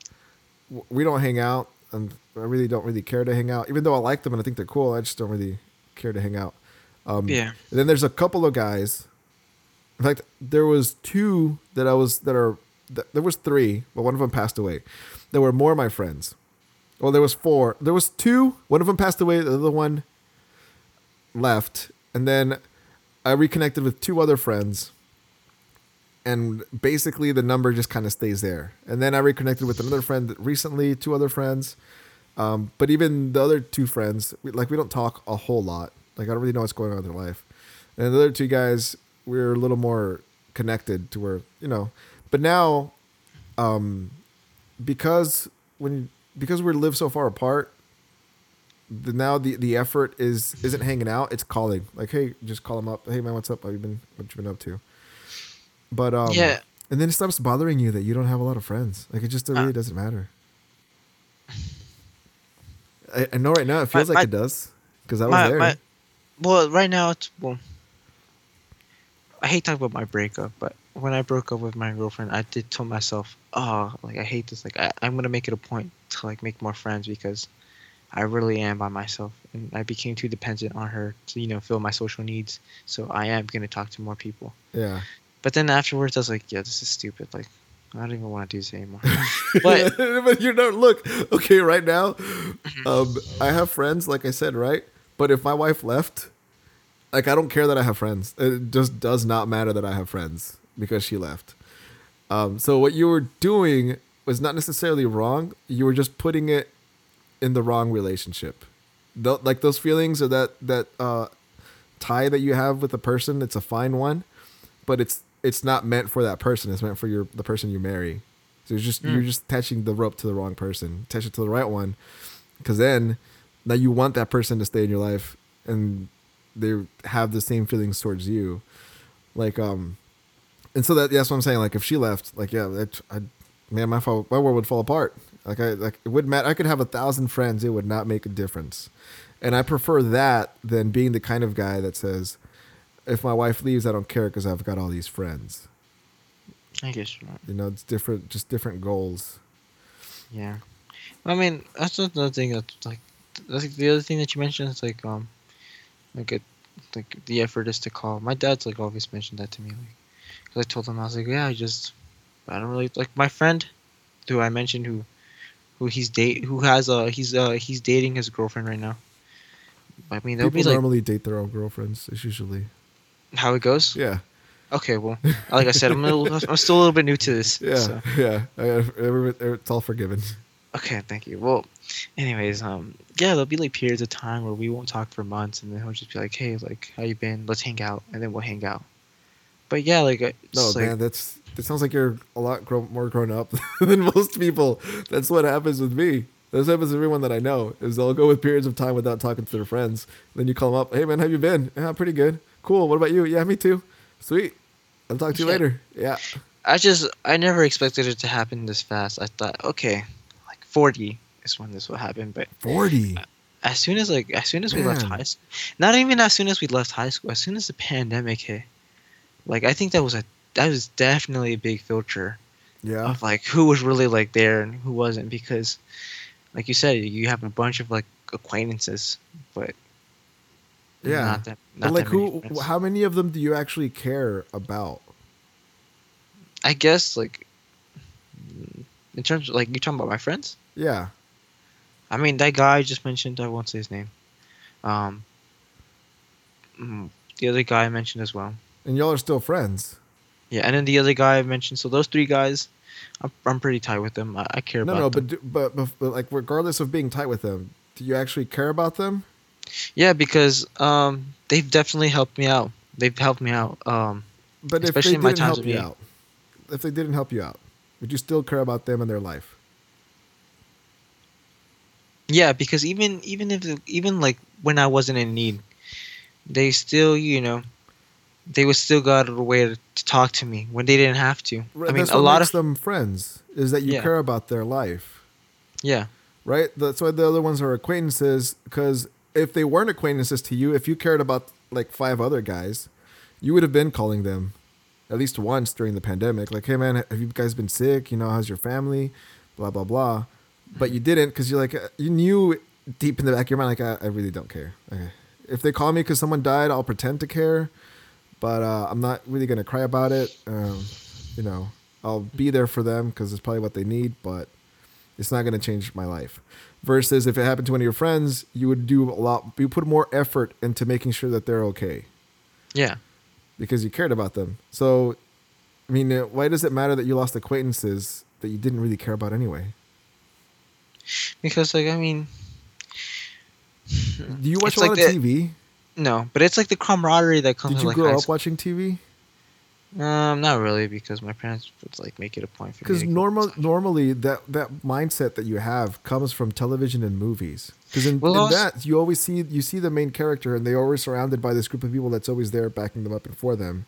we don't hang out, and I really don't really care to hang out. Even though I like them and I think they're cool, I just don't really care to hang out. Um, Yeah. And then there's a couple of guys. In fact, there was two that I was that are th- there was three, but one of them passed away. There were more of my friends. Well, there was four. There was two. One of them passed away. The other one left, and then I reconnected with two other friends. And basically, the number just kind of stays there. And then I reconnected with another friend recently, two other friends. Um, but even the other two friends, we, like we don't talk a whole lot. Like I don't really know what's going on in their life. And the other two guys, we're a little more connected to where you know. But now, um, because when because we live so far apart, the, now the the effort is isn't hanging out. It's calling. Like hey, just call them up. Hey man, what's up? How you been? What you been up to? But um, Yeah. And then it stops bothering you that you don't have a lot of friends. Like it just really Uh, doesn't matter. I, I know right now it feels My- like my- it does because I was my, there. well, right now it's well. I hate talking about my breakup, but when I broke up with my girlfriend, I did tell myself, "Oh, like I hate this. Like I, I'm gonna make it a point to like make more friends because I really am by myself, and I became too dependent on her to you know fill my social needs. So I am gonna talk to more people. yeah. But then afterwards, I was like, yeah, this is stupid. Like I don't even want to do this anymore. but but you don't look okay right now. Um, I have friends, like I said, right? But if my wife left, like I don't care that I have friends. It just does not matter that I have friends because she left. Um, so what you were doing was not necessarily wrong. You were just putting it in the wrong relationship. Tho- like those feelings or that that uh, tie that you have with a person, it's a fine one, but it's it's not meant for that person. It's meant for your the person you marry. So you're just you're just attaching the rope to the wrong person. Attach it to the right one, because then now you want that person to stay in your life and they have the same feelings towards you. Like um, and so that that's what I'm saying. Like if she left, like yeah, that I, man, my fall, my world would fall apart. Like I like it wouldn't matter. I could have a thousand friends, it would not make a difference. And I prefer that than being the kind of guy that says, if my wife leaves, I don't care because I've got all these friends. I guess you're right. You know, it's different, just different goals. Yeah. I mean, that's another thing that's like, that's like the other thing that you mentioned is like, um, like it, like the effort is to call. My dad's like always mentioned that to me. Like, cause I told him I was like, yeah, I just, I don't really like my friend, who I mentioned who, who he's date, who has uh he's uh he's dating his girlfriend right now. I mean, People be like normally date their own girlfriends. It's usually how it goes. yeah, Okay, well, like I said, I'm a little, I'm still a little bit new to this. yeah, so. yeah. I, it's all forgiven. Okay, thank you. Well, anyways, um, yeah, there'll be like periods of time where we won't talk for months, and then he'll just be like, "Hey, like, how you been? Let's hang out," and then we'll hang out. But yeah, like, No, like, man, that's that sounds like you're a lot grow, more grown up than most people. That's what happens with me. That's what happens to everyone that I know. Is they'll go with periods of time without talking to their friends. Then you call them up. Hey, man, how you been? Yeah, pretty good. Cool. What about you? Yeah, me too. Sweet. I'll talk to you Yeah. later. Yeah. I just, I never expected it to happen this fast. I thought, okay, like 40 is when this will happen, but Forty. as soon as like, as soon as we left high school, not even as soon as we left high school, as soon as the pandemic hit, like, I think that was a, that was definitely a big filter. Yeah. of like who was really like there and who wasn't because like you said you have a bunch of like acquaintances but Yeah. not that not like, many who? How many of them do you actually care about? i guess like in terms of like you talking about my friends Yeah. i mean that guy I just mentioned i won't say his name um mm, the other guy i mentioned as well And y'all are still friends. yeah and then the other guy i mentioned so those three guys i'm, I'm pretty tight with them i, I care No, about no, do- but but but like regardless of being tight with them, do you actually care about them? Yeah because um they've definitely helped me out they've helped me out um But Especially if they my didn't help you out, if they didn't help you out, would you still care about them and their life? Yeah, because even even if even like when I wasn't in need, they still you know, they would still go out of the way to, to talk to me when they didn't have to. Right, I mean, that's a lot of them friends is that you Yeah. care about their life, yeah, right? That's why the other ones are acquaintances. Because if they weren't acquaintances to you, if you cared about like five other guys, you would have been calling them at least once during the pandemic. Like, hey man, have you guys been sick? You know, how's your family? Blah blah blah. But you didn't because you're like you knew deep in the back of your mind like I, I really don't care. Okay. If they call me because someone died, I'll pretend to care, but uh, I'm not really gonna cry about it. Um, you know, I'll be there for them because it's probably what they need, but it's not gonna change my life. Versus if it happened to one of your friends, you would do a lot. You put more effort into making sure that they're okay yeah. because you cared about them. So, I mean, uh, why does it matter that you lost acquaintances that you didn't really care about anyway? Because like I mean, Do you watch a lot like of the- TV? no, but it's like the camaraderie that comes Did with you like grow up school. watching TV? Um, not really, because my parents would like make it a point for me. Because normal, normally that that mindset that you have comes from television and movies. Because in, Well, in also- that you always see you see the main character, and they're always surrounded by this group of people that's always there backing them up and for them.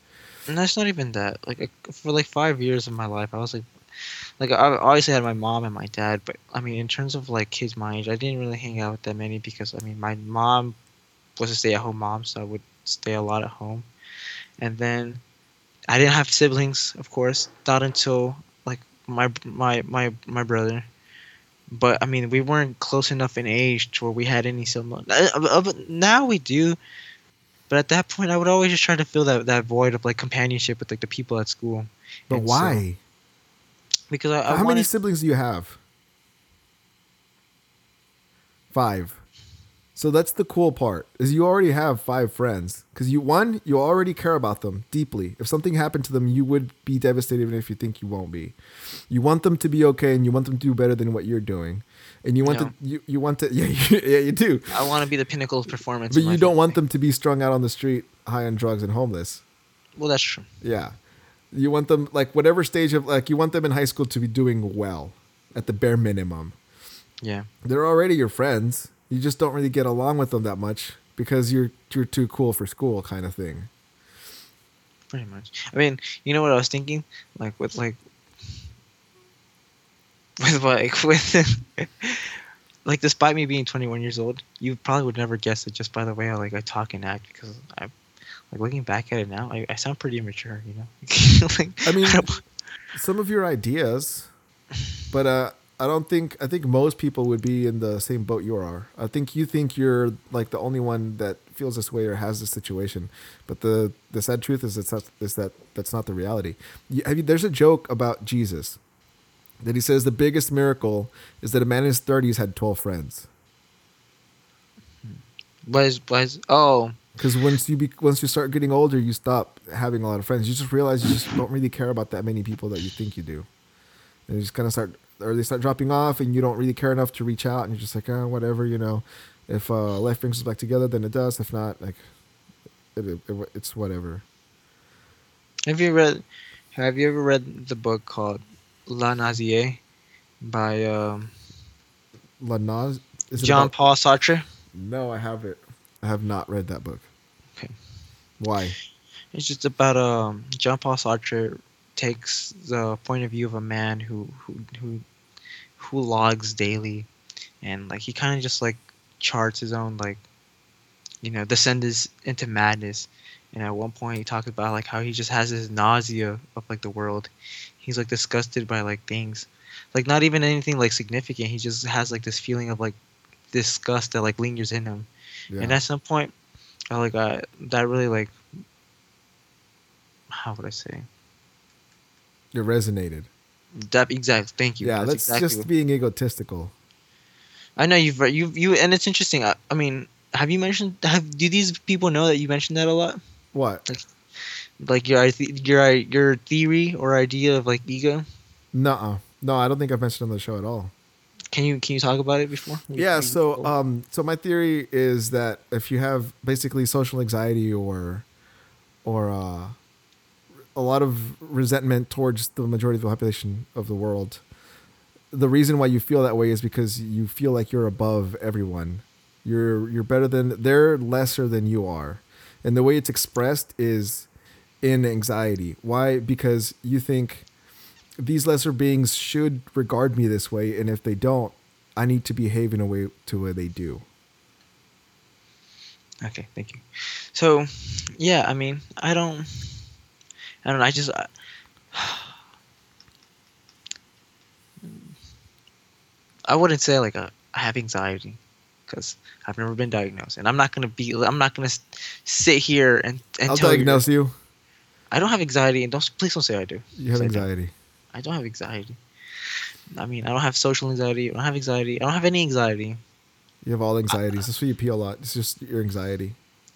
And that's not even that. Like for like five years of my life, I was like, like I obviously had my mom and my dad, but I mean, in terms of like kids my age, I didn't really hang out with that many because I mean, my mom was a stay-at-home mom, so I would stay a lot at home, and then I didn't have siblings, of course, not until like my my my my brother. But I mean, we weren't close enough in age to where we had any similar. uh, uh, Now we do, but at that point, I would always just try to fill that, that void of like companionship with like the people at school. But And so- why? because I, I How many siblings do you have? Five. So that's the cool part is you already have five friends because you one you already care about them deeply. If something happened to them, you would be devastated even if you think you won't be. You want them to be okay and you want them to do better than what you're doing, and you want to you, you want to yeah you, yeah you do, I want to be the pinnacle of performance. but you don't want them to be strung out on the street, high on drugs and homeless. Well, that's true. Yeah. You want them like whatever stage of like you want them in high school to be doing well at the bare minimum. Yeah. They're already your friends. You just don't really get along with them that much because you're you're too cool for school kind of thing. Pretty much. I mean, you know what I was thinking? Like with like with like with like despite me being 21 years old, you probably would never guess it just by the way I like I talk and act because I'm like looking back at it now, I, I sound pretty immature, you know. like, I mean, don't- Some of your ideas, but uh I don't think I think most people would be in the same boat you are. I think you think you're like the only one that feels this way or has this situation, but the the sad truth is it's not, is that that's not the reality. You, have you, there's a joke about Jesus that he says the biggest miracle is that a man in his 30s had 12 friends. was was oh Because once you be, once you start getting older, you stop having a lot of friends. You just realize you just don't really care about that many people that you think you do. And you just kind of start, or they start dropping off, and you don't really care enough to reach out, and you're just like, oh, whatever, you know. If uh, life brings us back together, then it does. If not, like, it, it, it- it's whatever. have you read have you ever read the book called La Nazier by um, La Naz, is it John about- Paul Sartre? No, I haven't. I have not read that book. Okay. Why? It's just about um John Paul Sartre takes the point of view of a man who who who who logs daily, and like he kind of just like charts his own like you know descendants into madness. And at one point he talks about like how he just has this nausea of like the world. He's like disgusted by like things, like not even anything like significant. He just has like this feeling of like disgust that like lingers in him. Yeah. And at some point, I like I that really like how would I say it resonated. That exact? Thank you. yeah, that's exactly just what- being egotistical. I know you've read you you and it's interesting. I, I mean, have you mentioned? Have do these people know that you mentioned that a lot? What? Like your ide- your i- your theory or idea of like ego. Nuh-uh. No, I don't think I've mentioned it on the show at all. Can you can you talk about it before? Yeah, so um so my theory is that if you have basically social anxiety or or uh a lot of resentment towards the majority of the population of the world, the reason why you feel that way is because you feel like you're above everyone. You're you're better than they're lesser than you are. And the way it's expressed is in anxiety. Why? Because you think these lesser beings should regard me this way, and if they don't, I need to behave in a way to where they do. Okay, thank you. So, yeah, I mean, I don't, I don't know. I just, I, I wouldn't say like a, I have anxiety, because I've never been diagnosed, and I'm not gonna be, I'm not gonna sit here and and I'll tell you- diagnose you. I don't have anxiety, and don't please don't say I do. You have Say no. anxiety. I don't have anxiety. I mean, I don't have social anxiety. I don't have anxiety. I don't have any anxiety. You have all anxieties. That's why you pee a lot. It's just your anxiety.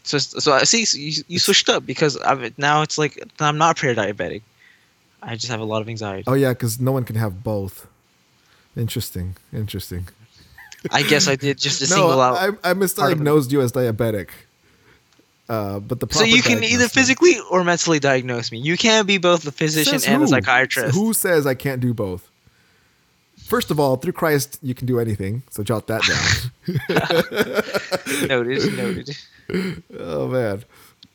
So, so I see you, you switched up because I'm, now it's like I'm not pre-diabetic. I just have a lot of anxiety. Oh yeah, because no one can have both. Interesting. Interesting. I guess I did just to no, single out. I, I part of it. misdiagnosed you as diabetic. Uh, but the so you can either physically or mentally diagnose me. You can't be both a physician and a psychiatrist. Who says I can't do both? First of all, through Christ, you can do anything. So jot that down. noted, noted. oh man.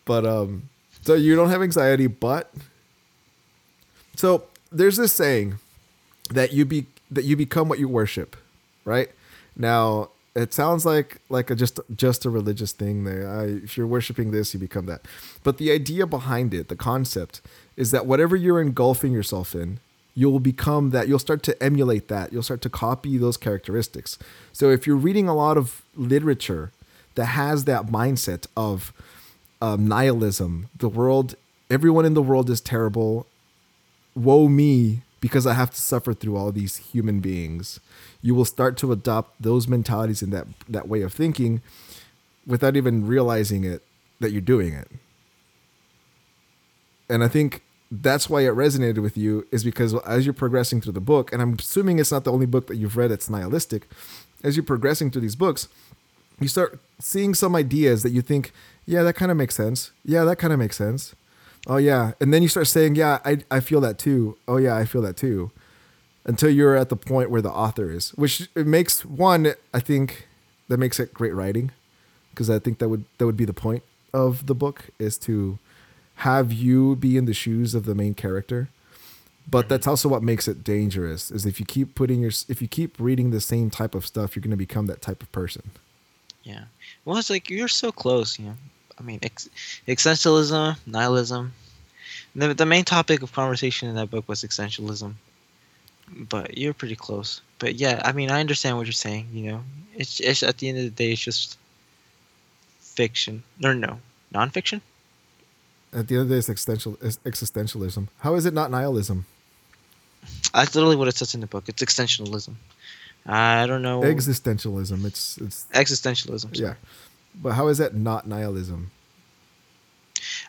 But um so you don't have anxiety but so there's this saying that you be that you become what you worship right? Now it sounds like like a just just a religious thing there. If you're worshiping this you become that. But the idea behind it the concept is that whatever you're engulfing yourself in you'll become that you'll start to emulate that. You'll start to copy those characteristics. So if you're reading a lot of literature that has that mindset of um, nihilism. The world everyone in the world is terrible. Woe me because i have to suffer through all these human beings. You will start to adopt those mentalities and that that way of thinking without even realizing it that you're doing it. And I think that's why it resonated with you is because as you're progressing through the book, and I'm assuming it's not the only book that you've read that's nihilistic, as you're progressing through these books, you start seeing some ideas that you think, yeah, that kind of makes sense. Yeah, that kind of makes sense. Oh yeah, and then you start saying, yeah, I I feel that too. Oh yeah, I feel that too. Until you're at the point where the author is, which it makes one, I think, that makes it great writing, because I think that would that would be the point of the book is to have you be in the shoes of the main character. But that's also what makes it dangerous is if you keep putting your if you keep reading the same type of stuff, you're going to become that type of person. Yeah. Well, it's like you're so close, you know. I mean, ex- existentialism, nihilism. The, the main topic of conversation in that book was existentialism. But you're pretty close. But yeah, I mean, I understand what you're saying. You know, it's, it's at the end of the day, it's just fiction. No, no, nonfiction. At the end of the day, it's existential it's existentialism. How is it not nihilism? That's literally what it says in the book. It's existentialism. I don't know. Existentialism. It's it's existentialism. yeah. But how is that not nihilism?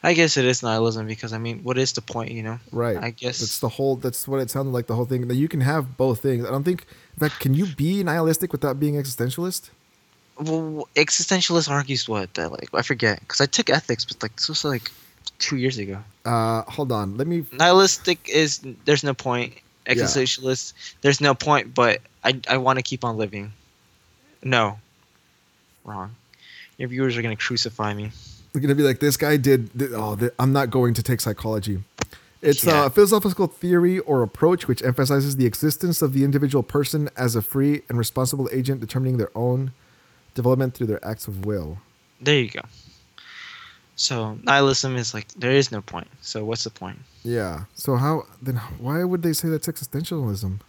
I guess it is nihilism because I mean, what is the point? You know. Right. I guess. That's the whole. That's what it sounded like. The whole thing. That you can have both things. I don't think. In fact, can you be nihilistic without being existentialist? well, existentialist argues what that like I forget because I took ethics, but like this was like two years ago. Uh, hold on. Let me. Nihilistic is there's no point. Existentialist, there's no point, but I I want to keep on living. No, wrong. Your viewers are gonna crucify me. We're gonna be like this guy did. th- oh, th- I'm not going to take psychology. It's uh, Yeah. a philosophical theory or approach which emphasizes the existence of the individual person as a free and responsible agent determining their own development through their acts of will. There you go. So nihilism is like there is no point. So what's the point? Yeah. So how then? Why would they say that's existentialism?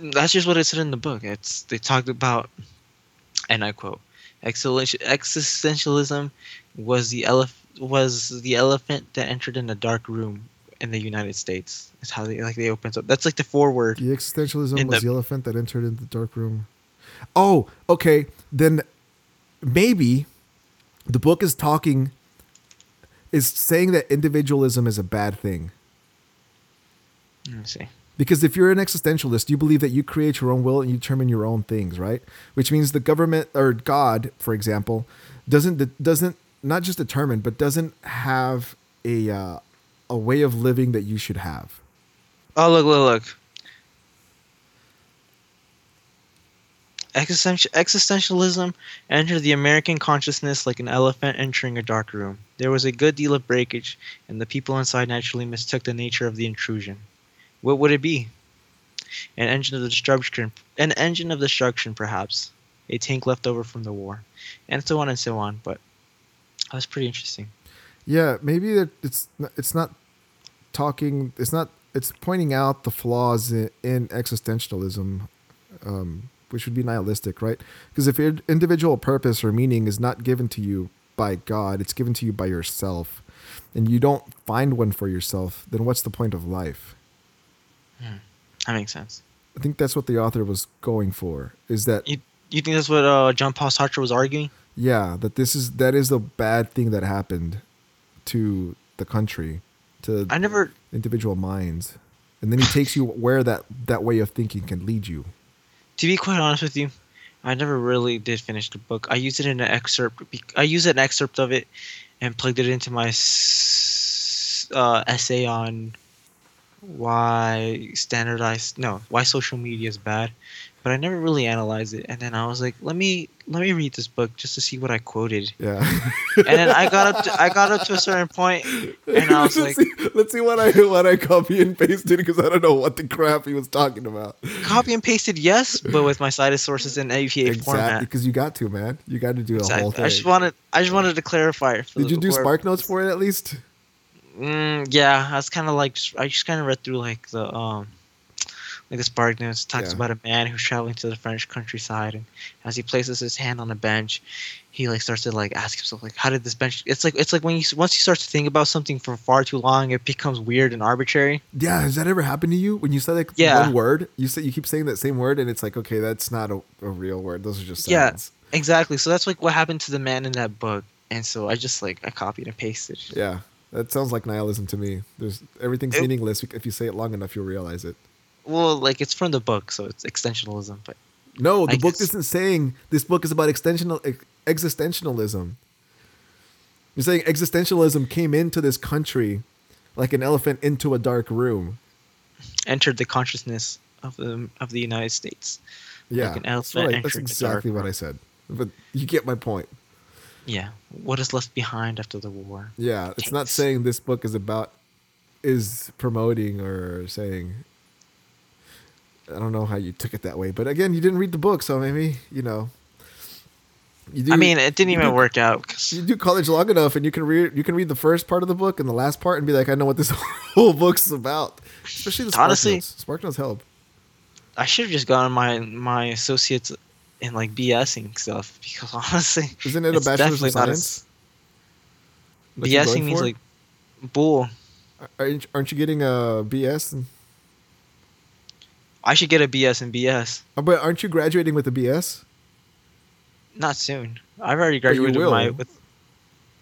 That's just what it said in the book. It's they talked about, and I quote, "Existentialism was the elef- was the elephant that entered in a dark room in the United States." It's how they like they opens up. That's like the foreword. The existentialism was the- the elephant that entered in the dark room. Oh, okay. Then maybe the book is talking, is saying that individualism is a bad thing. Let me see. Because if you're an existentialist, you believe that you create your own will and you determine your own things, right? Which means the government or God, for example, doesn't doesn't not just determine, but doesn't have a uh, a way of living that you should have. Oh look look look. Existential, existentialism entered the American consciousness like an elephant entering a dark room. There was a good deal of breakage, and the people inside naturally mistook the nature of the intrusion. What would it be? An engine of destruction, an engine of destruction, perhaps. A tank left over from the war, and so on and so on. But that's pretty interesting. Yeah, maybe it's it's not talking. It's not. It's pointing out the flaws in, in existentialism, um, which would be nihilistic, right? Because if your individual purpose or meaning is not given to you by God, it's given to you by yourself, and you don't find one for yourself, then what's the point of life? That makes sense. I think that's what the author was going for. Is that You you think that's what uh, John Paul Sartre was arguing? yeah that this is that is the bad thing that happened to the country to I never individual minds and then he takes you where that that way of thinking can lead you to be quite honest with you, I never really did finish the book. I used it in an excerpt. I used an excerpt of it and plugged it into my uh, essay on why standardized no why social media is bad. But I never really analyzed it, and then I was like, let me let me read this book just to see what I quoted. yeah And then I got up to, I got up to a certain point, and I was let's like, see, let's see what i what i copy and pasted because i don't know what the crap he was talking about copy and pasted, yes, but with my cited sources in APA exactly format. because you got to man you got to do a whole thing I just wanted I just wanted to clarify. For did you do spark notes for it at least Mm, yeah, I was kind of like I just kind of read through like the um like the spark notes talks Yeah. about a man who's traveling to the French countryside and as he places his hand on a bench, he like starts to like ask himself like how did this bench? It's like it's like when you once you start to think about something for far too long, it becomes weird and arbitrary. yeah has that ever happened to you when you say like Yeah. one word you say you keep saying that same word and it's like okay that's not a, a real word those are just Yeah. exactly. So that's like what happened to the man in that book, and so I just like I copied and pasted. Yeah, that sounds like nihilism to me. There's everything's It- meaningless if you say it long enough, you'll realize it. Well, like it's from the book, so it's extensionalism. But No, the I book guess- isn't saying this book is about extensional ex- existentialism. You're saying existentialism came into this country like an elephant into a dark room. entered the consciousness of the of the United States. Yeah, an that's, I- that's exactly what I said. But you get my point. Yeah, what is left behind after the war? Yeah, it's not saying this book is about is promoting or saying I don't know how you took it that way, but again, you didn't read the book, so maybe you know. You do, I mean, it didn't even do- work out. 'cause- You do college long enough, and you can read you can read the first part of the book and the last part, and be like, I know what this whole book's about. Especially the Spark Honestly- Notes. Spark Notes help. I should have just gotten my my associates in like BSing stuff because honestly, Isn't it a bachelor's of a science? BSing means for? like bull. Aren't aren't you getting a BS? And, I should get a BS in BS. oh, but aren't you graduating with a BS? Not soon. I've already graduated with my with.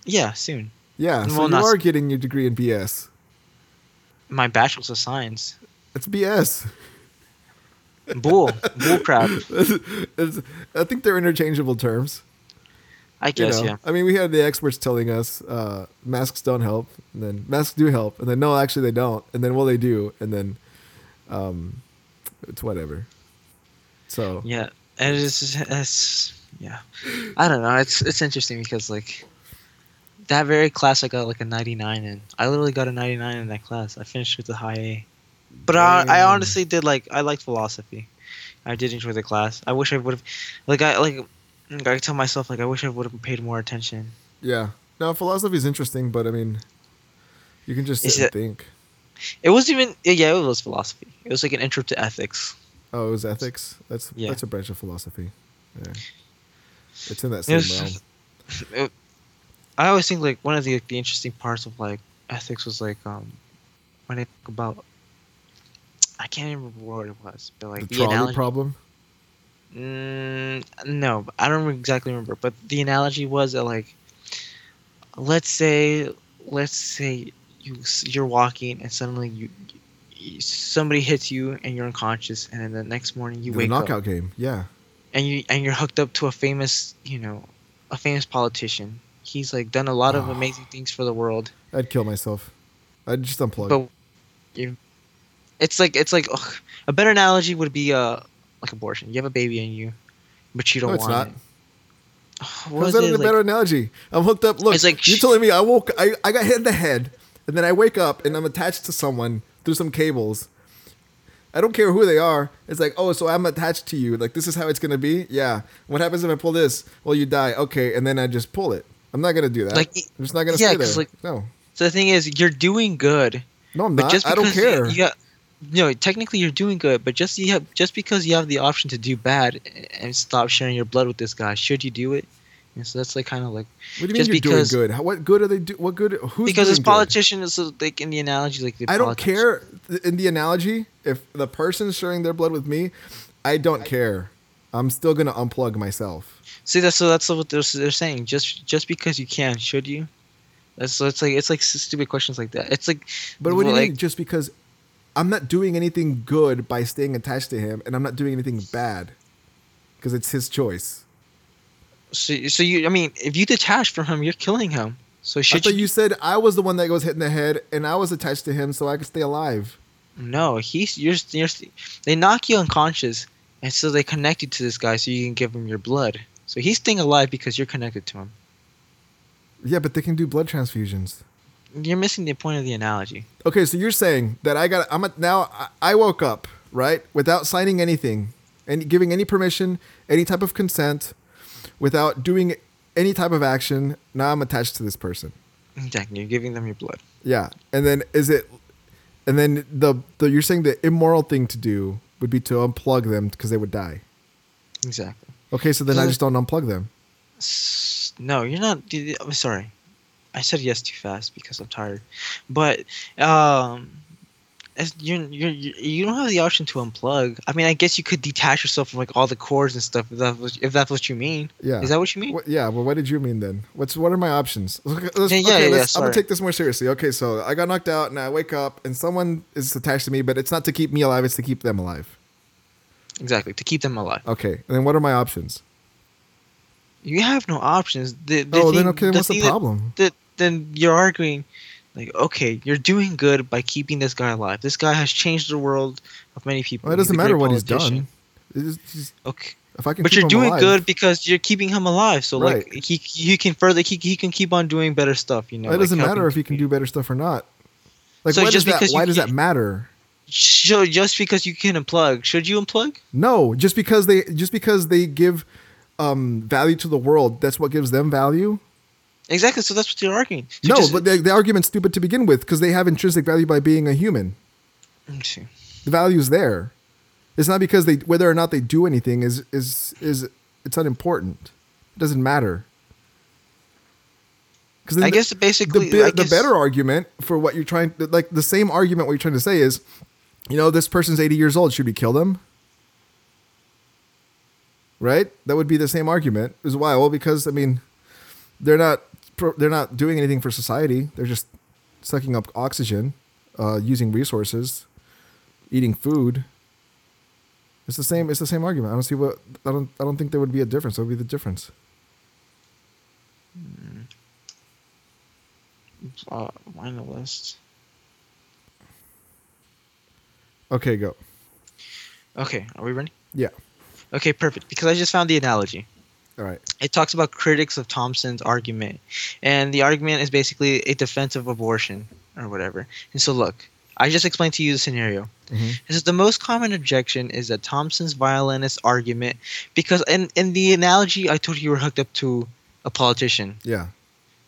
Yeah, soon. Yeah, so Well, you are getting your degree in BS. My bachelor's of science. It's BS. Bull. bull crap. It's- I think they're interchangeable terms. I you guess know? yeah. I mean, we had the experts telling us uh, masks don't help, and then masks do help, and then no, actually they don't, and then well they do, and then um, it's whatever. So Yeah, and it's, it's yeah. I don't know. It's it's interesting because like that very class I got like a 99 in. I literally got a 99 in that class. I finished with a high A. But I, I honestly did like I liked philosophy. I did enjoy the class. I wish I would have like I like I tell myself like I wish I would have paid more attention. yeah, now philosophy is interesting, but I mean, you can just Is sit and it- think. It wasn't even yeah, it was philosophy. It was like an intro to ethics. Oh, it was ethics. That's Yeah. that's a branch of philosophy. Yeah, it's in that same was- realm. it- I always think like one of the the interesting parts of like ethics was like um when they talk about I can't even remember what it was, but like The the, analogy. problem. Mm, no, I don't exactly remember, but the analogy was that like, let's say, let's say you you're walking and suddenly you, you somebody hits you and you're unconscious, and then the next morning you the wake knockout up Knockout game. Yeah, and you and you're hooked up to a famous you know a famous politician. He's like done a lot of Oh. amazing things for the world, I'd kill myself. I'd just unplug. but you, it's like it's like ugh, a better analogy would be uh like abortion. You have a baby in you, but you don't no, it's want not. it. What How's that it, a like- better analogy? I'm hooked up. Look, like you're sh- telling me I woke, I, I got hit in the head, and then I wake up and I'm attached to someone through some cables. I don't care who they are. It's like, oh, so I'm attached to you. Like this is how it's gonna be. Yeah. What happens if I pull this? Well, you die. Okay, and then I just pull it. I'm not gonna do that. Like, I'm just not gonna yeah, stay there. like, no, So the thing is, you're doing good, no, I'm not. just I don't care. You, you got, no, technically you're doing good, but just you have just because you have the option to do bad and stop sharing your blood with this guy, should you do it? And so that's like kind of like what do you mean you're because- doing good? How, what good are they do? What good? Who's because this politician good? so like in the analogy, like the I don't care in the analogy if the person's sharing their blood with me. I don't care. I'm still gonna unplug myself. See, that's so that's what they're, they're saying. Just just because you can, should you? So it's like it's like stupid questions like that. It's like, But what do you like, mean? Just because I'm not doing anything good by staying attached to him, and I'm not doing anything bad because it's his choice. So, so you, I mean, if you detach from him, you're killing him. So I should thought you? you said I was the one that was hit in the head, and I was attached to him, so I could stay alive. No, he's you're, you're they knock you unconscious, and so they connect you to this guy so you can give him your blood. So he's staying alive because you're connected to him. Yeah, but they can do blood transfusions. You're missing the point of the analogy. Okay, so you're saying that I got I'm a, now I- woke up right without signing anything and giving any permission, any type of consent, without doing any type of action. Now I'm attached to this person. Exactly, you're giving them your blood. Yeah, and then is it, and then the the you're saying the immoral thing to do would be to unplug them because they would die. Exactly. Okay, so then I just don't unplug them. No, you're not. I'm sorry. I said yes too fast because I'm tired. But um, as you you you don't have the option to unplug. I mean, I guess you could detach yourself from like all the cords and stuff. If that was if that's what you mean. Yeah. Is that what you mean? What, yeah, well, what did you mean then? What's what are my options? Let's, Yeah, yeah, okay, yeah, let's- I'm gonna take this more seriously. Okay, so I got knocked out and I wake up and someone is attached to me, but it's not to keep me alive; it's to keep them alive. Exactly. To keep them alive. Okay, and then what are my options? You have no options. The, the oh, then thing- okay, what's the thing that- problem? that then you're arguing like okay you're doing good by keeping this guy alive this guy has changed the world of many people Well, it doesn't matter what he's done. It's just- okay if I can, but you're doing alive- good because you're keeping him alive so like he he can further he, he can keep on doing better stuff you know it like doesn't matter if he can do better stuff or not. Like, So why does that? Why does that matter? so just because you can unplug should you unplug No, just because they just because they give um, value to the world, that's what gives them value. exactly so that's what you're arguing So no, just- but the, the argument's stupid to begin with because they have intrinsic value by being a human. See. The value's there. It's not because they whether or not they do anything is is is it's unimportant. It doesn't matter. Because i guess basically the, the guess, better argument for what you're trying like the same argument what you're trying to say is you know this person's 80 years old should we kill them right? That would be the same argument is why well because i mean they're not they're not doing anything for society. They're just sucking up oxygen uh, using resources eating food. It's the same it's the same argument. I don't see what i don't i don't think there would be a difference. What would be the difference. Uh, find the list okay go. Okay are we ready? Yeah okay perfect. Because i just found the analogy. All right. It talks about critics of Thomson's argument, and the argument is basically a defense of abortion or whatever. And so, look, I just explained to you the scenario. Mhm. It says the most common objection is that Thomson's violinist argument, because in in the analogy I told you you were hooked up to a politician. yeah.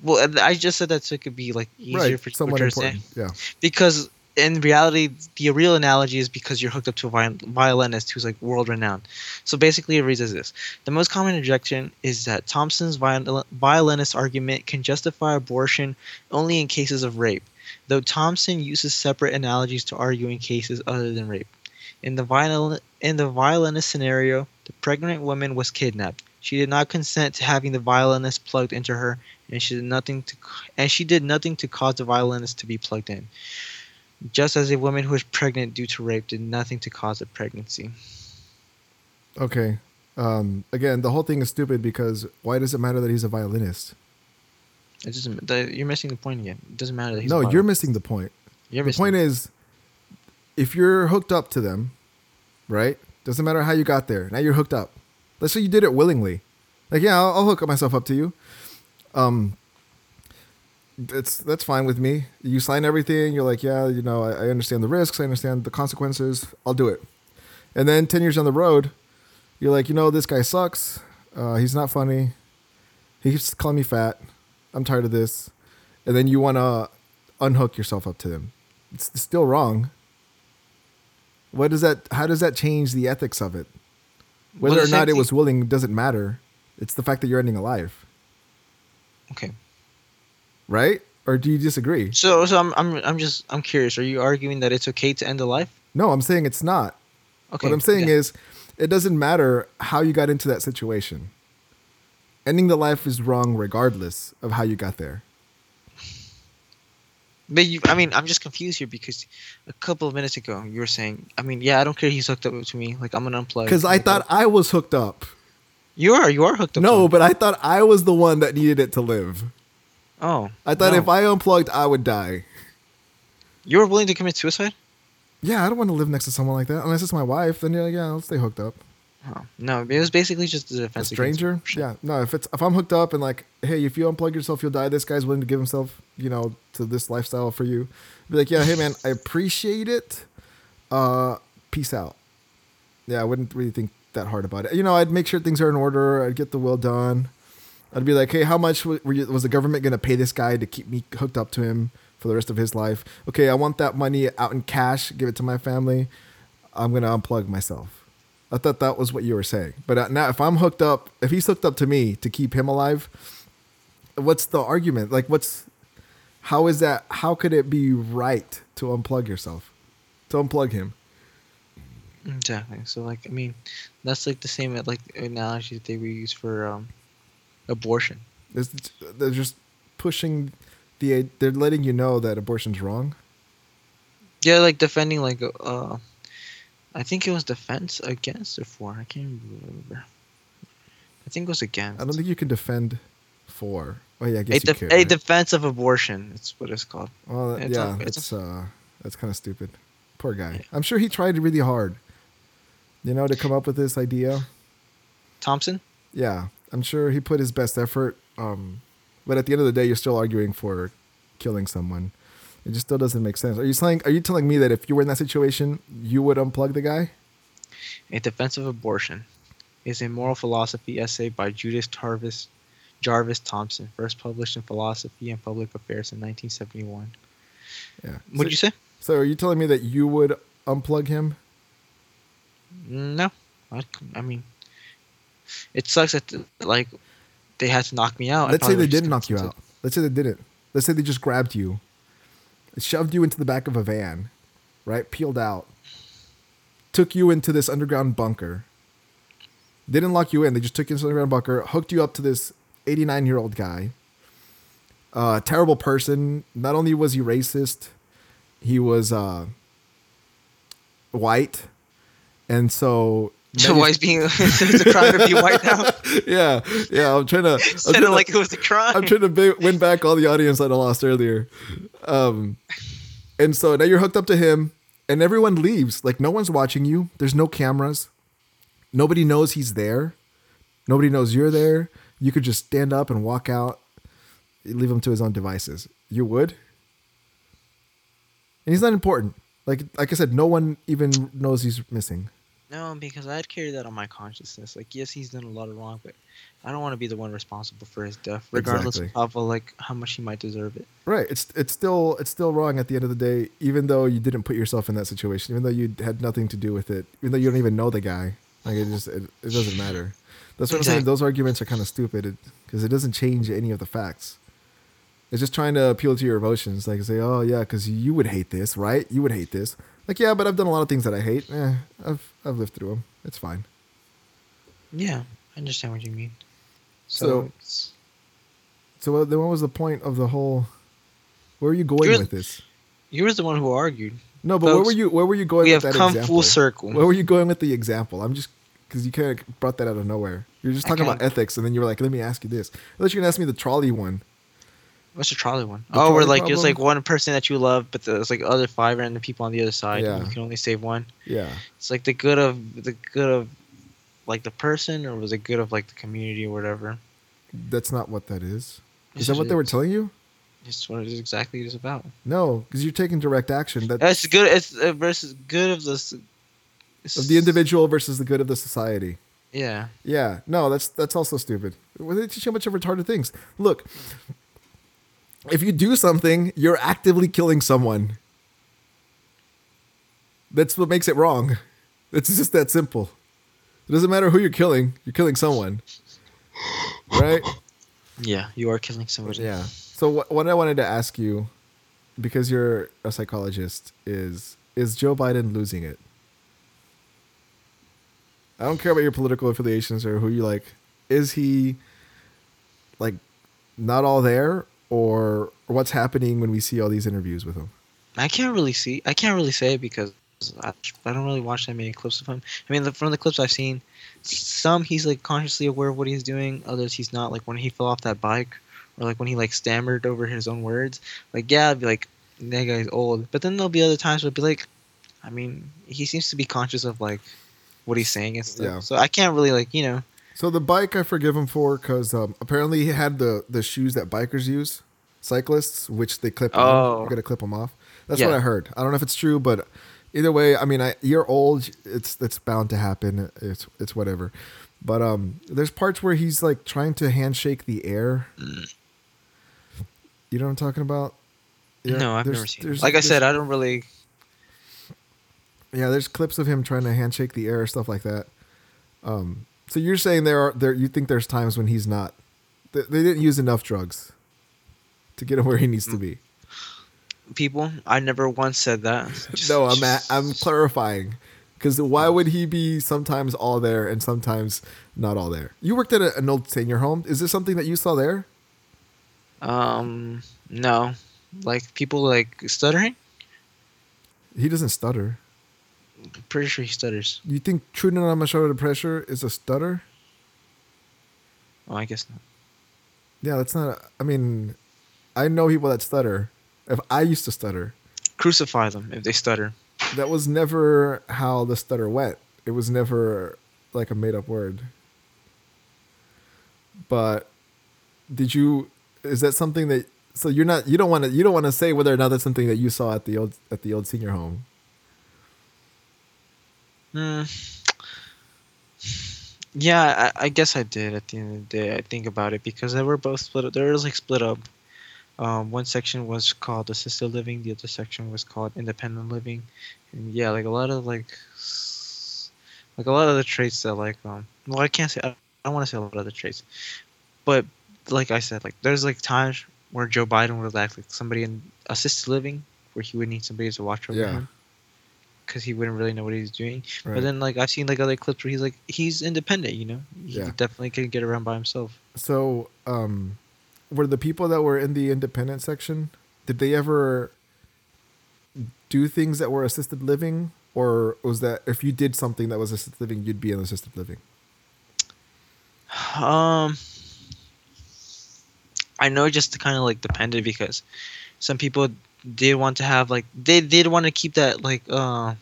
Well, I just said that so it could be like easier right. for you're saying. Important yeah. Because in reality, the real analogy is because you're hooked up to a viol- violinist who's like world renowned. So basically, it reads as this: the most common objection is that Thomson's viol- violinist argument can justify abortion only in cases of rape, though Thomson uses separate analogies to argue in cases other than rape. In the viol- in the violinist scenario, the pregnant woman was kidnapped. She did not consent to having the violinist plugged into her, and she did nothing to and she did nothing to cause the violinist to be plugged in just as a woman who is pregnant due to rape did nothing to cause a pregnancy. Okay. Um, again, the whole thing is stupid because why does it matter that he's a violinist? It doesn't. The, you're missing the point again. It doesn't matter that he's. no, you're missing the point. You're the point is, if you're hooked up to them, right? Doesn't matter how you got there. Now you're hooked up. Let's say you did it willingly. Like, yeah, I'll, I'll hook myself up to you. Um, it's that's fine with me. You sign everything. You're like, yeah, you know, I, I understand the risks. I understand the consequences. I'll do it. And then ten years down the road, you're like, you know, this guy sucks. Uh, he's not funny. He keeps calling me fat. I'm tired of this. And then you want to unhook yourself up to them. It's still wrong. What does that? How does that change the ethics of it? Whether the or not it was willing doesn't matter. It's the fact that you're ending a life, Okay. Right? Or do you disagree? So, so I'm, I'm, I'm just, I'm curious. Are you arguing that it's okay to end a life? No, I'm saying it's not. Okay. what I'm saying yeah. is, it doesn't matter how you got into that situation. Ending the life is wrong regardless of how you got there. But you, I mean, I'm just confused here because a couple of minutes ago you were saying, I mean, yeah, I don't care. He's hooked up to me. Like I'm gonna unplug. Because I thought I was hooked up. you are, you are hooked up. No, but I thought I was the one that needed it to live. Oh, I thought no. if I unplugged, I would die. you were willing to commit suicide. Yeah, I don't want to live next to someone like that unless it's my wife. Then yeah, yeah, I'll stay hooked up. Oh, no, it was basically just a A defense. against stranger? abortion. Yeah, no. If it's if I'm hooked up and like, hey, if you unplug yourself, you'll die. This guy's willing to give himself, you know, to this lifestyle for you. Be like, yeah, hey man, I appreciate it. Uh, peace out. Yeah, I wouldn't really think that hard about it. You know, I'd make sure things are in order. I'd get the will done. I'd be like, hey, how much was the government going to pay this guy to keep me hooked up to him for the rest of his life? Okay, I want that money out in cash. Give it to my family. I'm going to unplug myself. I thought that was what you were saying. But uh, now, if I'm hooked up, if he's hooked up to me to keep him alive, what's the argument? Like, what's how is that? How could it be right to unplug yourself to unplug him. Exactly. So like I mean, that's like the same like analogy that they use for um, abortion. It's, they're just pushing the. They're letting you know that abortion's wrong. Yeah, like defending like uh, I think it was defense against or for. I can't remember. I think it was against. I don't think you can defend for. Oh yeah, I a, guess you def- could. a right? defense of abortion. That's what it's called. well, it's yeah, a- it's it's uh, that's kind of stupid. Poor guy. Yeah. I'm sure he tried really hard. You know, to come up with this idea. Thomson. Yeah, I'm sure he put his best effort. Um, but at the end of the day, you're still arguing for killing someone. It just still doesn't make sense. Are you saying? Are you telling me that if you were in that situation, you would unplug the guy? A Defense of Abortion is a moral philosophy essay by Judith Jarvis, Jarvis Thomson, first published in Philosophy and Public Affairs in 1971. Yeah. What did you say? So are you telling me that you would unplug him? No, I, I mean, it sucks that like they had to knock me out. Let's say they didn't knock you out. Let's say they didn't. Let's say they just grabbed you, shoved you into the back of a van, right? Peeled out, took you into this underground bunker. They didn't lock you in. They just took you into the underground bunker, hooked you up to this 89 year old guy. Uh, terrible person. Not only was he racist, he was uh, white, and so. To- So why is being it's a crime to be white now? yeah, yeah. I'm trying to. Said trying it to- like it was a crime. I'm trying to ba- win back all the audience that I lost earlier. Um, and so now you're hooked up to him, and everyone leaves. Like no one's watching you. There's no cameras. Nobody knows he's there. Nobody knows you're there. You could just stand up and walk out. Leave him to his own devices. You would. And he's not important. Like like I said, no one even knows he's missing. No, because I'd carry that on my consciousness. Like, yes, he's done a lot of wrong, but I don't want to be the one responsible for his death, regardless Exactly. of uh, like how much he might deserve it. Right. It's it's still it's still wrong at the end of the day, even though you didn't put yourself in that situation, even though you had nothing to do with it, even though you don't even know the guy. Like it just it, it doesn't matter. That's what I'm saying. Those arguments are kind of stupid because it, doesn't change any of the facts. It's just trying to appeal to your emotions, like say, "Oh yeah, because you would hate this, right? You would hate this." Like, yeah, but I've done a lot of things that I hate. Eh, I've I've lived through them. It's fine. Yeah, I understand what you mean. So, So- So uh, then, what was the point of the whole? Where are you going You're- with this? you was the one who argued. No, but where were you? Where were you going? We with have that come example? full circle. Where were you going with the example? I'm just because you kind of brought that out of nowhere. You're just talking about ethics, and then you were like, "Let me ask you this." I thought you were gonna ask me the trolley one. What's the trolley one? The oh, where trolley like there's problem? like one person that you love, but there's like other five random people on the other side. Yeah. And you can only save one. Yeah, It's like the good of the good of like the person, or was it good of like the community or whatever? that's not what that is. Is that what they were telling you? It's what it is exactly it is about. No, because you're taking direct action. That It's good. It's uh, versus good of the s- of the individual versus the good of the society. Yeah. Yeah, no, that's that's also stupid. Well, They teach you a bunch of retarded things. Look, if you do something, you're actively killing someone. That's what makes it wrong. It's just that simple. It doesn't matter who you're killing; you're killing someone, right? Yeah, you are killing somebody. Yeah. So what, what I wanted to ask you, because you're a psychologist, is is Joe Biden losing it? I don't care about your political affiliations or who you like. Is he like not all there, or what's happening when we see all these interviews with him? I can't really see. I can't really say because I, I don't really watch that many clips of him. I mean, the, from the clips I've seen, some he's like consciously aware of what he's doing. Others he's not. Like when he fell off that bike, or like when he like stammered over his own words. Like yeah, I'd be like that guy's old. But then there'll be other times where it'd be like, I mean, he seems to be conscious of like what he's saying and stuff. Yeah. So I can't really like you know. So the bike I forgive him for because um, apparently he had the the shoes that bikers use, cyclists, which they clip on. Oh. You got to clip them off. That's Yeah. what I heard. I don't know if it's true, but either way, I mean, I, you're old. It's it's bound to happen. It's it's whatever. But um, there's parts where he's like trying to handshake the air. You know what I'm talking about? Yeah, no, I've never seen. Like I said, I don't really. yeah, there's clips of him trying to handshake the air, stuff like that. Um, so you're saying there are there you think there's times when he's not they, they didn't use enough drugs to get him where he needs to be. people. I never once said that. Just- no, I'm at, I'm clarifying. Because why would he be sometimes all there and sometimes not all there? You worked at a, an old senior home. Is this something that you saw there? Um, no, like people like stuttering. He doesn't stutter. Pretty sure he stutters. You think Trudon on my shoulder pressure is a stutter? Oh, I guess not. Yeah, that's not. A, I mean, I know people that stutter. If I used to stutter, Crucify them if they stutter. that was never how the stutter went. It was never like a made up word. But did you? Is that something that? So you're not. You don't want to. You don't want to say whether or not that's something that you saw at the old at the old senior home. Hmm. Yeah, I, I guess I did at the end of the day. I think about it because they were both split up. They were like split up. Um, one section was called assisted living. The other section was called independent living. And yeah, like a lot of like, like a lot of the traits that like um. Well, I can't say. I, don't want to say a lot of the traits, but like I said, like there's like times where Joe Biden would act like somebody in assisted living where he would need somebody to watch over Yeah. him because he wouldn't really know what he's doing. Right. But then like I've seen like other clips where he's like he's independent, you know. He Yeah. definitely can get around by himself. So, um, were the people that were in the independent section, did they ever do things that were assisted living? Or was that if you did something that was assisted living, you'd be in assisted living? Um I know it just kind of like depended because some people did want to have like they did want to keep that like uh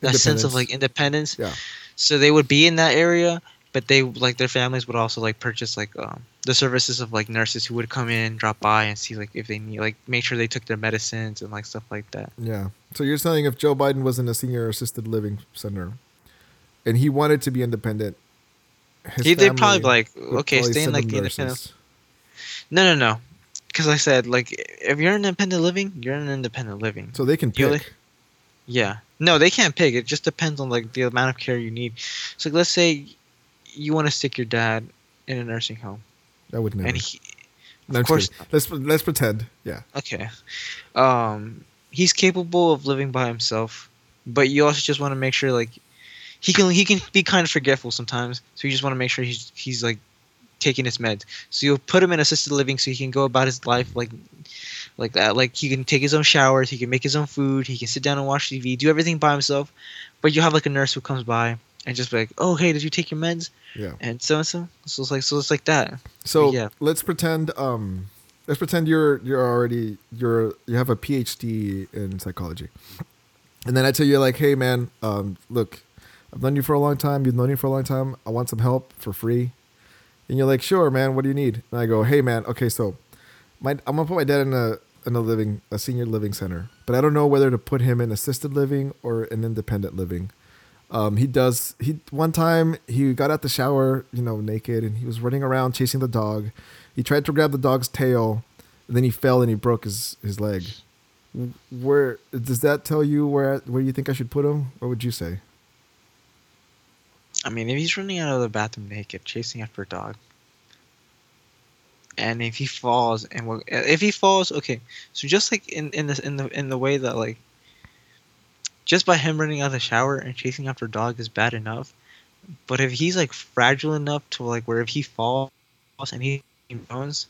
that sense of like independence. Yeah. So they would be in that area, but they like their families would also like purchase like um the services of like nurses who would come in, drop by and see like if they need like make sure they took their medicines and like stuff like that. Yeah. So you're saying if Joe Biden was in a senior assisted living center and he wanted to be independent, his He they'd probably be like, okay, stay in like the independent nurses. No, no, no. Because I said, like, if you're in independent living, you're in independent living. So they can pick. only- Yeah. No, they can't pick. It just depends on like the amount of care you need. So let's say you want to stick your dad in a nursing home, That would never. and he, No, of course, let's let's pretend. Yeah. okay, um, he's capable of living by himself, but you also just want to make sure like he can he can be kind of forgetful sometimes. So you just want to make sure he's he's like taking his meds. So you'll put him in assisted living so he can go about his life like like that. Like he can take his own showers, he can make his own food, he can sit down and watch TV, do everything by himself. But you have like a nurse who comes by and just be like, "Oh, hey, did you take your meds?" Yeah. And so and so. So it's like so it's like that. So Yeah. let's pretend um let's pretend you're you're already you're you have a PhD in psychology. And then I tell you like, "Hey man, um look, I've known you for a long time. You've known me for a long time. I want some help for free." And you're like, "Sure, man. What do you need?" And I go, "Hey man, okay, so my I'm to put my dad in a in a living a senior living center, but I don't know whether to put him in assisted living or an independent living." Um, he does. He one time he got out the shower, you know, naked, and he was running around chasing the dog. He tried to grab the dog's tail, and then he fell and he broke his his leg. Where does that tell you where where you think I should put him? What would you say? I mean, if he's running out of the bathroom naked, chasing after a dog, and if he falls, and if he falls, okay. So just like in in the in the in the way that like, just by him running out of the shower and chasing after a dog is bad enough, but if he's like fragile enough to like where if he falls and he bones,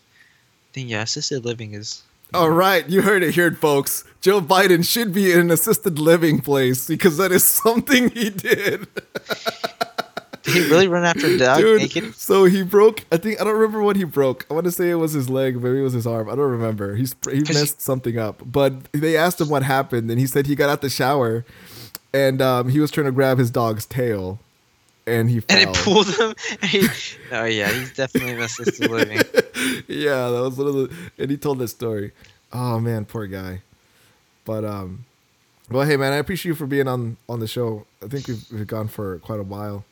then yeah, assisted living is. All right, you heard it here, folks. Joe Biden should be in an assisted living place because that is something he did. Did he really run after a dog Dude, naked? so he broke. I think I don't remember what he broke. I want to say it was his leg, maybe it was his arm. I don't remember. He's he- messed something up. But they asked him what happened, and he said he got out the shower, and um, he was trying to grab his dog's tail, and he fell. And it pulled him. And he, no, yeah, he's definitely in assisted living. yeah, that was one of the. And he told that story. Oh man, poor guy. But um, well, hey man, I appreciate you for being on on the show. I think we've, we've gone for quite a while.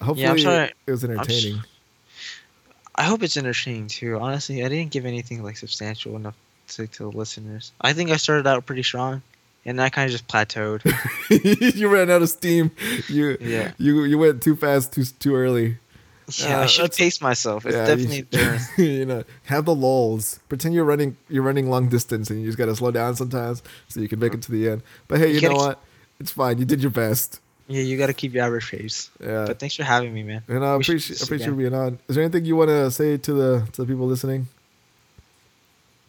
Hopefully, I'm sorry. it was entertaining. I hope it's entertaining too. Honestly, I didn't give anything like substantial enough to, to the listeners. I think I started out pretty strong, and I kind of just plateaued. you ran out of steam. You Yeah. you you went too fast, too too early. Yeah, Uh, I should pace myself. It's Yeah, definitely endurance. you know, have the lulls. Pretend you're running you're running long distance and you just gotta slow down sometimes so you can make it to the end. But hey, You you, know what? It's fine. You did your best. Yeah, you got to keep your average pace. Yeah. But thanks for having me, man. And I We should do appreciate appreciate you being on. Is there anything you want to say to the to the people listening?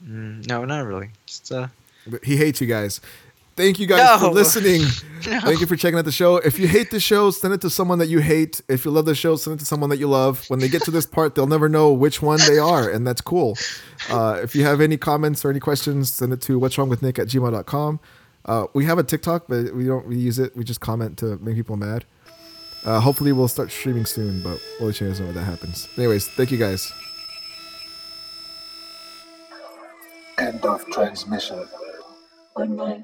Mm, no, not really. Just uh, But He hates you guys. Thank you guys for listening. no. Thank you for checking out the show. If you hate the show, send it to someone that you hate. If you love the show, send it to someone that you love. When they get to this part, they'll never know which one they are, and that's cool. Uh, if you have any comments or any questions, send it to what's wrong with Nick at gmail.com. Uh, we have a TikTok, but we don't really use it. We just comment to make people mad. Uh, hopefully, we'll start streaming soon, but we'll let you guys know when that happens. Anyways, thank you guys. End of transmission. Good night.